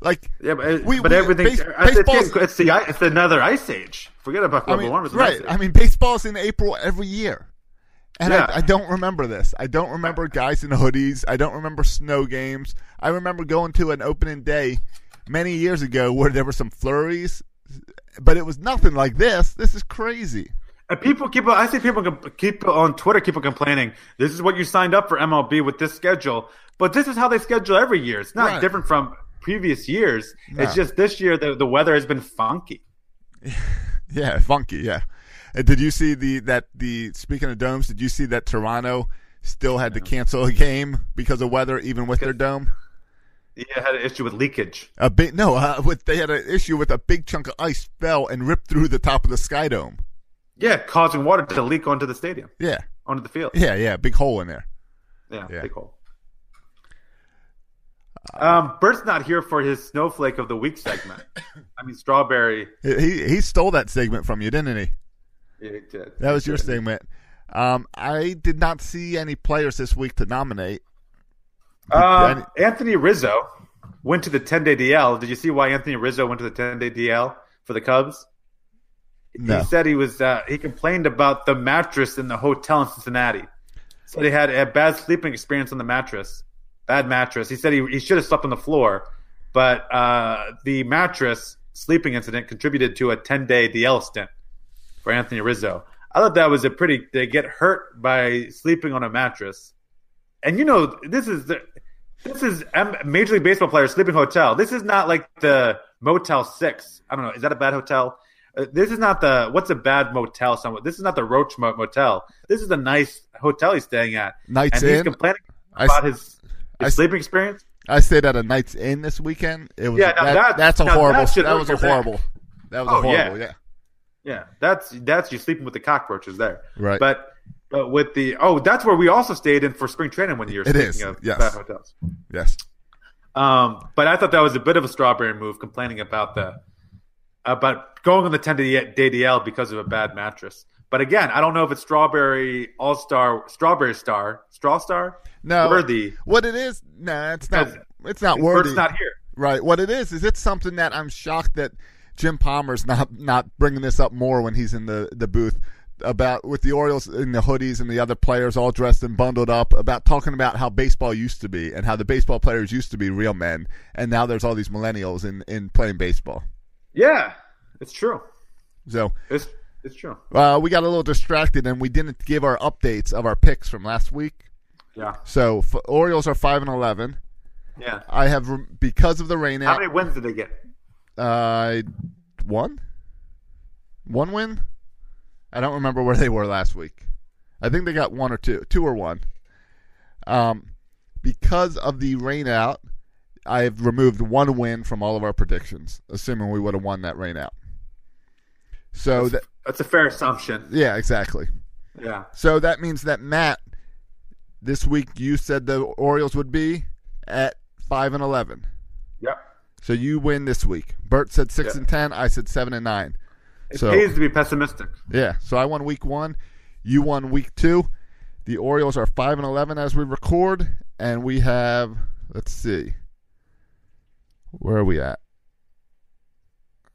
Like Yeah, but, We- but we- everything. base- uh, it's, baseball's- it's the it's another ice age. Forget about I global mean, warming. It's right? I mean, baseball's in April every year, and Yeah. I, I don't remember this. I don't remember guys in hoodies. I don't remember snow games. I remember going to an opening day many years ago where there were some flurries, but it was nothing like this. This is crazy. And people keep. I see people keep on Twitter. Keep complaining. This is what you signed up for MLB with this schedule, but this is how they schedule every year. It's not Right. different from previous years. It's just this year the the weather has been funky. Yeah, funky. Yeah. Uh, did you see the that the speaking of domes? Did you see that Toronto still had to cancel a game because of weather, even with their dome? Yeah, had an issue with leakage. A big no, uh, with they had an issue with a big chunk of ice fell and ripped through the top of the sky dome. Yeah, causing water to leak onto the stadium, Yeah, onto the field. yeah, yeah, big hole in there. Yeah, Yeah. big hole. Um, Bert's not here for his snowflake of the week segment. I mean, strawberry. He he stole that segment from you, didn't he? Yeah, he did. That was your segment. Um, I did not see any players this week to nominate. Um, Anthony Rizzo went to the 10 day DL. Did you see why Anthony Rizzo went to the 10 day DL for the Cubs? No. He said he was uh, he complained about the mattress in the hotel in Cincinnati. Said he had a bad sleeping experience on the mattress, bad mattress. He said he, he should have slept on the floor, but uh, the mattress sleeping incident contributed to a 10 day DL stint for Anthony Rizzo. I thought that was a pretty. They get hurt by sleeping on a mattress, and you know this is the this is Major League Baseball players sleeping hotel. This is not like the Motel Six. I don't know. Is that a bad hotel? Uh, this is not the what's a bad motel? Somewhat. This is not the Roach Mo- Motel. This is a nice hotel he's staying at. Nights and he's complaining I about s- his, his I sleeping experience. I stayed at a Knights Inn this weekend. It was Yeah, that, that- that's a now that horrible. That, was a horrible. That was Oh, a horrible. yeah. yeah. Yeah, that's that's you sleeping with the cockroaches there. Right. But but with the oh, that's where we also stayed in for spring training one year. It speaking is, of yes. bad hotels. Yes. Um, but I thought that was a bit of a strawberry move, complaining about the Uh, about going on the ten day DL because of a bad mattress. But again, I don't know if it's Strawberry All Star, Strawberry Star, Straw Star, No, Worthy. What it is? Nah, it's not. It's not worthy. not here. Right. What it is is it's something that I'm shocked that Jim Palmer's not not bringing this up more when he's in the the booth about with the Orioles in the hoodies and the other players all dressed and bundled up about talking about how baseball used to be and how the baseball players used to be real men and now there's all these millennials in in playing baseball. Yeah, it's true. So It's it's true. uh, we got a little distracted and we didn't give our updates of our picks from last week. Yeah, So f- Orioles are five and eleven. yeah. I have because of the rain How out. many wins did they get? Uh, one, one win. I don't remember where they were last week. I think they got one or two, two or one. Um, because of the rain out, I have removed one win from all of our predictions, assuming we would have won that rain out. So that That's a fair assumption. yeah, exactly. Yeah. So that means that Matt, this week you said the Orioles would be at five and eleven. Yep. So you win this week. Bert said six Yeah. and ten. I said seven and nine. It So pays to be pessimistic. yeah, so I won week one. You won week two. The Orioles are five and eleven as we record, and we have let's see, where are we at?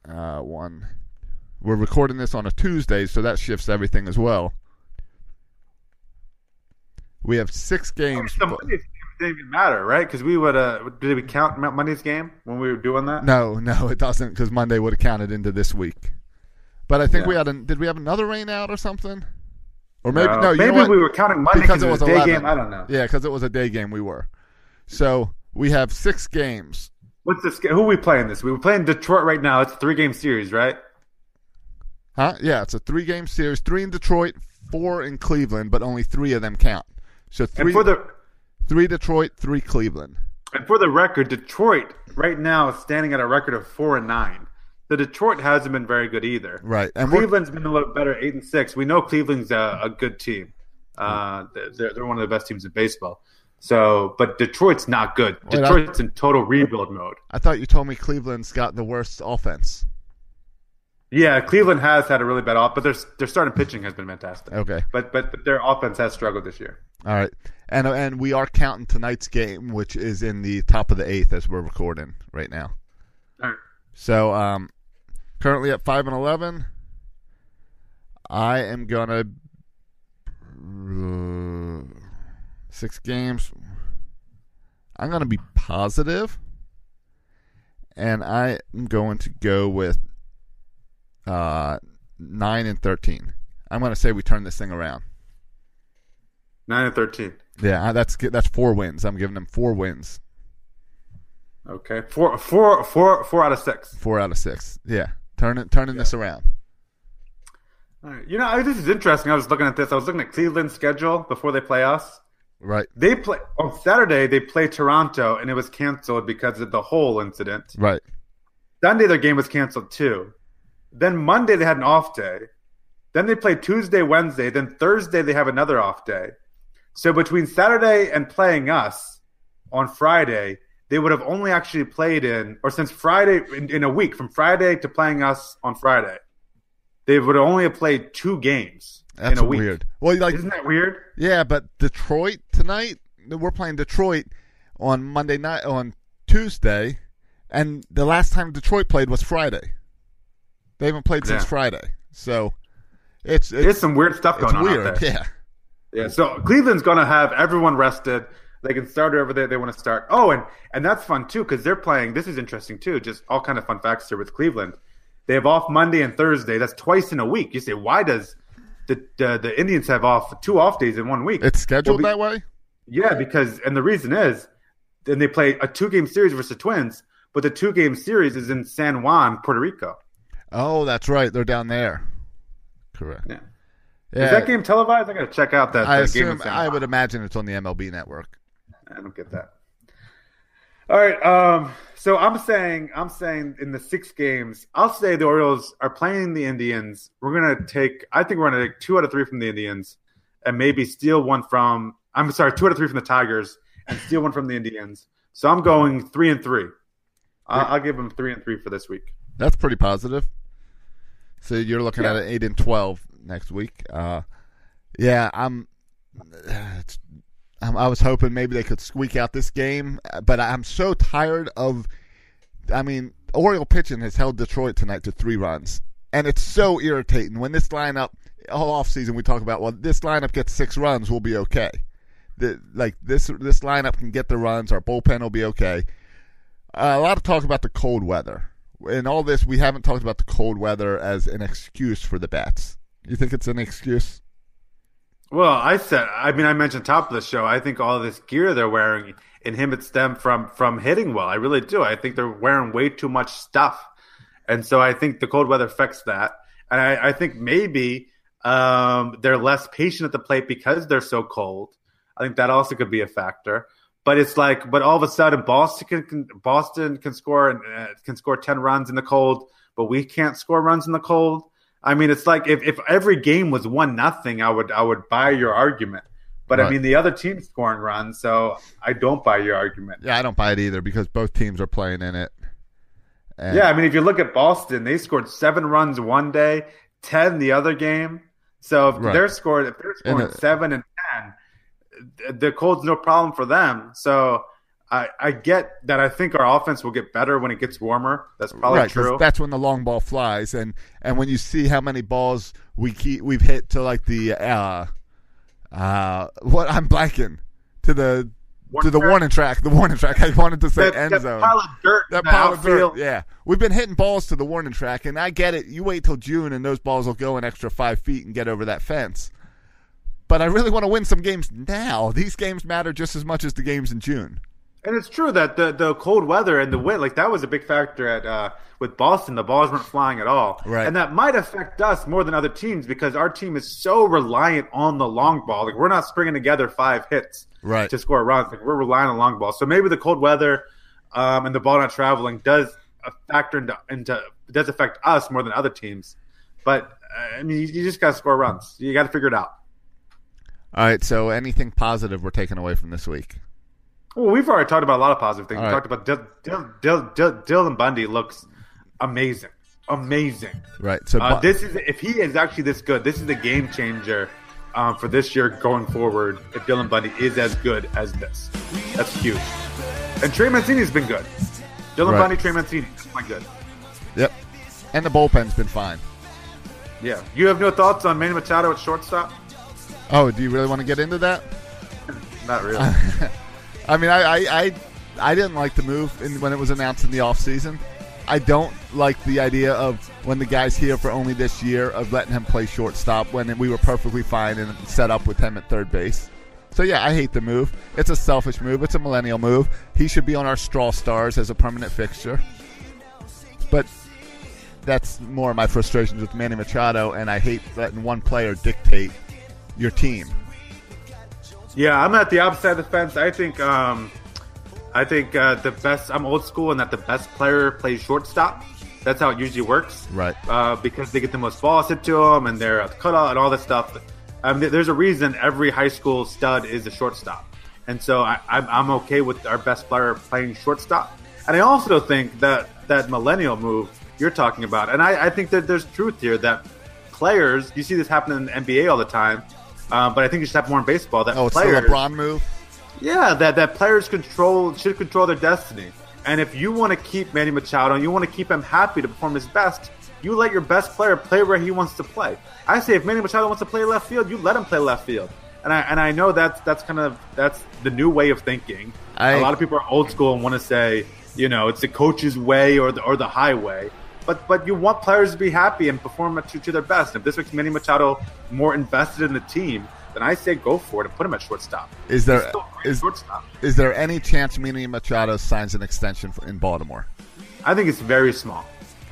Uh, one. We're recording this on a Tuesday, so that shifts everything as well. We have six games. The Monday's game didn't even matter, right? Because we would. Uh, did we count Mo- Monday's game when we were doing that? No, no, it doesn't because Monday would have counted into this week. But I think Yeah. we had a. Did we have another rain out or something? Or maybe No. no. you know Maybe we were counting Monday because it was a day 11. game. I don't know. Yeah, because it was a day game. We were. So we have six games. What's this? Who are we playing this? We were playing Detroit right now. It's a three game series, right? Huh? Yeah, it's a three game series. Three in Detroit, four in Cleveland, but only three of them count. So three, And for the three Detroit, three Cleveland. and for the record, Detroit right now is standing at a record of four and nine. The Detroit hasn't been very good either. Right, and Cleveland's been a little better, eight and six. We know Cleveland's a, a good team. Uh, they're, they're one of the best teams in baseball. So, but Detroit's not good. Wait, I- Detroit's in total rebuild mode. I thought you told me Cleveland's got the worst offense. Yeah, Cleveland has had a really bad off, but their their starting pitching has been fantastic. Okay. but but, but their offense has struggled this year. All right, and and we are counting tonight's game, which is in the top of the eighth as we're recording right now. All right. So, um, currently at five and eleven, I am gonna six games. I'm gonna be positive, and I am going to go with uh nine and thirteen. I'm gonna say we turn this thing around. Nine and thirteen. Yeah, that's that's four wins. I'm giving them four wins, Okay, four four four four out of six. four out of six. Yeah, turning turning this around. All right. You know, I- this is interesting. I was looking at this. I was looking at Cleveland's schedule before they play us. Right, They play on Saturday. They play Toronto, and it was canceled because of the whole incident. right. Sunday, their game was canceled too. Then Monday, they had an off day. Then they play Tuesday, Wednesday. Then Thursday, they have another off day. So between Saturday and playing us on Friday, they would have only actually played in, or since Friday, in, in a week, from Friday to playing us on Friday, they would only have played two games That's in a week. weird. Well, like Isn't that weird? yeah, but Detroit tonight. We're playing Detroit on Monday night on Tuesday, and the last time Detroit played was Friday. They haven't played since Friday, so it's There's it's some weird stuff it's going on weird. out there. Yeah, Yeah, so Cleveland's going to have everyone rested. They can start wherever they, they want to start. Oh, and and that's fun too because they're playing. This is interesting too. Just all kind of fun facts here with Cleveland. They have off Monday and Thursday. That's twice in a week. You say why does the the, the Indians have off two off days in one week? it's scheduled Well, that way. Yeah, because and the reason is, then they play a two game series versus the Twins, but the two game series is in San Juan, Puerto Rico. Oh, that's right. They're down there. Correct. Yeah. Yeah. Is that game televised? I got to check out that. I that game in assume I would imagine it's on the MLB network. I don't get that. All right. Um, so I'm saying, I'm saying in the six games, I'll say the Orioles are playing the Indians. We're gonna take, I think we're gonna take two out of three from the Indians, and maybe steal one from. I'm sorry, two out of three from the Tigers, and steal one from the Indians. So I'm going three and three. I'll, I'll give them three and three for this week. That's pretty positive. So you're looking Yeah. at an eight and twelve next week. Uh, yeah, I'm, I'm. I was hoping maybe they could squeak out this game, but I'm so tired of. I mean, Oriole pitching has held Detroit tonight to three runs, and it's so irritating when this lineup all off season we talk about. Well, this lineup gets six runs, we'll be okay. The, like this this lineup can get the runs. Our bullpen will be okay. Uh, a lot of talk about the cold weather. In all this, we haven't talked about the cold weather as an excuse for the bats. You think it's an excuse? Well, I said, I mean, I mentioned top of the show. I think all this gear they're wearing inhibits them from from hitting well. I really do. I think they're wearing way too much stuff, and so I think the cold weather affects that. And I, I think maybe um, they're less patient at the plate because they're so cold. I think that also could be a factor. But it's like, but all of a sudden, Boston can, can Boston can score uh, can score ten runs in the cold, but we can't score runs in the cold. I mean, it's like if, if every game was one nothing, I would I would buy your argument. But right. I mean, the other team's scoring runs, so I don't buy your argument. Yeah, I don't buy it either because both teams are playing in it. And yeah, I mean, if you look at Boston, they scored seven runs one day, ten the other game. So if right. they're scored, if they're scoring seven and the cold's no problem for them. So I, I get that. I think our offense will get better when it gets warmer. That's probably right, true. That's when the long ball flies, and and when you see how many balls we keep, we've hit to like the uh, uh, what I'm blanking to the warning to the track? warning track. The warning track. I wanted to say that, end that zone. Pile of dirt. That pile of dirt. Yeah, we've been hitting balls to the warning track, and I get it. You wait till June, and those balls will go an extra five feet and get over that fence but I really want to win some games now. These games matter just as much as the games in June. And it's true that the the cold weather and the wind, like that was a big factor at uh, with Boston. The balls weren't flying at all, right? And that might affect us more than other teams because our team is so reliant on the long ball. Like we're not springing together five hits, right, to score runs. Like we're relying on long ball. So maybe the cold weather um, and the ball not traveling does factor into, into does affect us more than other teams. But uh, I mean, you, you just got to score runs. You got to figure it out. All right. So, anything positive we're taking away from this week? Well, we've already talked about a lot of positive things. All we right. talked about Dylan, Dylan, Dylan, Dylan Bundy looks amazing, amazing. Right. So uh, this is if he is actually this good, this is a game changer um, for this year going forward. If Dylan Bundy is as good as this, that's huge. And Trey Mancini's been good. Dylan right. Bundy, Trey Mancini, quite good. Yep. And the bullpen's been fine. Yeah. You have no thoughts on Manny Machado at shortstop? Oh, do you really want to get into that? Not really. I mean, I, I, I, I, didn't like the move in, when it was announced in the offseason. I don't like the idea of when the guy's here for only this year of letting him play shortstop when we were perfectly fine and set up with him at third base. So yeah, I hate the move. It's a selfish move. It's a millennial move. He should be on our straw stars as a permanent fixture. But that's more of my frustrations with Manny Machado, and I hate letting one player dictate your team. Yeah, I'm at the opposite of the fence. I think um, I think uh, the best. I'm old school, and that the best player plays shortstop. That's how it usually works. Right. Uh, because they get the most balls hit to them, and they're cut out and all this stuff. Um, there's a reason every high school stud is a shortstop, and so I, am okay with our best player playing shortstop. And I also think that that millennial move you're talking about, and I, I think that there's truth here that players. You see this happen in the NBA all the time um, but I think you should have more in baseball. That oh, it's players, the LeBron move. Yeah, that that players control should control their destiny. And if you want to keep Manny Machado and you want to keep him happy to perform his best, you let your best player play where he wants to play. I say if Manny Machado wants to play left field, you let him play left field. And I and I know that's that's kind of that's the new way of thinking. I, a lot of people are old school and want to say, you know, it's the coach's way or the or the highway. But but you want players to be happy and perform to, to their best. If this makes Manny Machado more invested in the team, then I say go for it and put him at shortstop. Is there is, shortstop. is there any chance Manny Machado signs an extension in Baltimore? I think it's very small.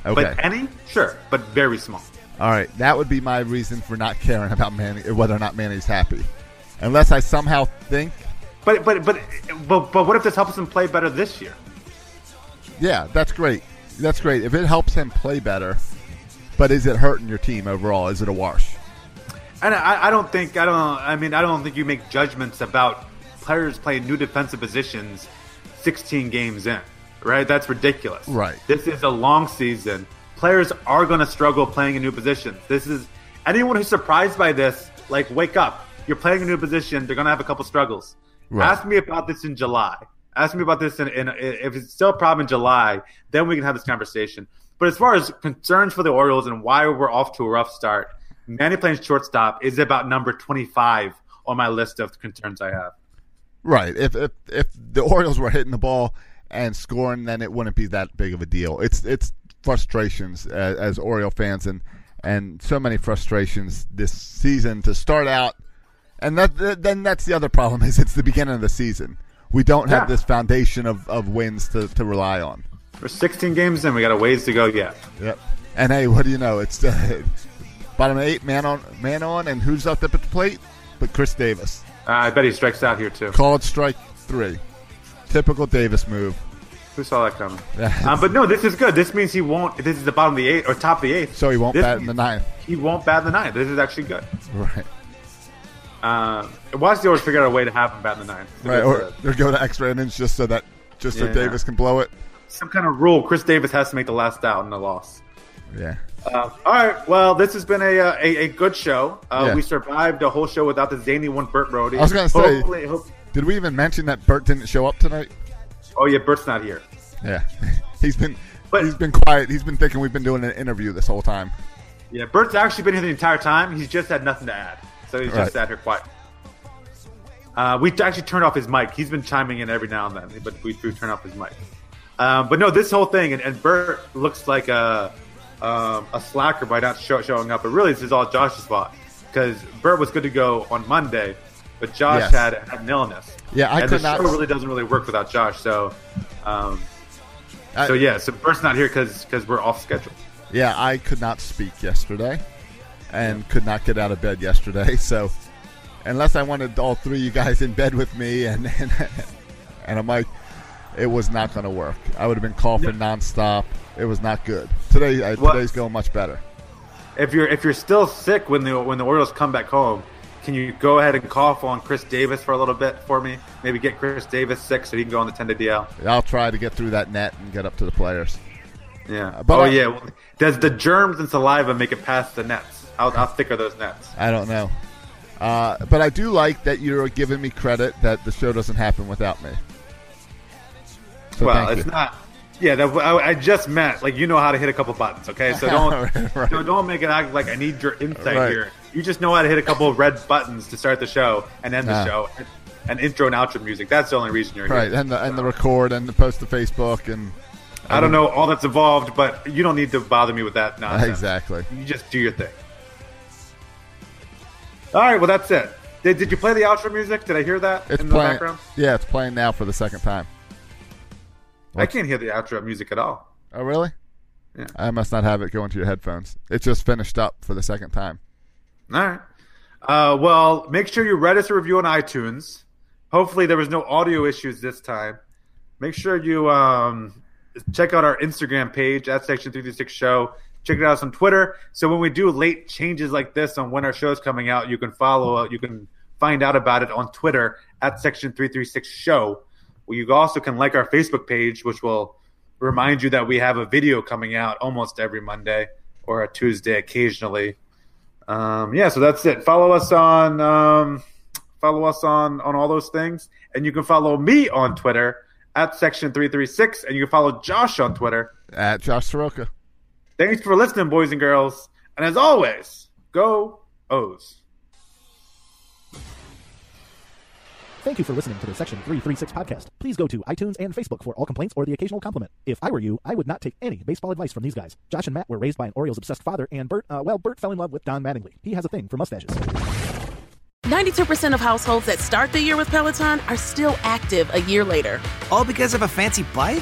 Okay. But any, sure, but very small. All right, that would be my reason for not caring about Manny, whether or not Manny's happy, unless I somehow think. But but but but but what if this helps him play better this year? Yeah, that's great. That's great. If it helps him play better, but is it hurting your team overall? Is it a wash? And I, I don't think I don't. I mean, I don't think you make judgments about players playing new defensive positions 16 games in. Right? That's ridiculous. Right. This is a long season. Players are going to struggle playing in new positions. This is anyone who's surprised by this, like, wake up. You're playing a new position. They're gonna have a couple struggles. Right. Ask me about this in July. Ask me about this in if it's still a problem in July, then we can have this conversation. But as far as concerns for the Orioles and why we're off to a rough start, Manny playing shortstop is about number 25 on my list of concerns I have. Right. If if if the Orioles were hitting the ball and scoring, then it wouldn't be that big of a deal. It's it's frustrations as, as Oriole fans and and so many frustrations this season to start out. And that- then that's the other problem is it's the beginning of the season. We don't have Yeah. this foundation of, of wins to, to rely on. We're 16 games in. We got a ways to go yet. Yep. And hey, what do you know? It's uh, bottom eight, man on, man on, and who's up at the plate? But Chris Davis. Uh, I bet he strikes out here too. Called strike three. Typical Davis move. Who saw that coming? Um, but no, this is good. This means he won't. This is the bottom of the eighth or top of the eighth. So he won't This bat in the ninth. He won't bat in the ninth. This is actually good. Right. Um, watch the Orioles figure out a way to have him bat in the ninth. Right. Or, or go to extra innings just so that just so Yeah. Davis can blow it. Some kind of rule. Chris Davis has to make the last out in the loss. Yeah. Uh, all right. Well, this has been a uh, a, a good show. Uh, Yeah. We survived a whole show without the zany one, Bert Brody. I was gonna say- Hopefully- hope- Did we even mention that Bert didn't show up tonight? oh yeah, Bert's not here. Yeah. he's been But- he's been quiet. He's been thinking we've been doing an interview this whole time. Yeah, Bert's actually been here the entire time. He's just had nothing to add, so he's Right. just sat here quiet. Uh, we actually turned off his mic. He's been chiming in every now and then, but we, we turned off his mic. Um, but no, this whole thing, and, and Bert looks like a um, a slacker by not show, showing up. But really, this is all Josh's fault because Bert was good to go on Monday, but Josh Yes. had, had an illness. Yeah, I and could the not- show really doesn't really work without Josh. So, um, I- so yeah, so Bert's not here because because we're off schedule. Yeah, I could not speak yesterday, and could not get out of bed yesterday. So, unless I wanted all three of you guys in bed with me, and and, and I'm like, it was not going to work. I would have been coughing nonstop. It was not good. Today, uh, today's going much better. if you're if you're still sick when the when the Orioles come back home, can you go ahead and cough on Chris Davis for a little bit for me? Maybe get Chris Davis sick so he can go on the 10 day DL. I'll try to get through that net and get up to the players. Yeah. But oh I- yeah. Does the germs and saliva make it past the nets? How, how thick are those nets? I don't know. Uh, but I do like that you're giving me credit that the show doesn't happen without me. So well, it's you. not. Yeah, that, I, I just meant like you know how to hit a couple buttons. Okay, so don't Right. don't, don't make it act like I need your insight Right. here. You just know how to hit a couple of red buttons to start the show and end the Ah. show, and, and intro and outro music. That's the only reason you're Right, here. Right, and the, and the record and the post to Facebook and I don't know all that's involved, but you don't need to bother me with that nonsense. exactly. You just do your thing. All right, well that's it. Did, did you play the outro music? Did I hear that It's in the playing. background? Yeah, it's playing now for the second time. I can't hear the outro music at all. Oh, really? Yeah. I must not have it going to your headphones. It just finished up for the second time. All right. Uh, well, make sure you write us a review on iTunes. Hopefully, there was no audio issues this time. Make sure you um, check out our Instagram page at Section 336 Show. Check it out on Twitter. So when we do late changes like this on when our show's coming out, you can follow. You can find out about it on Twitter at Section 336 Show. You also can like our Facebook page, which will remind you that we have a video coming out almost every Monday or a Tuesday occasionally. Um, yeah, so that's it. Follow us on um, follow us on on all those things, and you can follow me on Twitter at section three three six, and you can follow Josh on Twitter. At Josh Soroka. Thanks for listening, boys and girls, and as always, go O's. Thank you for listening to the Section 336 podcast. Please go to iTunes and Facebook for all complaints or the occasional compliment. If I were you, I would not take any baseball advice from these guys. Josh and Matt were raised by an Orioles obsessed father, and Bert, uh, well, Bert fell in love with Don Mattingly. He has a thing for mustaches. 92% of households that start the year with Peloton are still active a year later. All because of a fancy bike?